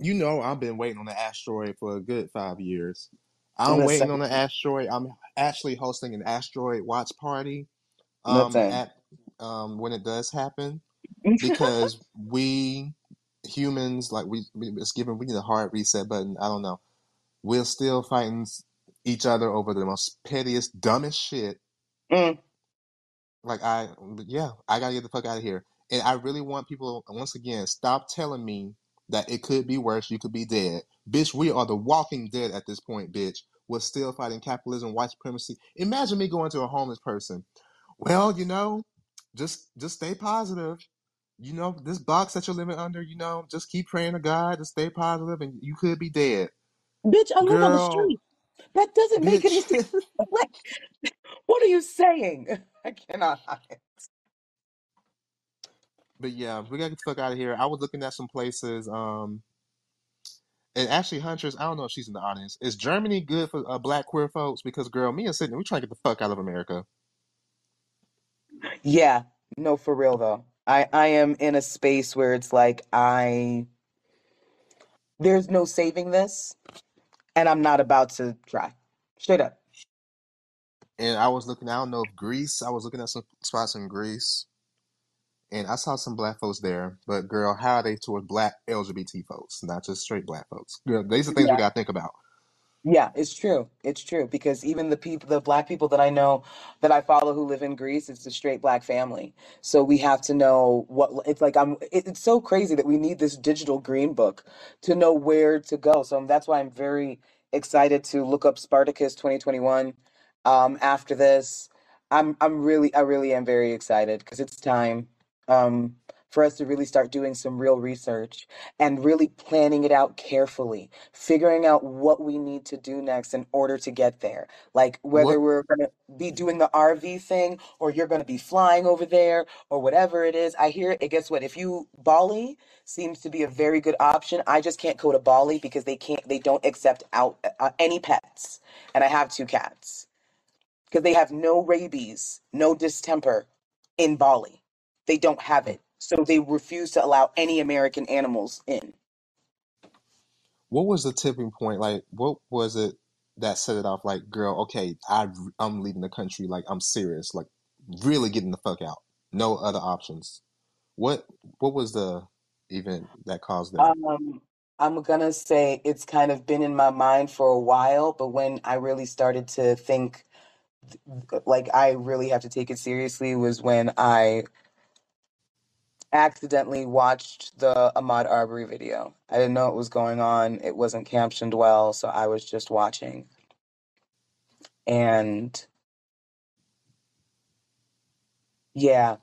[SPEAKER 2] you know I've been waiting on the asteroid for a good five years. I'm waiting on the asteroid. I'm actually hosting an asteroid watch party um at um when it does happen because we humans like we, we it's given we need a hard reset button. I don't know. We're still fighting each other over the most pettiest, dumbest shit
[SPEAKER 3] Mm,
[SPEAKER 2] Like I, yeah, I gotta get the fuck out of here. And I really want people once again stop telling me that it could be worse. You could be dead, bitch. We are the walking dead at this point, bitch. We're still fighting capitalism, white supremacy. Imagine me going to a homeless person. Well, you know, just just stay positive. You know, this box that you're living under, you know, just keep praying to God to stay positive, and you could be dead,
[SPEAKER 3] bitch, I live on the street. That doesn't make any sense. Like, what are you saying? I cannot.
[SPEAKER 2] But yeah, we gotta get the fuck out of here. I was looking at some places. Um, And actually, Huntress, I don't know if she's in the audience. Is Germany good for uh, black queer folks? Because, girl, me and Sydney, we trying to get the fuck out of America.
[SPEAKER 3] Yeah, no, for real though. I I am in a space where it's like I there's no saving this, and I'm not about to try. Straight up.
[SPEAKER 2] And I was looking, I don't know if Greece, I was looking at some spots in Greece, and I saw some black folks there. But, girl, how are they towards black LGBT folks, not just straight black folks? Girl, these are things we
[SPEAKER 3] Yeah.
[SPEAKER 2] got to think about.
[SPEAKER 3] Yeah, it's true. It's true because even the people, the black people that I know that I follow who live in Greece, it's a straight black family. So we have to know what it's like. I'm. it- It's so crazy that we need this digital green book to know where to go. So that's why I'm very excited to look up Spartacus 2021. Um, after this, I'm I'm really I really am very excited because it's time um, for us to really start doing some real research and really planning it out carefully figuring out what we need to do next in order to get there. Like whether
[SPEAKER 2] What
[SPEAKER 3] we're going to be doing the RV thing or you're going to be flying over there or whatever it is. I hear it. Guess what? If you Bali seems to be a very good option. I just can't go to Bali because they can't. They don't accept out uh, any pets, and I have two cats because they have no rabies, no distemper in Bali. They don't have it. So they refuse to allow any American animals in.
[SPEAKER 2] what was the tipping point? Like, what was it that set it off? Like, girl, okay, I I'm leaving the country. Like, I'm serious. Like, really getting the fuck out. No other options. What what was the event that caused that?
[SPEAKER 3] Um, I'm gonna say it's kind of been in my mind for a while, but when I really started to think like I really have to take it seriously was when I accidentally watched the Ahmaud Arbery video. I didn't know what was going on. It wasn't captioned well, so I was just watching. And yeah,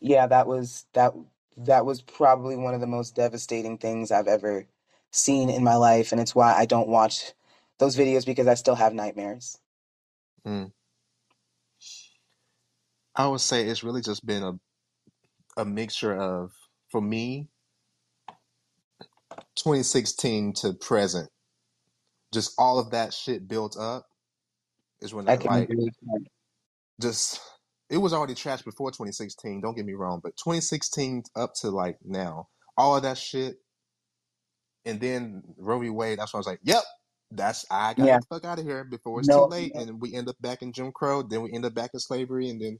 [SPEAKER 3] yeah, that was that that was probably one of the most devastating things I've ever seen in my life, and it's why I don't watch those videos because I still have nightmares.
[SPEAKER 2] Mm. I would say it's really just been a a mixture of for me 2016 to present. Just all of that shit built up is when
[SPEAKER 3] I
[SPEAKER 2] like just it was already trash before 2016 don't get me wrong but 2016 up to like now all of that shit and then Roe v. Wade that's when I was like yep that's I gotta
[SPEAKER 3] Yeah,
[SPEAKER 2] the fuck out of here before it's too late
[SPEAKER 3] no,
[SPEAKER 2] and we end up back in Jim Crow then we end up back in slavery and then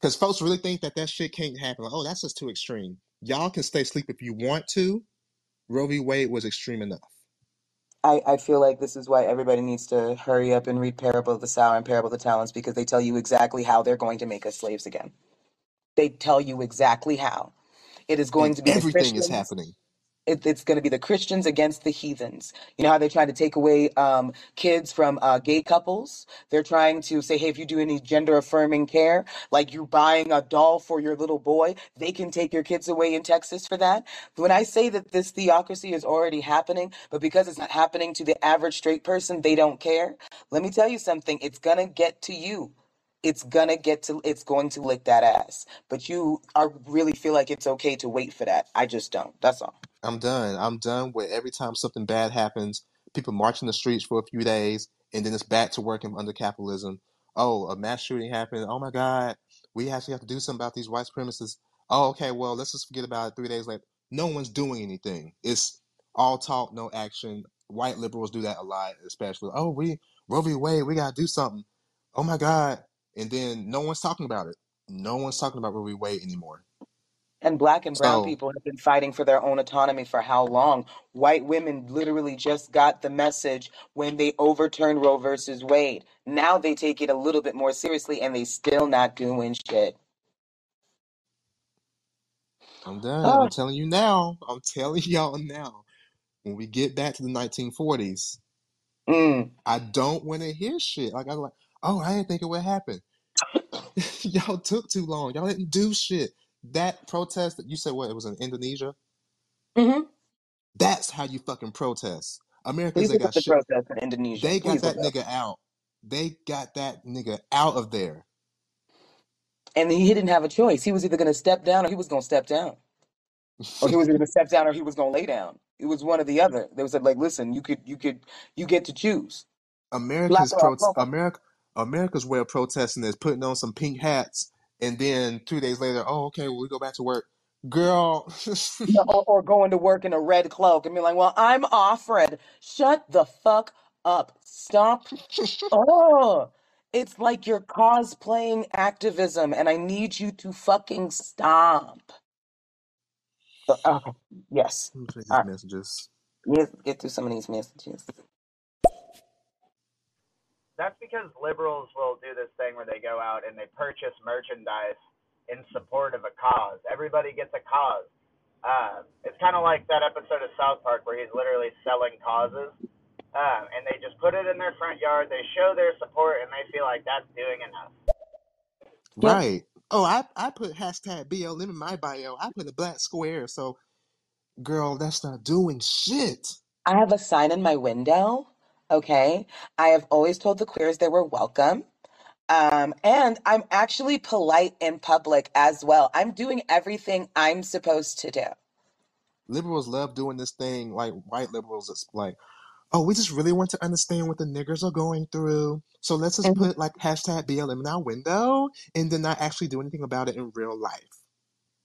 [SPEAKER 2] because folks really think that that shit can't happen like oh that's just too extreme y'all can stay asleep if you want to Roe v. Wade was extreme enough
[SPEAKER 3] I, I feel like this is why everybody needs to hurry up and read Parable of the Sower and Parable of the Talents because they tell you exactly how they're going to make us slaves again. They tell you exactly how. It is
[SPEAKER 2] and
[SPEAKER 3] going to be
[SPEAKER 2] everything is happening
[SPEAKER 3] it, it's going to be the Christians against the heathens. You know how they're trying to take away um, kids from uh, gay couples? They're trying to say, hey, if you do any gender affirming care, like you buying a doll for your little boy, they can take your kids away in Texas for that. When I say that this theocracy is already happening, but because it's not happening to the average straight person, they don't care. Let me tell you something. It's going to get to you. It's gonna get to it's going to lick that ass. But you are really feel like it's okay to wait for that. I just don't. That's all.
[SPEAKER 2] I'm done. I'm done with every time something bad happens, people march in the streets for a few days, and then it's back to working under capitalism. Oh, a mass shooting happened. Oh my God, we actually have to do something about these white supremacists. Oh, okay, well, let's just forget about it three days later. No one's doing anything. It's all talk, no action. White liberals do that a lot, especially. Oh, we, Roe v. Wade, we got to do something. Oh my God. And then no one's talking about it. No one's talking about Roe v. Wade anymore.
[SPEAKER 3] And black and brown
[SPEAKER 2] So
[SPEAKER 3] people have been fighting for their own autonomy for how long? White women literally just got the message when they overturned Roe versus Wade. Now they take it a little bit more seriously and they still not doing shit.
[SPEAKER 2] I'm done. I'm
[SPEAKER 3] Oh,
[SPEAKER 2] telling you now. I'm telling y'all now. When we get back to the 1940s,
[SPEAKER 3] mm.
[SPEAKER 2] I don't want to hear shit. Like I'm like, oh, I didn't think it would happen. y'all took too long. Y'all didn't do shit. That protest that you said, what? It was in Indonesia.
[SPEAKER 3] hmm
[SPEAKER 2] That's how you fucking protest. Americans,
[SPEAKER 3] Please
[SPEAKER 2] they
[SPEAKER 3] look up
[SPEAKER 2] got
[SPEAKER 3] the
[SPEAKER 2] shit.
[SPEAKER 3] protest in Indonesia.
[SPEAKER 2] They got
[SPEAKER 3] Please look
[SPEAKER 2] that
[SPEAKER 3] it up.
[SPEAKER 2] nigga out. They got that nigga out of there.
[SPEAKER 3] And he didn't have a choice. He was either going to step down or he was going to step down. Or he was going to step down or he was going to lay down. It was one or the other. They said, like, listen, you could, you could, you get to choose. Black
[SPEAKER 2] America's
[SPEAKER 3] or
[SPEAKER 2] pro America America's way of protesting is putting on some pink hats and then two days later, oh okay, well, we go back to work. Girl,
[SPEAKER 3] or, or going to work in a red cloak and be like, well, I'm off red. Shut the fuck up. Stop. Oh, it's like you're cosplaying activism and I need you to fucking stop. So, okay. Yes.
[SPEAKER 2] let me these
[SPEAKER 3] right.
[SPEAKER 2] messages.
[SPEAKER 3] Let's get through some of these messages.
[SPEAKER 13] That's because liberals will do this thing where they go out and they purchase merchandise in support of a cause. Everybody gets a cause. Uh, it's kind of like that episode of South Park where he's literally selling causes. Um, and they just put it in their front yard. They show their support, and they feel like that's doing enough.
[SPEAKER 2] Right. Oh, I I put hashtag BLM in my bio. I put a black square. So, girl, that's not doing shit.
[SPEAKER 3] I have a sign in my window. Okay. I have always told the queers they were welcome. Um, and I'm actually polite in public as well. I'm doing everything I'm supposed to do.
[SPEAKER 2] Liberals love doing this thing, like white liberals. It's like, oh, we just really want to understand what the niggers are going through. So let's just put like hashtag BLM in our window and then not actually do anything about it in real life.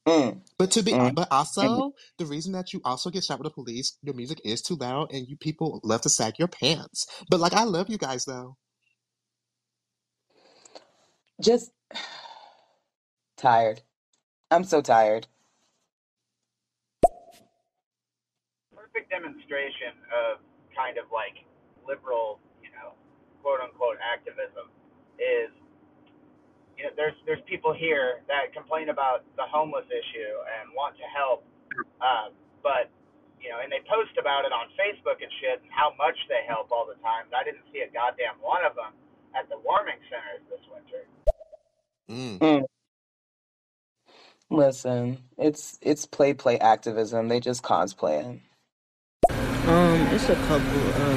[SPEAKER 3] Mm,
[SPEAKER 2] But to be,
[SPEAKER 3] mm,
[SPEAKER 2] but
[SPEAKER 3] mm.
[SPEAKER 2] also the reason that you also get shot with the police, your music is too loud, and you people love to sag your pants. But like, I love you guys though.
[SPEAKER 3] Just tired. I'm so tired.
[SPEAKER 13] Perfect demonstration of kind of like liberal, you know, quote unquote activism is you know, there's there's people here that complain about the homeless issue and want to help, um, but you know, and they post about it on Facebook and shit and how much they help all the time. But I didn't see a goddamn one of them at the warming centers this winter.
[SPEAKER 2] Mm.
[SPEAKER 3] Mm. Listen, it's it's play play activism. They just cosplay it.
[SPEAKER 7] Um, it's a couple of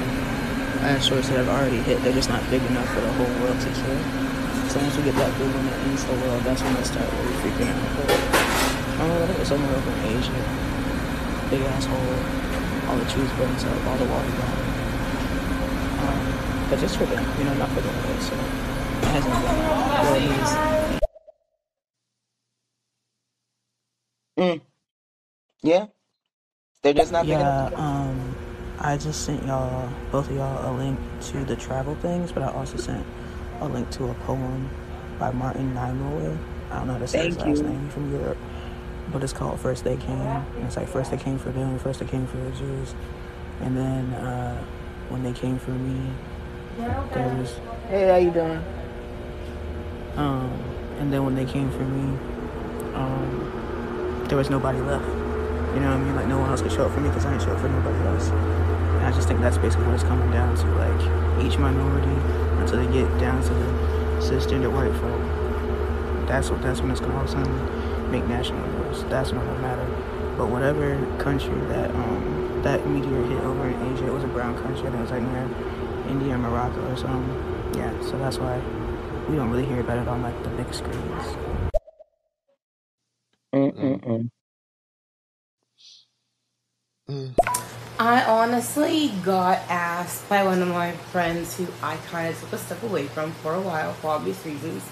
[SPEAKER 7] asteroids that have already hit. They're just not big enough for the whole world to kill. So once we get that big ends the world, that's when they start really freaking out. But I don't know, I think it's somewhere over in Asia. Big asshole. All the trees burns up, all the water gone. Um, but just for them, you know, not for the world. So it hasn't been world news.
[SPEAKER 3] Mm. Yeah, they're just not
[SPEAKER 7] Yeah, um, I just sent y'all, both of y'all, a link to the travel things, but I also sent a link to a poem by Martin Niemöller. I don't know how to say his last name. He's from Europe, but it's called First They Came. And it's like first they came for them, first they came for the Jews, and then uh, when they came for me, there was
[SPEAKER 5] Hey, how you doing?
[SPEAKER 7] um, and then when they came for me, um, there was nobody left. You know what I mean? Like no one else could show up for me because I didn't show up for nobody else. And I just think that's basically what it's coming down to. Like each minority until they get down to the cisgender white folk. That's what that's when it's gonna all of sudden make national news. That's when it'll matter. But whatever country that um that meteor hit over in Asia, it was a brown country. I think it was like near India or Morocco or something. Yeah, so that's why we don't really hear about it on like the big screens.
[SPEAKER 3] Mm
[SPEAKER 2] mm
[SPEAKER 3] Mm.
[SPEAKER 12] I honestly got asked by one of my friends who I kind of took a step away from for a while for obvious reasons.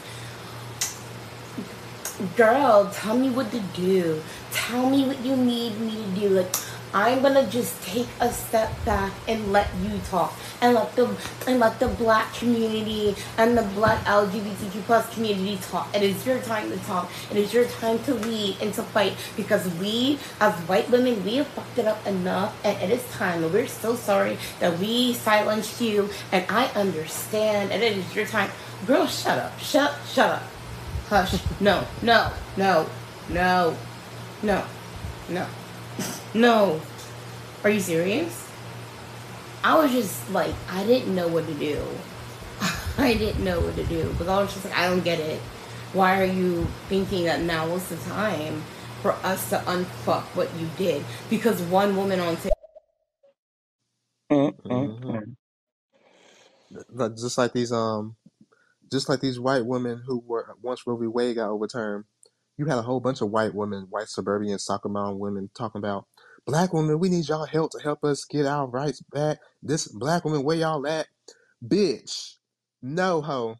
[SPEAKER 12] Girl, tell me what to do. Tell me what you need me to do. Like, I'm gonna just take a step back and let you talk, and let the and let the black community and the black LGBTQ plus community talk. It is your time to talk. It is your time to lead and to fight because we, as white women, we have fucked it up enough, and it is time. And we're so sorry that we silenced you, and I understand. And it is your time, girl. Shut up. Shut. Shut up. Hush. No. No. No. No. No. No. No. Are you serious? I was just like, I didn't know what to do. I didn't know what to do because I was just like, I don't get it. Why are you thinking that now was the time for us to unfuck what you did? Because one woman on TikTok.
[SPEAKER 3] Mm mm
[SPEAKER 2] hmm
[SPEAKER 3] mm.
[SPEAKER 2] Like, just like these um, just like these white women who were once Roe v. Wade got overturned. You had a whole bunch of white women, white suburban soccer mom women, talking about black women. We need y'all help to help us get our rights back. This black woman, where y'all at, bitch? No ho,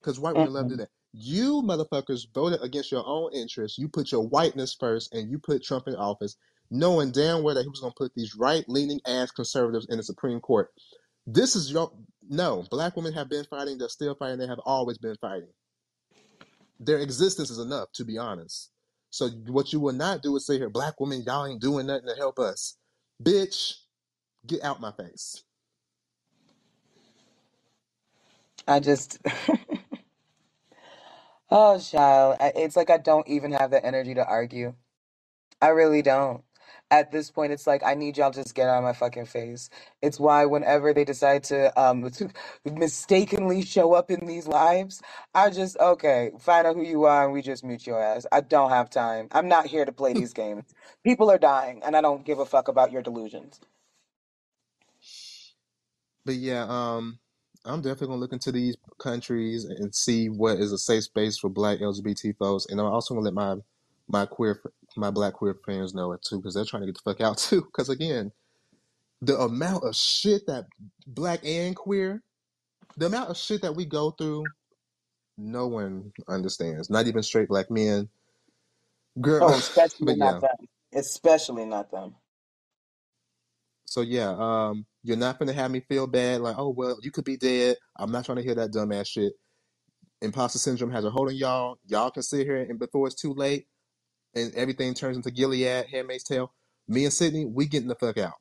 [SPEAKER 2] because white women love to do that. You motherfuckers voted against your own interests. You put your whiteness first, and you put Trump in office, knowing damn well that he was going to put these right-leaning ass conservatives in the Supreme Court. This is your no. Black women have been fighting. They're still fighting. They have always been fighting. Their existence is enough, to be honest. So what you will not do is say here, black women, y'all ain't doing nothing to help us. Bitch, get out my face.
[SPEAKER 3] I just, oh, child, it's like I don't even have the energy to argue. I really don't. At this point, it's like I need y'all to just get out of my fucking face. It's why whenever they decide to um mistakenly show up in these lives, I just okay, find out who you are and we just mute your ass. I don't have time. I'm not here to play these games. People are dying, and I don't give a fuck about your delusions.
[SPEAKER 2] But yeah, um, I'm definitely gonna look into these countries and see what is a safe space for Black LGBT folks, and I'm also gonna let my my queer my Black queer friends know it too, because they're trying to get the fuck out too. Because again, the amount of shit that Black and queer, the amount of shit that we go through, no one understands. Not even straight Black men, girl.
[SPEAKER 3] Oh, especially
[SPEAKER 2] but
[SPEAKER 3] not
[SPEAKER 2] yeah,
[SPEAKER 3] them. Especially not them.
[SPEAKER 2] so yeah, um, you're not gonna have me feel bad, like, oh well, you could be dead. I'm not trying to hear that dumbass shit. imposter syndrome has a hold on y'all. Y'all can sit here and before it's too late and everything turns into Gilead, Handmaid's Tale. Me and Sydney, we getting the fuck out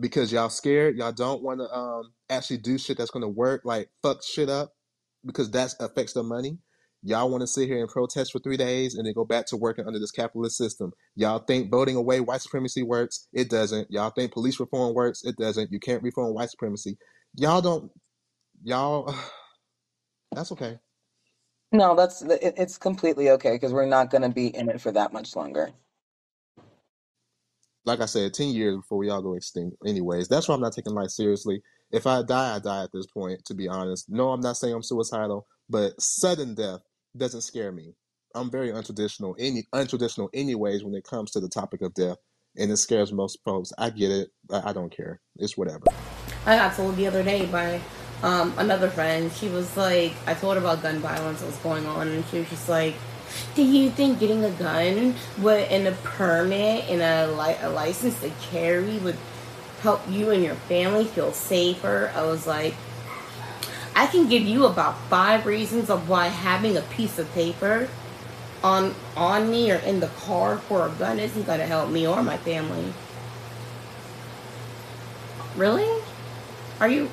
[SPEAKER 2] because y'all scared. Y'all don't want to um actually do shit that's gonna work, like fuck shit up because that affects the money. Y'all want to sit here and protest for three days and then go back to working under this capitalist system. Y'all think voting away white supremacy works? It doesn't. Y'all think police reform works? It doesn't. You can't reform white supremacy. Y'all don't. Y'all. That's okay.
[SPEAKER 3] No, that's it, it's completely okay because we're not going to be in it for that much longer.
[SPEAKER 2] like I said, ten years before we all go extinct. Anyways, that's why I'm not taking life seriously. If I die, I die at this point. To be honest, no, I'm not saying I'm suicidal, but sudden death doesn't scare me. I'm very untraditional, any untraditional, anyways, when it comes to the topic of death, and it scares most folks. I get it. I, I don't care. It's whatever.
[SPEAKER 12] I got told the other day by um, another friend. She was like, I told her about gun violence, what was going on, and she was just like, "Do you think getting a gun with and a permit and a, li- a license to carry would help you and your family feel safer?" I was like, I can give you about five reasons of why having a piece of paper on on me or in the car for a gun isn't going to help me or my family. Really? Are you?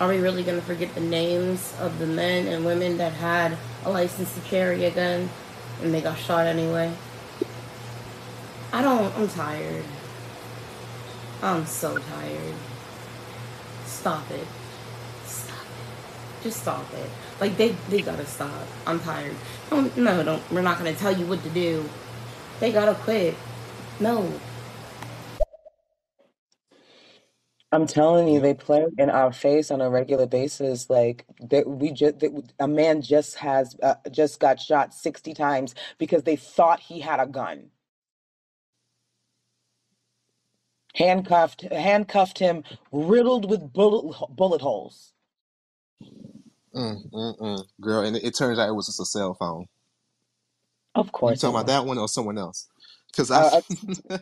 [SPEAKER 12] Are we really going to forget the names of the men and women that had a license to carry a gun and they got shot anyway? I don't. I'm tired. I'm so tired. Stop it. Stop it. Just stop it. Like they they gotta stop. I'm tired. Don't no don't. We're not gonna tell you what to do. They gotta quit. No.
[SPEAKER 3] I'm telling you, they play in our face on a regular basis. Like that, we just that, a man just has uh, just got shot sixty times because they thought he had a gun. Handcuffed, handcuffed him, riddled with bullet bullet holes.
[SPEAKER 2] Mm, mm, mm. Girl, and it, it turns out it was just a cell phone.
[SPEAKER 3] Of
[SPEAKER 2] You
[SPEAKER 3] course it
[SPEAKER 2] talking about
[SPEAKER 3] was.
[SPEAKER 2] that one or someone else? Because I.
[SPEAKER 3] Uh, uh,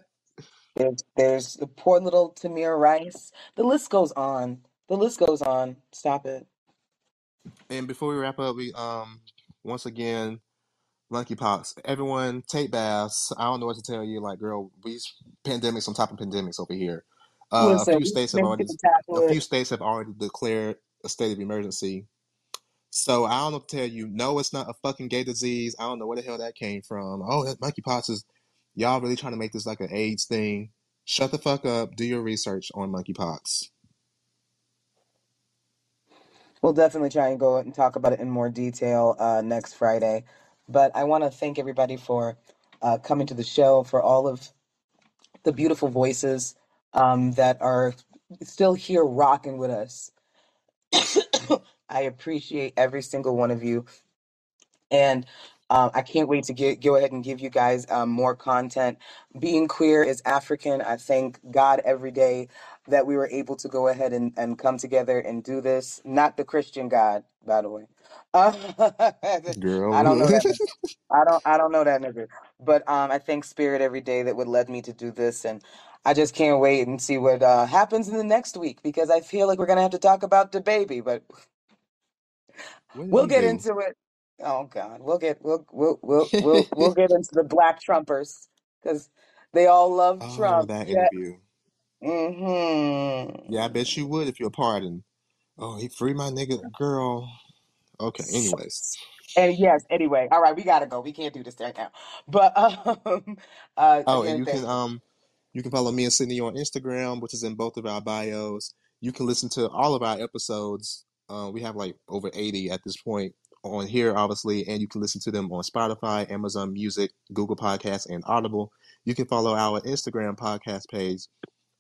[SPEAKER 3] there's there's the poor little Tamir Rice. The list goes on. The list goes on. Stop it.
[SPEAKER 2] and before we wrap up, we um once again monkeypox. Everyone take baths. I don't know what to tell you. Like, girl, we pandemics on top of pandemics over here. Uh, a
[SPEAKER 3] Listen,
[SPEAKER 2] few states have already a
[SPEAKER 3] tackle
[SPEAKER 2] few states have already declared a state of emergency. So I don't know what to tell you. No, it's not a fucking gay disease. I don't know where the hell that came from. Oh, that monkeypox is y'all really trying to make this like an AIDS thing. Shut the fuck up. Do your research on monkeypox.
[SPEAKER 3] We'll definitely try and go and talk about it in more detail uh, next Friday. But I want to thank everybody for uh, coming to the show, for all of the beautiful voices um, that are still here rocking with us. I appreciate every single one of you. And um, I can't wait to get, go ahead and give you guys um, more content. Being queer is African. I thank God every day that we were able to go ahead and, and come together and do this. Not the Christian God, by the way. Uh, I don't
[SPEAKER 2] Girl.
[SPEAKER 3] know that. I don't. I don't know that nigga. But um, I thank Spirit every day that would led me to do this, and I just can't wait and see what uh, happens in the next week because I feel like we're gonna have to talk about the baby. But
[SPEAKER 2] what did
[SPEAKER 3] We'll
[SPEAKER 2] he
[SPEAKER 3] get
[SPEAKER 2] do?
[SPEAKER 3] into it. Oh God, we'll get we'll we'll we'll we'll we'll get into the black Trumpers because they all love
[SPEAKER 2] oh,
[SPEAKER 3] Trump.
[SPEAKER 2] that
[SPEAKER 3] Yeah.
[SPEAKER 2] interview. Yeah, I
[SPEAKER 3] Mm-hmm.
[SPEAKER 2] bet you would if you're pardoned. Oh, he free my nigga girl. Okay, anyways.
[SPEAKER 3] And yes, anyway, all right, we gotta go. We can't do this right now. But um, uh,
[SPEAKER 2] Oh, and
[SPEAKER 3] again,
[SPEAKER 2] you can
[SPEAKER 3] thank
[SPEAKER 2] um you can follow me and Sydney on Instagram, which is in both of our bios. You can listen to all of our episodes. Uh, we have like over 80 at this point on here, obviously, and you can listen to them on Spotify, Amazon Music, Google Podcasts, and Audible. You can follow our Instagram podcast page,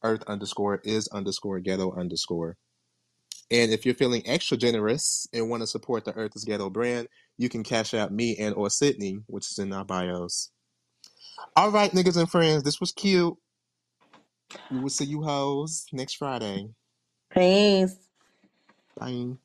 [SPEAKER 2] Earth underscore is underscore ghetto underscore. And if you're feeling extra generous and want to support the Earth is Ghetto brand, you can cash out me and or Sydney, which is in our bios. All right, niggas and friends, this was cute. We will see you hoes next Friday.
[SPEAKER 3] Peace.
[SPEAKER 2] Bye.